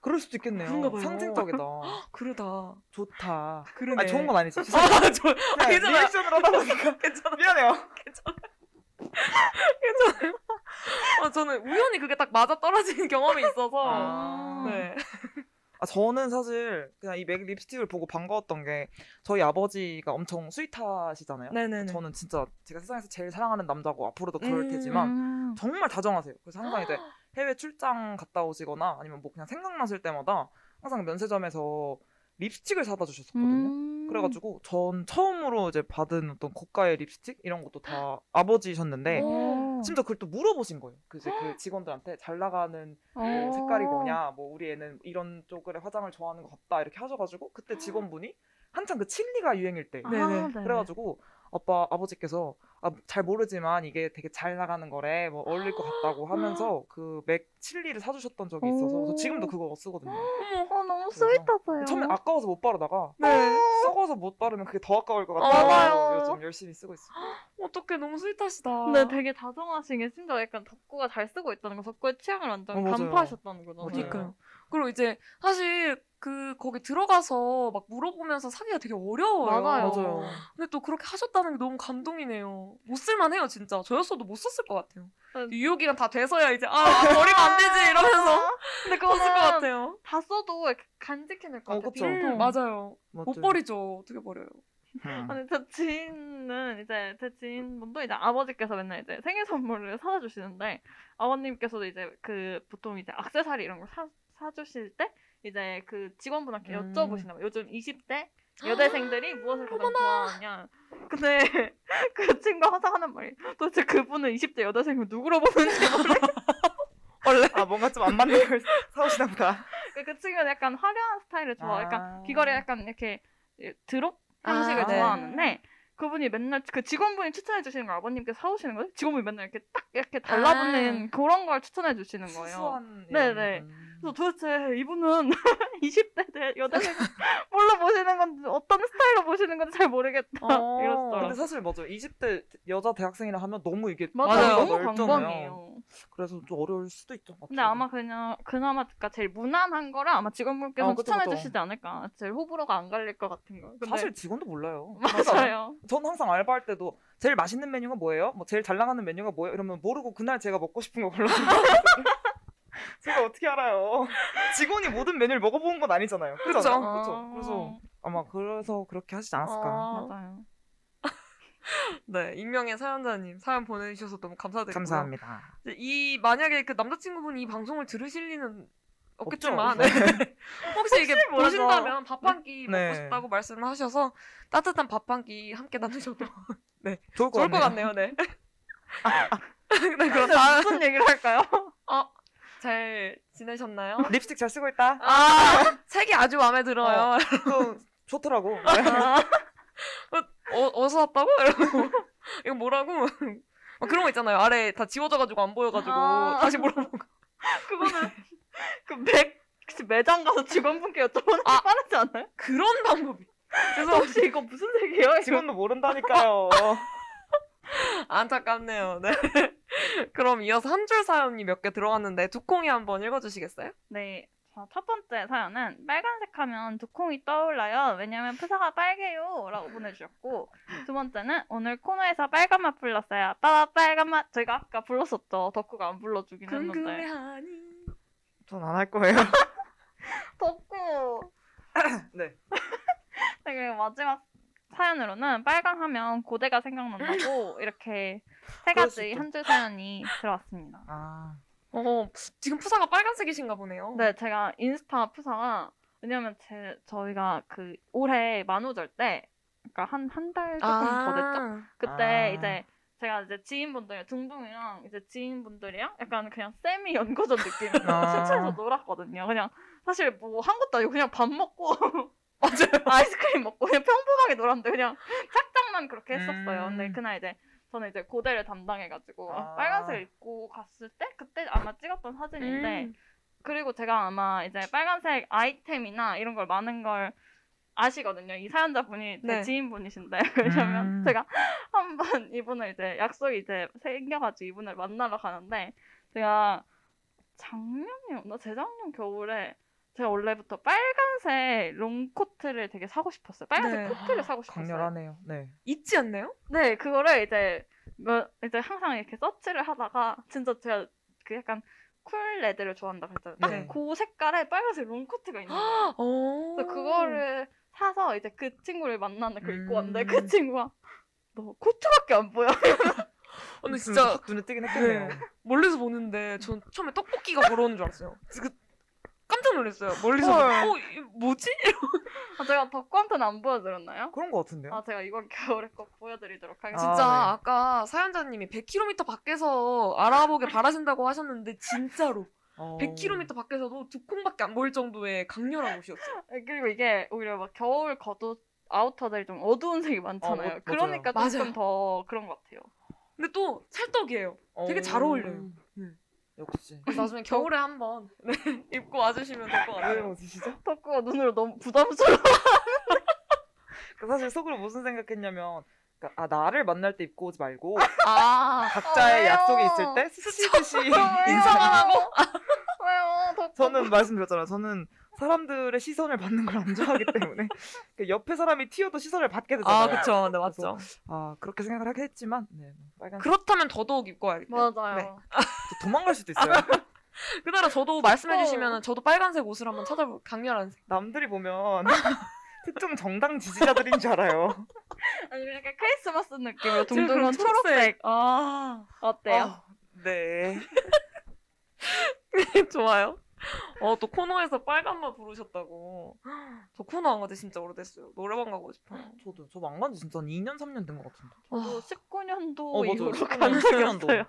그럴 수도 있겠네요. 그런가 봐요. 상징적이다. 그러네. 좋다. 그러네. 아니 좋은 건 아니지. 아, 저, 아, 괜찮아요. 리액션으로 하다 보니까 괜찮아. 미안해요. 괜찮아요. 아, 저는 우연히 그게 딱 맞아 떨어지는 경험이 있어서. 아. 네. 아, 저는 사실 그냥 이 맥 립스틱을 보고 반가웠던 게 저희 아버지가 엄청 스윗하시잖아요. 네네네. 저는 진짜 제가 세상에서 제일 사랑하는 남자고 앞으로도 그럴 테지만 음. 정말 다정하세요. 그래서 항상 이제 해외 출장 갔다 오시거나 아니면 뭐 그냥 생각나실 때마다 항상 면세점에서 립스틱을 사다 주셨었거든요. 음. 그래가지고 전 처음으로 이제 받은 어떤 고가의 립스틱 이런 것도 다 아버지셨는데 오. 심지어 그걸 또 물어보신 거예요. 그 이제 그 직원들한테 잘 나가는 그 오. 색깔이 뭐냐, 뭐 우리 애는 이런 쪽의 화장을 좋아하는 것 같다 이렇게 하셔가지고 그때 직원분이 한창 그 칠리가 유행일 때 아, 네네. 네네. 그래가지고 아빠 아버지께서 아, 잘 모르지만 이게 되게 잘 나가는 거래 뭐 어울릴 것 같다고 하면서 그 맥 칠리를 사주셨던 적이 있어서 그래서 지금도 그거 쓰거든요. 어, 너무 그래서 스윗하세요. 처음에 아까워서 못 바르다가 네. 썩어서 못 바르면 그게 더 아까울 것 어, 같아서 맞아요. 요즘 열심히 쓰고 있어요. 어떻게 너무 스윗하시다. 근데 되게 다정하시게 심지어 약간 덕구가 잘 쓰고 있다는 거 덕구의 취향을 완전 어, 맞아요. 간파하셨다는 거잖아요. 그러니까요. 그리고 이제 사실 그 거기 들어가서 막 물어보면서 사기가 되게 어려워요. 맞아요. 맞아요. 근데 또 그렇게 하셨다는 게 너무 감동이네요. 못 쓸만해요 진짜. 저였어도 못 썼을 것 같아요. 네. 유효 기간 다 돼서야 이제 아 버리면 안 되지 이러면서 근데 썼을 것 그거는 같아요. 다 써도 이렇게 간직해낼 것 어, 같아요. 그쵸. 빈통. 음, 맞아요. 못 맞죠. 버리죠. 어떻게 버려요? 음. 아니 제 지인은 이제 제 지인분도 이제 아버지께서 맨날 이제 생일 선물을 사다 주시는데 아버님께서도 이제 그 보통 이제 악세사리 이런 걸 사, 사주실 때 이제 그 직원분한테 음. 여쭤보시나 봐요. 요즘 20대 여대생들이 무엇을 가장 좋아하느냐. 근데 그 친구가 항상 하는 말이 도대체 그분은 20대 여대생을 누구로 보는지 몰라. 아 뭔가 좀 안 맞는 걸 사오시나 보다. 그 친구는 약간 화려한 스타일을 좋아. 아. 약간 귀걸이 약간 이렇게 드롭 형식을 아, 네. 좋아하는데 그분이 맨날 그 직원분이 추천해 주시는 걸 아버님께서 사오시는 거예요. 직원분이 맨날 이렇게 딱 이렇게 달라붙는 그런 걸 추천해 주시는 거예요. 네네. 이런, 음. 그래서 도대체 이분은 20대 대 여대생 뭘로 보시는 건지 어떤 스타일로 보시는 건지 잘 모르겠다 어. 근데 사실 맞아요. 20대 여자 대학생이라 하면 너무 이게 맞아요. 너무. 광범위해요. 그래서 좀 어려울 수도 있죠. 근데 아마 그냥 그나마 그러니까 제일 무난한 거를 아마 직원분께서 어, 그쵸, 추천해 그쵸. 주시지 않을까. 제일 호불호가 안 갈릴 것 같은 거. 근데 사실 직원도 몰라요. 맞아요. 전 항상 알바할 때도 제일 맛있는 메뉴가 뭐예요? 뭐 제일 잘 나가는 메뉴가 뭐예요? 이러면 모르고 그날 제가 먹고 싶은 거 골라주거든요. 제가 어떻게 알아요? 직원이 모든 메뉴를 먹어본 건 아니잖아요. 그쵸. 그렇죠. 어. 그래서 아마 그래서 그렇게 하시지 않았을까. 어. 맞아요. 네, 익명의 사연자님 사연 보내주셔서 너무 감사드리고요. 감사합니다. 이 만약에 그 남자친구분이 이 방송을 들으실 리는 없겠지만. 네. 혹시 이게 몰라서. 보신다면 밥 한끼 네. 먹고 싶다고 말씀을 하셔서 따뜻한 밥 한 끼 함께 나누셔도 좋을 것 좋을 것 같네요. 네. 네, 그럼 근데 다음 무슨 얘기를 할까요? 어, 잘 지내셨나요? 립스틱 잘 쓰고 있다. 아, 색이 아주 마음에 들어요. 그 좋더라고. 어, 어디서 샀다고? 이러고 이거 뭐라고? 막 그런 거 있잖아요. 아래 다 지워져가지고 안 보여가지고 아. 다시 물어보고. 그거는 그 맥, 혹시 매장 가서 직원분께 여쭤보는 게 아. 빠르지 않아요? 그런 방법이. 죄송합니다. 혹시 이거 무슨 색이에요? 이거 직원도 모른다니까요. 안타깝네요. 네. 그럼 이어서 한 줄 사연이 몇 개 들어갔는데 두콩이 한번 읽어주시겠어요? 네. 자, 첫 번째 사연은 빨간색 하면 두콩이 떠올라요. 왜냐면 프사가 빨개요. 라고 보내주셨고 두 번째는 오늘 코너에서 빨간 맛 불렀어요. 빠바 빨간 맛. 저희가 아까 불렀었죠. 덕구가 안 불러주긴 했는데. 궁금해하니. 전안 할 거예요. 덕구. 네. 네, 그리고 마지막 사연으로는 빨강 하면 고대가 생각난다고 이렇게 세 가지. 한 줄 사연이 들어왔습니다. 아, 어 지금 푸사가 빨간색이신가 보네요. 네, 제가 인스타 푸사가 왜냐면 제 저희가 그 올해 만우절 때 그러니까 한 한 달 조금 더 됐죠. 그때 아. 이제 제가 이제 지인분들 둥둥이랑 이제 지인분들이랑 약간 그냥 세미 연고전 느낌으로 아. 신체에서 놀았거든요. 그냥 사실 뭐 한 것도 아니고 그냥 밥 먹고 맞아요. 아이스크림 먹고 그냥 평범하게 놀았는데 그냥 착장만 그렇게 했었어요. 음. 근데 그날 이제 저는 이제 고대를 담당해가지고 아. 빨간색 입고 갔을 때 그때 아마 찍었던 사진인데 음. 그리고 제가 아마 이제 빨간색 아이템이나 이런 걸 많은 걸 아시거든요. 이 사연자분이 제 네. 지인분이신데 왜냐면 음. 제가 한 번 이분을 이제 약속이 이제 생겨가지고 이분을 만나러 가는데 제가 작년이었나 재작년 겨울에 제가 원래부터 빨간색 롱코트를 되게 사고 싶었어요. 빨간색 네. 코트를 사고 싶었어요. 강렬하네요. 네. 있지 않나요? 네, 그거를 이제 뭐 이제 항상 이렇게 서치를 하다가 진짜 제가 그 약간 cool red를 좋아한다 그랬잖아요. 네. 그 색깔에 빨간색 롱코트가 있는 거예요. 어. 그래서 그거를 사서 이제 그 친구를 만나는데 그걸 입고 왔는데 음. 그 친구가 너 코트밖에 안 보여. 근데 진짜 진짜 확 눈에 띄긴 했겠네요. 네. 멀리서 보는데 전 처음에 떡볶이가 걸어오는 줄 알았어요. 그 깜짝 놀랐어요. 멀리서 어, 이 뭐지? 아, 제가 덕구한테는 안 보여드렸나요? 그런 것 같은데요. 아 제가 이번 겨울에 꼭 보여드리도록 하겠습니다. 진짜 아, 네. 아, 까 사연자님이 100km 밖에서 알아보길 바라신다고 하셨는데 진짜로 어. 100km 밖에서도 두 콩밖에 안 보일 정도의 강렬한 옷이었어요. 그리고 이게 오히려 막 겨울 겉옷 아우터들이 좀 어두운 색이 많잖아요. 어, 뭐- 맞아요. 그러니까 맞아요. 조금 더 그런 것 같아요. 근데 또 찰떡이에요. 되게 잘 어울려요. 네. 역시. 나중에 겨울에 한번 네, 입고 와주시면 될 것 왜 같아요. 웃으시죠? 덕구가 눈으로 너무 부담스러워. 그 사실 속으로 무슨 생각했냐면 그러니까 아 나를 만날 때 입고 오지 말고 아, 각자의 왜요? 약속이 있을 때 스치듯이 왜요? 인사만 하고 왜요? 덕구. 저는 말씀드렸잖아요. 저는 사람들의 시선을 받는 걸 안 좋아하기 때문에 그 옆에 사람이 튀어도 시선을 받게 되잖아요. 아 그쵸. 네, 맞죠. 아 그렇게 생각을 하긴 했지만 네, 빨간 그렇다면 더더욱 입고 와야겠네요. 맞아요. 네. 또 도망갈 수도 있어요. 그나라 저도 말씀해 주시면 저도 빨간색 옷을 한번 찾아볼 강렬한 색. 남들이 보면 특정 정당 지지자들인 줄 알아요. 아니 약간 크리스마스 느낌으로 둥둥한 그럼 초록색 아, 어때요? 아, 네. 좋아요. 어, 또 코너에서 빨간맛 부르셨다고. 저 코너 안 가지 진짜 오래됐어요. 노래방 가고 싶어요. 저도 저도 안 간지 진짜 한 2년 3년 된 것 같은데. 저도 19년도 어, 맞아요. 이후로 19간 적이 년도. 없어요.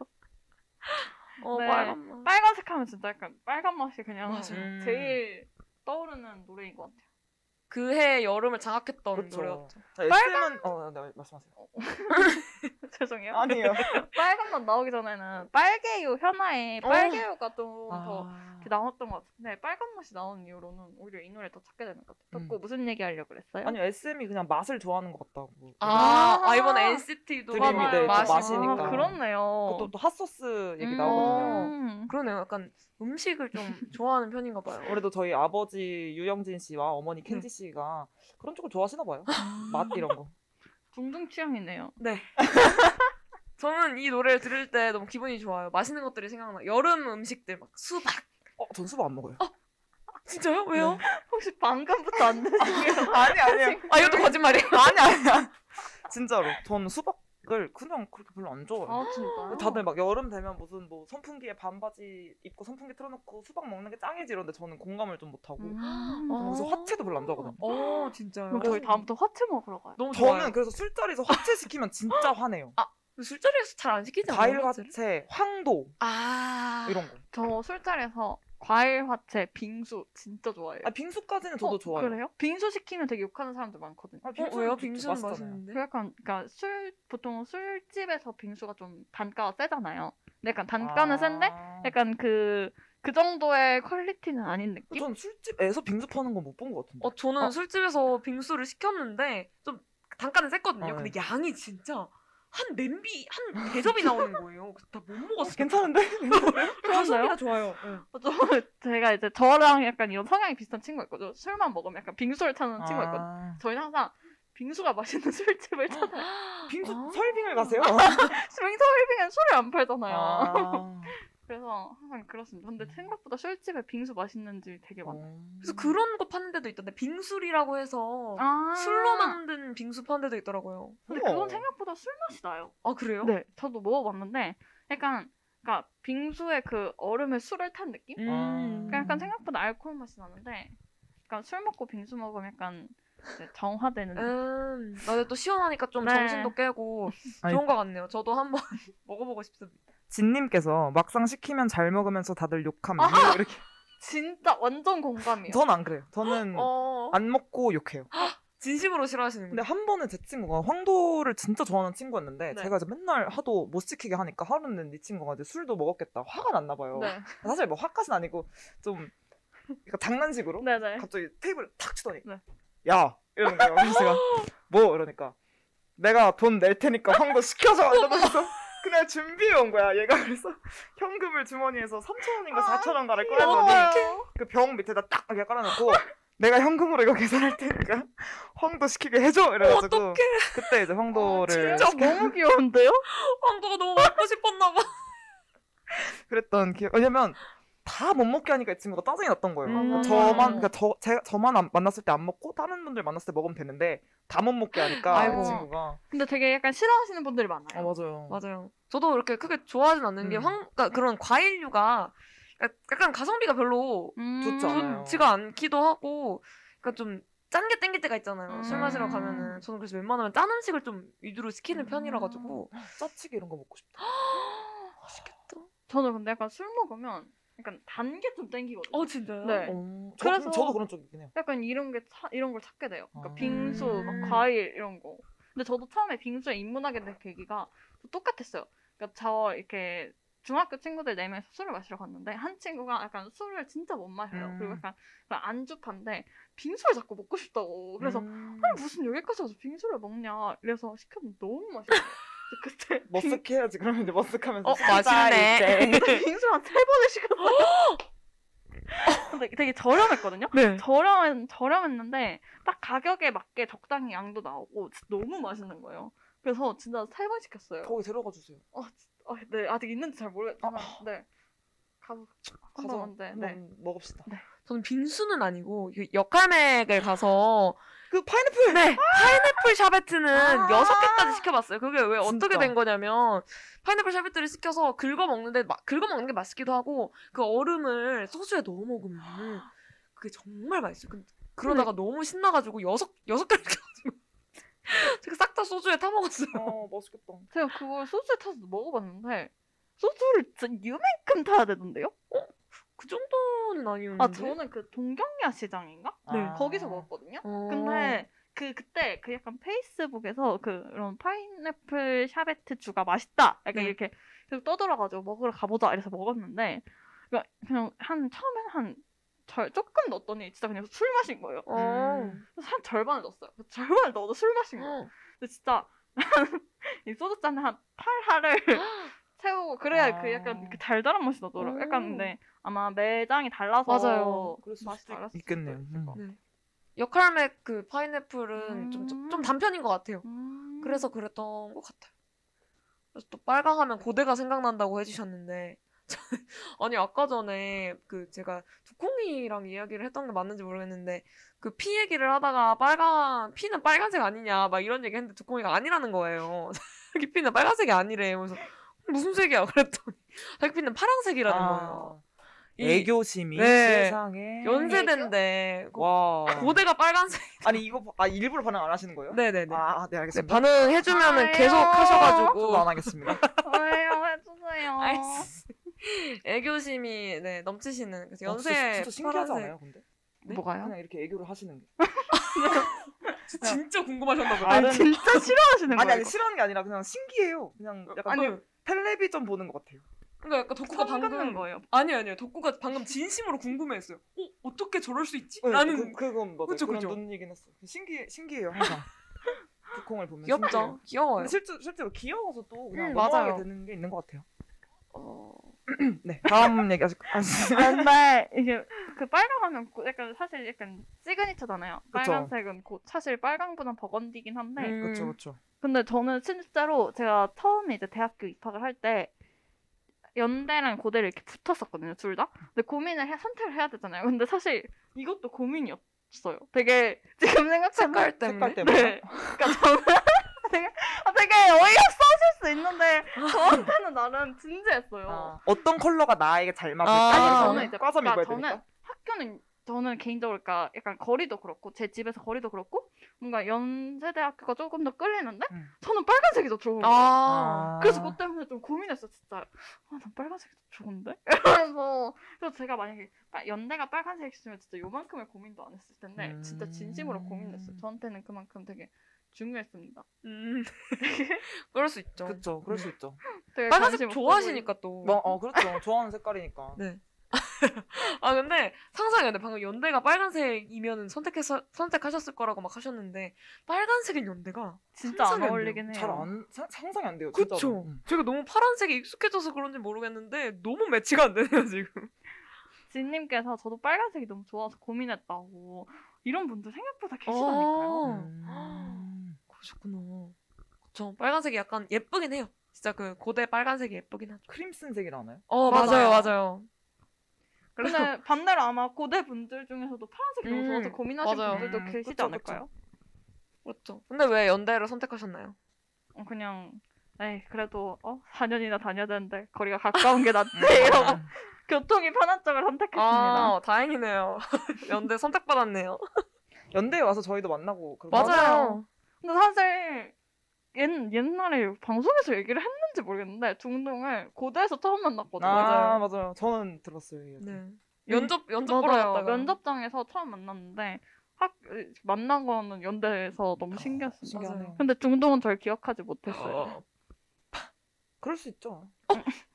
어, 네. 빨간맛. 빨간색 하면 진짜 약간 빨간 맛이 그냥 맞아요. 음. 제일 떠오르는 노래인 것 같아요. 그 해 여름을 장악했던 그쵸. 노래였죠. 자, SM은 어, 네, 말씀하세요. 죄송해요. 아니에요. 빨간 맛 나오기 전에는 빨개요 현아의 어. 빨개요가 좀더 아, 나왔던 것 같은데 빨간 맛이 나오는 이후로는 오히려 이 노래 더 찾게 되는 것 같아요. 음. 덕구 무슨 얘기 하려고 그랬어요? 아니 SM이 그냥 맛을 좋아하는 것 같다고. 아, 아. 아 이번에 NCT도 드림이 네, 또 맛이 맛이 니까. 아, 그렇네요. 또, 또 핫소스 얘기 음. 나오거든요. 음. 그러네요. 약간 음식을 좀 좋아하는 편인가 봐요. 올해도 저희 아버지 유영진 씨와 어머니 켄지 씨가 그런 쪽을 좋아하시나 봐요. 맛 이런 거. 둥둥 취향이네요. 네. 저는 이 노래를 들을 때 너무 기분이 좋아요. 맛있는 것들이 생각나. 여름 음식들 막 수박. 어, 전 수박 안 먹어요. 진짜요? 왜요? 혹시 방금부터 안 드시게요? 아니 아니에요. 아 이것도 거짓말이에요. 아니 아니야. 진짜로. 전 수박 을 그냥 그렇게 별로 안 좋아해요. 아 진짜? 다들 막 여름 되면 무슨 뭐 선풍기에 반바지 입고 선풍기 틀어놓고 수박 먹는 게 짱이지 이런데 저는 공감을 좀 못하고 음. 저는 그래서 화채도 별로 안 좋아하거든요. 어 진짜요. 그럼 저희 다음부터 화채 먹으러 가요. 너무 좋아요. 저는 그래서 술자리에서 화채 시키면 진짜 화내요. 술자리에서 잘 안 시키지 않아요? 과일? 화채, 황도 아 이런 거. 저 술자리에서 과일 화채, 빙수 진짜 좋아해요. 아 빙수까지는 저도 어, 좋아요. 그래요? 빙수 시키면 되게 욕하는 사람들 많거든요. 아, 어, 빙수는 왜요? 빙수는 맛있잖아요. 맛있는데. 그 약간 그러니까 술 보통 술집에서 빙수가 좀 단가가 세잖아요. 근데 약간 단가는 아. 센데 약간 그그 정도의 퀄리티는 아닌 느낌? 전 술집에서 빙수 파는 건 못 본 것 같은데. 어 저는 어. 술집에서 빙수를 시켰는데 좀 단가는 셌거든요. 어, 근데 네. 양이 진짜 한 냄비 한 대접이 나오는 거예요. 그래서 다못 먹었어요. 괜찮은데? 가성비가 좋아요. 어, 저, 제가 이제 저랑 약간 이런 성향이 비슷한 친구가 있거든요. 술만 먹으면 약간 빙수를 찾는 친구가 있거든요. 아, 저희는 항상 빙수가 맛있는 술집을 찾아요. 빙수 아. 설빙을 가세요? 빙수 홀빙은 술을 안 팔잖아요. 아. 그래서 항상 그렇습니다. 근데 생각보다 술집에 빙수 맛있는 집 되게 많아요. 어. 그래서 그런 거 파는 데도 있던데 빙술이라고 해서 아 술로 만든 빙수 파는 데도 있더라고요. 근데. 그건 생각보다 술 맛이 나요. 아 그래요? 네, 저도 먹어봤는데 약간 그러니까 빙수에 그 얼음에 술을 탄 느낌? 음. 그러니까 약간 생각보다 알코올 맛이 나는데, 그러니까 술 먹고 빙수 먹으면 약간 정화되는. 느낌. 음, 맞아 또 시원하니까 좀 네. 정신도 깨고 아니, 좋은 것 같네요. 저도 한번 먹어보고 싶습니다. 진님께서 막상 시키면 잘 먹으면서 다들 욕함 아! 이유 이렇게. 진짜 완전 공감이에요. 전 안 그래요. 저는 어, 안 먹고 욕해요. 진심으로 싫어하시는 근데 거. 한 번은 제 친구가 황도를 진짜 좋아하는 친구였는데 네. 제가 이제 맨날 하도 못 시키게 하니까 하루는 네 친구가 이제 술도 먹었겠다 화가 났나 봐요. 네, 사실 뭐 화까지는 아니고 좀 그러니까 장난식으로 네네. 갑자기 테이블을 탁 치더니 네. 야 이러는 거예요. 그래서 제가 뭐 이러니까 내가 돈 낼 테니까 황도 시켜줘 이러면서 그날 준비해 온 거야. 얘가 그래서 현금을 주머니에서 3천 원인가 4천 원가를 꺼내더니. 그 병 밑에다 딱 이렇게 깔아놓고 내가 현금으로 이거 계산할 테니까 황도 시키게 해줘 이래가지고 그때 이제 황도를 진짜 너무 귀여운데요? 황도가 너무 먹고 싶었나 봐. 그랬던 기억 왜냐면 다 못 먹게 하니까 이 친구가 짜증이 났던 거예요. 음. 그러니까 저만 그러니까 저 제가 저만 안- 만났을 때 안 먹고 다른 분들 만났을 때 먹으면 되는데 다 못 먹게 하니까 아이고. 이 친구가 근데 되게 약간 싫어하시는 분들이 많아요. 아 맞아요. 맞아요. 저도 그렇게 크게 좋아하진 않는 게 음. 황, 그러니까 그런 과일류가 약간 가성비가 별로 음. 좋지 않아요. 좋지가 않기도 하고, 그러니까 좀 짠게 땡길 때가 있잖아요. 술 음. 마시러 가면은 저는 그래서 웬만하면 짠 음식을 좀 위주로 시키는 편이라 가지고 짜치기 이런 거 먹고 싶다. 맛있겠다. 저는 근데 약간 술 먹으면 약간 단 게 좀 땡기거든요. 어 진짜요? 네. 어, 저, 그래서- 저도 그런 쪽이긴 해요. 약간 이런 게 차, 이런 걸 찾게 돼요. 그러니까 아. 빙수, 막 음. 과일 이런 거. 근데 저도 처음에 빙수에 입문하게 된 계기가 똑같았어요. 그러니까 저 이렇게 중학교 친구들 네 명이서 술을 마시러 갔는데 한 친구가 약간 술을 진짜 못 마셔요. 음. 그리고 약간 안주파인데 빙수를 자꾸 먹고 싶다고. 그래서 음. 아니 무슨 여기까지 와서 빙수를 먹냐. 이래서 시켰는데 너무 맛있어요. 그때 빙- 머쓱 해야지 그러면 이제 머쓱하면서 어, 맛있네. 빙수 한세 번을 시켰어요. 근데 되게 저렴했거든요. 네. 저렴 저렴했는데 딱 가격에 맞게 적당히 양도 나오고 진짜 너무 맛있는 거예요. 그래서 진짜 세 번 시켰어요. 거기 데려가 주세요. 어, 진- 어, 네 아직 있는지 잘 모르겠지만 네 가서 가서 한번 네, 네. 먹읍시다. 저는 빙수는 아니고 그 역할맥을 가서 그 파인애플 네 파인애플 샤베트는 아. 여섯 개까지 시켜봤어요. 그게 왜 어떻게 진짜. 된 거냐면 파인애플 샤베트를 시켜서 긁어 먹는데 마- 긁어 먹는 게 맛있기도 하고 그 얼음을 소주에 넣어 먹으면 그게 정말 맛있어요. 그, 그러다가 너무 신나가지고 여섯 여섯 개를 시켜가지고 제가 싹 다 소주에 타 먹었어요. 어 맛있겠다. 제가 그걸 소주에 타서 먹어봤는데 소주를 진짜 이만큼 타야 되던데요? 그 정도는 아니었는데. 아 저는 그 동경야시장인가? 네, 아. 거기서 먹었거든요. 어. 근데 그 그때 그 약간 페이스북에서 그런 파인애플 샤베트 주가 맛있다 약간 네. 이렇게 계속 떠들어가지고 먹으러 가보자 이래서 먹었는데 그러니까 그냥 한 처음엔 한 절, 조금 넣었더니 진짜 그냥 술 마신 거예요. 어. 음. 그래서 한 절반을 넣었어요. 그 절반을 넣어도 술 마신 거예요. 근데 진짜 이 소주잔에 한 8할을 채우고 그래야 아. 그 약간 그 달달한 맛이 나더라고요. 오. 약간 근데 아마 매장이 달라서 맞아요. 맛이 달랐을 있겠네요. 수도 있을 것 같아요. 네. 역할맥 그 파인애플은 좀, 좀, 좀 음. 단편인 것 같아요. 음. 그래서 그랬던 것 같아요. 그래서 또 빨강하면 고대가 생각난다고 해주셨는데 아니 아까 전에 그 제가 두콩이랑 이야기를 했던 게 맞는지 모르겠는데 그 피 얘기를 하다가 빨간 피는 빨간색 아니냐 막 이런 얘기 했는데 두콩이가 아니라는 거예요. 자기 피는 빨간색이 아니래. 그래서 무슨 색이야? 그랬더니 자기 피는 파란색이라는 거예요. 이 아, 애교심이 네. 세상에 연세대인데 그와 고대가 빨간색. 아니 이거 아 일부러 반응 안 하시는 거예요? 네네네. 아, 네 네, 알겠습니다. 반응해주면은 아유. 계속 하셔가지고 안 하겠습니다. 왜요 해주세요. 아이씨. 애교심이 네 넘치시는 그래서 어, 연세 진짜, 진짜 신기하지. 않아요, 근데? 네? 뭐가요? 그냥 이렇게 애교를 하시는 게. 진짜 궁금하셨나 봐요. 아니 진짜 싫어하시는 아니 거예요. 아니 싫어하는 게 아니라 그냥 신기해요. 그냥 약간 아니 텔레비전 보는 것 같아요. 그러니까 약간 덕구가 방금 거예요. 아니 아니요 덕구가 방금 진심으로 궁금해했어요. 어 어떻게 저럴 수 있지? 네, 라는 그, 그건 맞아요. 그쵸, 그런 그쵸. 눈이긴 했어. 신기 신기해요 항상. 북콩을 보면 귀엽죠. 신기해요. 귀여워요. 실제 실제로 귀여워서 또 그냥 음, 넘어가게 맞아요. 되는 게 있는 것 같아요. 어... 네 다음 얘기 하실 하시. 근데 이게 그 빨강 하면 고- 약간 사실 약간 시그니처잖아요. 빨간색은 곧 사실 빨강보단 버건디긴 한데 음. 그렇죠 그렇죠. 근데 저는 실제로 제가 처음에 이제 대학교 입학을 할 때 연대랑 고대를 이렇게 붙었었거든요, 둘 다. 근데 고민을 해, 선택을 해야 되잖아요. 근데 사실 이것도 고민이었어요. 되게 지금 생각하면. 색깔 때문에. 네. 그러니까 저는 되게, 아, 되게 어이없어 하실 수 있는데 저한테는 나름 진지했어요. 아, 어떤 컬러가 나에게 잘 맞을까? 아, 이래서 저는 이제 과점 그러니까 입어야 되니까. 저는 학교는 저는 개인적으로 그러니까 약간 거리도 그렇고 제 집에서 거리도 그렇고 뭔가 연세대학교가 조금 더 끌리는데 음. 저는 빨간색이 더 좋은 거예요. 아. 그래서 그것 때문에 좀 고민했어 진짜. 아, 난 빨간색이 더 좋은데? 그래서 그래서 제가 만약에 빨- 연대가 빨간색이었으면 진짜 요만큼의 고민도 안 했을 텐데 진짜 진심으로 음. 고민했어요. 저한테는 그만큼 되게 중요했습니다. 음. 그럴 수 있죠. 그쵸, 그럴 수 있죠. 되게 빨간색 없어 좋아하시니까 또. 뭐, 어, 그렇죠. 좋아하는 색깔이니까. 네. 아 근데 상상이 돼. 방금 연대가 빨간색이면은 선택해서 선택하셨을 거라고 막 하셨는데 빨간색인 연대가 보이고. 진짜 안 상상이 안 돼요. 어울리긴 해요. 잘 안, 상- 상상이 안 돼요. 그쵸. 진짜로. 음. 제가 너무 파란색에 익숙해져서 그런지 모르겠는데 너무 매치가 안 되네요 지금. 진님께서 저도 빨간색이 너무 좋아서 고민했다고 이런 분들 생각보다 어. 계시다니까요. 음. 그러셨구나. 그쵸. 빨간색이 약간 예쁘긴 해요. 진짜 그 고대 빨간색이 예쁘긴 하죠. 크림슨색이 나나요? 어 맞아요. 맞아요 맞아요. 그래서 근데 반대로 아마 고대 분들 중에서도 파란색이 너무 음, 좋아서 고민하신 맞아요. 분들도 음, 계시지 그쵸, 않을까요? 그렇죠. 근데 왜 연대를 선택하셨나요? 어, 그냥 에이 그래도 어 4년이나 다녀야 되는데 거리가 가까운 게 낫지 음. 이러고 교통이 편한 쪽을 선택했습니다. 아 다행이네요. 연대 선택받았네요. 연대에 와서 저희도 만나고 그런 맞아요. 근데 사실 옛, 옛날에 방송에서 얘기를 했는지 모르겠는데 중동을 고대에서 처음 만났거든요. 아, 맞아요. 저는 들었어요. 이 얘기. 네. 면접 면접 보러 맞아요. 갔다가 면접장에서 처음 만났는데 학 만난 거는 연대에서 너무 신기했어요. 신기하네요. 근데 중동은 절 기억하지 못했어요. 어. 그럴 수 있죠.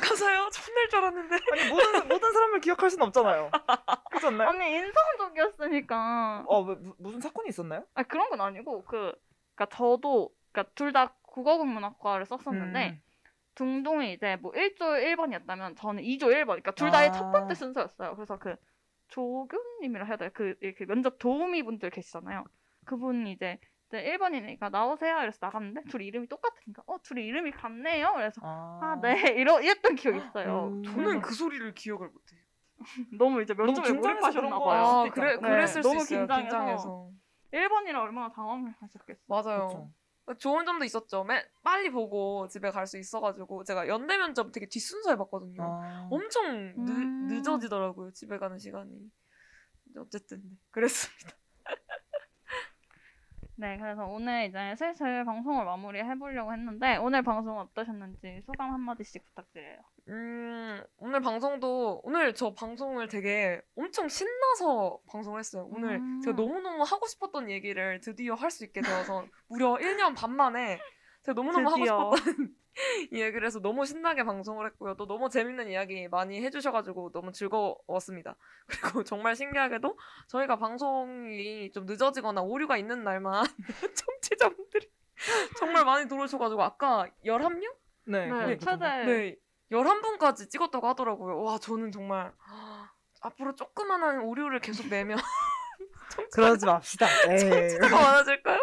가서요. 혼낼 줄 알았는데. 아니 모든 모든 사람을 기억할 수는 없잖아요. 그렇지 않나요? 아니 인상적이었으니까. 어 뭐, 무- 무슨 사건이 있었나요? 아 그런 건 아니고 그 그러니까 저도 그러니까 둘 다 국어국문학과를 썼었는데 음. 중동이 이제 뭐 1조 1번이었다면 저는 2조 1번. 그러니까 둘 다의 아. 첫 번째 순서였어요. 그래서 그 조교님이라 해야 돼요. 그 이렇게 면접 도우미 분들 계시잖아요. 그분이 이제 이제 1번이니까 나오세요. 이래서 나갔는데 둘이 이름이 똑같으니까 어 둘이 이름이 같네요. 그래서 아, 아 네 이러 이랬던 기억이 있어요. 음. 저는 그 소리를 기억을 못 해요. 너무 이제 면접에 몰입하셨나 봐요. 아 있지 그래? 네, 그랬을 너무 수 있어요. 긴장해서. 긴장해서. 1번이라 얼마나 당황하셨겠어요. 맞아요. 그렇죠. 좋은 점도 있었죠. 매, 빨리 보고 집에 갈 수 있어가지고 제가 연대 면접 되게 뒷순서 해봤거든요. 아. 엄청 늦, 음. 늦어지더라고요. 집에 가는 시간이. 어쨌든 네, 그랬습니다. 네, 그래서 오늘 이제 슬슬 방송을 마무리해 보려고 했는데 오늘 방송 어떠셨는지 소감 한 마디씩 부탁드려요. 음, 오늘 방송도 오늘 저 방송을 되게 엄청 신나서 방송을 했어요. 오늘 음. 제가 너무너무 하고 싶었던 얘기를 드디어 할 수 있게 되어서 무려 1년 반 만에 제가 너무너무 드디어. 하고 싶었던 이 얘기를 해서 너무 신나게 방송을 했고요. 또 너무 재밌는 이야기 많이 해주셔가지고 너무 즐거웠습니다. 그리고 정말 신기하게도 저희가 방송이 좀 늦어지거나 오류가 있는 날만 청취자분들이 정말 많이 들어오셔가지고 아까 11명? 네. 네, 그런 최대 네, 11분까지 찍었다고 하더라고요. 와, 저는 정말 앞으로 조그만한 오류를 계속 내면 그러지 맙시다. 에이. 더 많아질까요?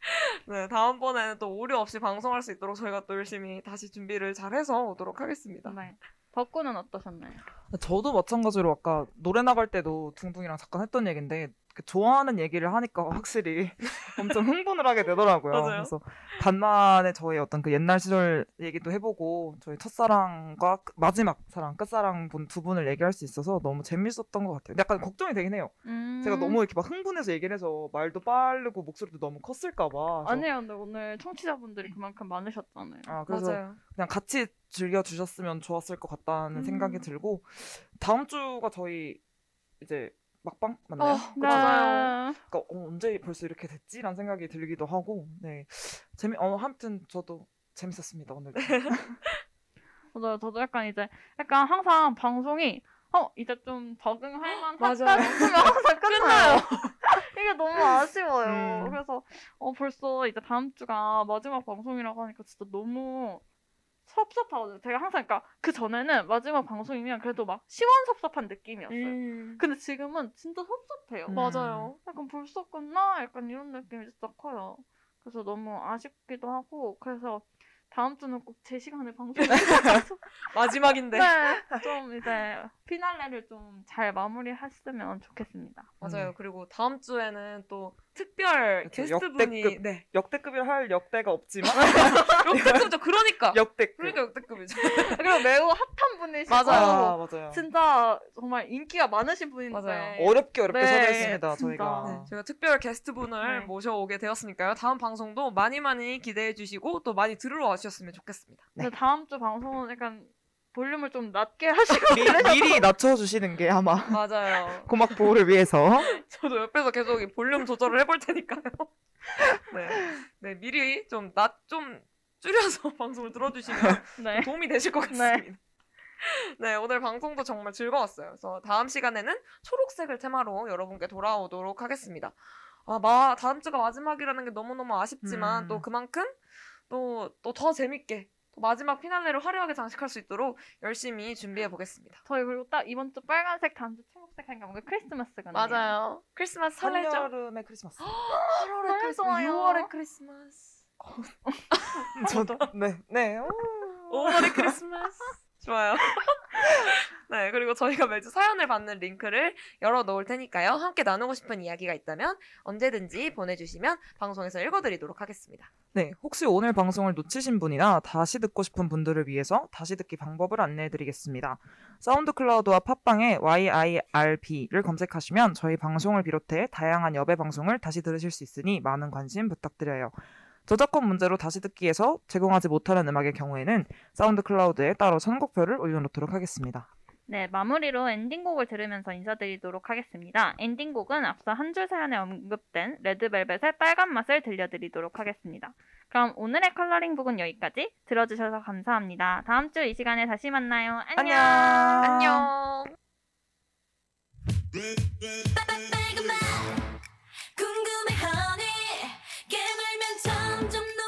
네, 다음번에는 또 오류 없이 방송할 수 있도록 저희가 또 열심히 다시 준비를 잘해서 오도록 하겠습니다. 네. 덕구는 어떠셨나요? 저도 마찬가지로 아까 노래 나갈 때도 둥둥이랑 잠깐 했던 얘기인데 그 좋아하는 얘기를 하니까 확실히 엄청 흥분을 하게 되더라고요. 맞아요. 그래서 간만에 저희 어떤 그 옛날 시절 얘기도 해보고 저희 첫사랑과 끝- 마지막 사랑, 끝사랑 분 두 분을 얘기할 수 있어서 너무 재밌었던 것 같아요. 약간 걱정이 되긴 해요. 음... 제가 너무 이렇게 막 흥분해서 얘기를 해서 말도 빠르고 목소리도 너무 컸을까봐. 아니에요, 근데 오늘 청취자분들이 그만큼 많으셨잖아요. 아, 그래서 맞아요. 그냥 같이 즐겨 주셨으면 좋았을 것 같다는 음. 생각이 들고 다음 주가 저희 이제 막방 맞나요? 어, 네. 맞아요. 그러니까 어, 언제 벌써 이렇게 됐지라는 생각이 들기도 하고 네 재미 어 아무튼 저도 재밌었습니다 오늘. 맞아요. 저도 약간 이제 약간 항상 방송이 어 이제 좀 적응할 만하다. 싶으면 항상 끝나요. 이게 너무 아쉬워요. 음. 그래서 어 벌써 이제 다음 주가 마지막 방송이라고 하니까 진짜 너무 섭섭하거든요. 제가 항상 그러니까 그 전에는 마지막 방송이면 그래도 막 시원섭섭한 느낌이었어요. 음, 근데 지금은 진짜 섭섭해요. 음. 맞아요. 약간 벌써 끝나? 약간 이런 느낌이 진짜 커요. 그래서 너무 아쉽기도 하고 그래서 다음 주는 꼭 제 시간에 방송을 마지막인데. 네, 좀 이제 피날레를 좀 잘 마무리했으면 좋겠습니다. 맞아요. 음. 그리고 다음 주에는 또 특별 게스트분이 역대급. 네. 역대급이라 할 역대가 없지만 역대급이죠. 그러니까. 역대급. 그러니까 역대급이죠. 그리고 매우 핫한 분이시고 맞아요. 아, 맞아요. 진짜 정말 인기가 많으신 분인데 맞아요. 어렵게 어렵게 네, 섭외했습니다. 저희가. 네, 저희가 특별 게스트분을 네. 모셔오게 되었으니까요. 다음 방송도 많이 많이 기대해 주시고 또 많이 들으러 와주셨으면 좋겠습니다. 근데 다음 주 방송은 약간 볼륨을 좀 낮게 하시고 미, 미리 낮춰주시는 게 아마 맞아요. 고막 보호를 위해서. 저도 옆에서 계속 이 볼륨 조절을 해볼 테니까요. 네, 네 미리 좀 낮 좀 줄여서 방송을 들어주시면 네. 도움이 되실 것 같습니다. 네. 오늘 방송도 정말 즐거웠어요. 그래서 다음 시간에는 초록색을 테마로 여러분께 돌아오도록 하겠습니다. 아, 마, 다음 주가 마지막이라는 게 너무너무 아쉽지만 음. 또 그만큼 또 또 더 재밌게 또 마지막 피날레를 화려하게 장식할 수 있도록 열심히 준비해 보겠습니다. 저희 그리고 딱 이번 주 빨간색 다음 주 초록색 하니까 뭔가 크리스마스가 크리스마스 설레죠? 한여름의 크리스마스. 8월의 너무 크리스마스, 좋아요. 6월의 크리스마스, 저도 네, 네. 오. 5월의 크리스마스. 좋아요. 네, 그리고 저희가 매주 사연을 받는 링크를 열어 놓을 테니까요. 함께 나누고 싶은 이야기가 있다면 언제든지 보내주시면 방송에서 읽어드리도록 하겠습니다. 네, 혹시 오늘 방송을 놓치신 분이나 다시 듣고 싶은 분들을 위해서 다시 듣기 방법을 안내해드리겠습니다. 사운드 클라우드와 팟빵에 YIRB를 검색하시면 저희 방송을 비롯해 다양한 여배 방송을 다시 들으실 수 있으니 많은 관심 부탁드려요. 저작권 문제로 다시 듣기에서 제공하지 못하는 음악의 경우에는 사운드 클라우드에 따로 선곡표를 올려놓도록 하겠습니다. 네, 마무리로 엔딩곡을 들으면서 인사드리도록 하겠습니다. 엔딩곡은 앞서 한 줄 사연에 언급된 레드벨벳의 빨간 맛을 들려드리도록 하겠습니다. 그럼 오늘의 컬러링북은 여기까지 들어주셔서 감사합니다. 다음 주 이 시간에 다시 만나요. 안녕. 안녕. 궁금해 honey 깨물면 점점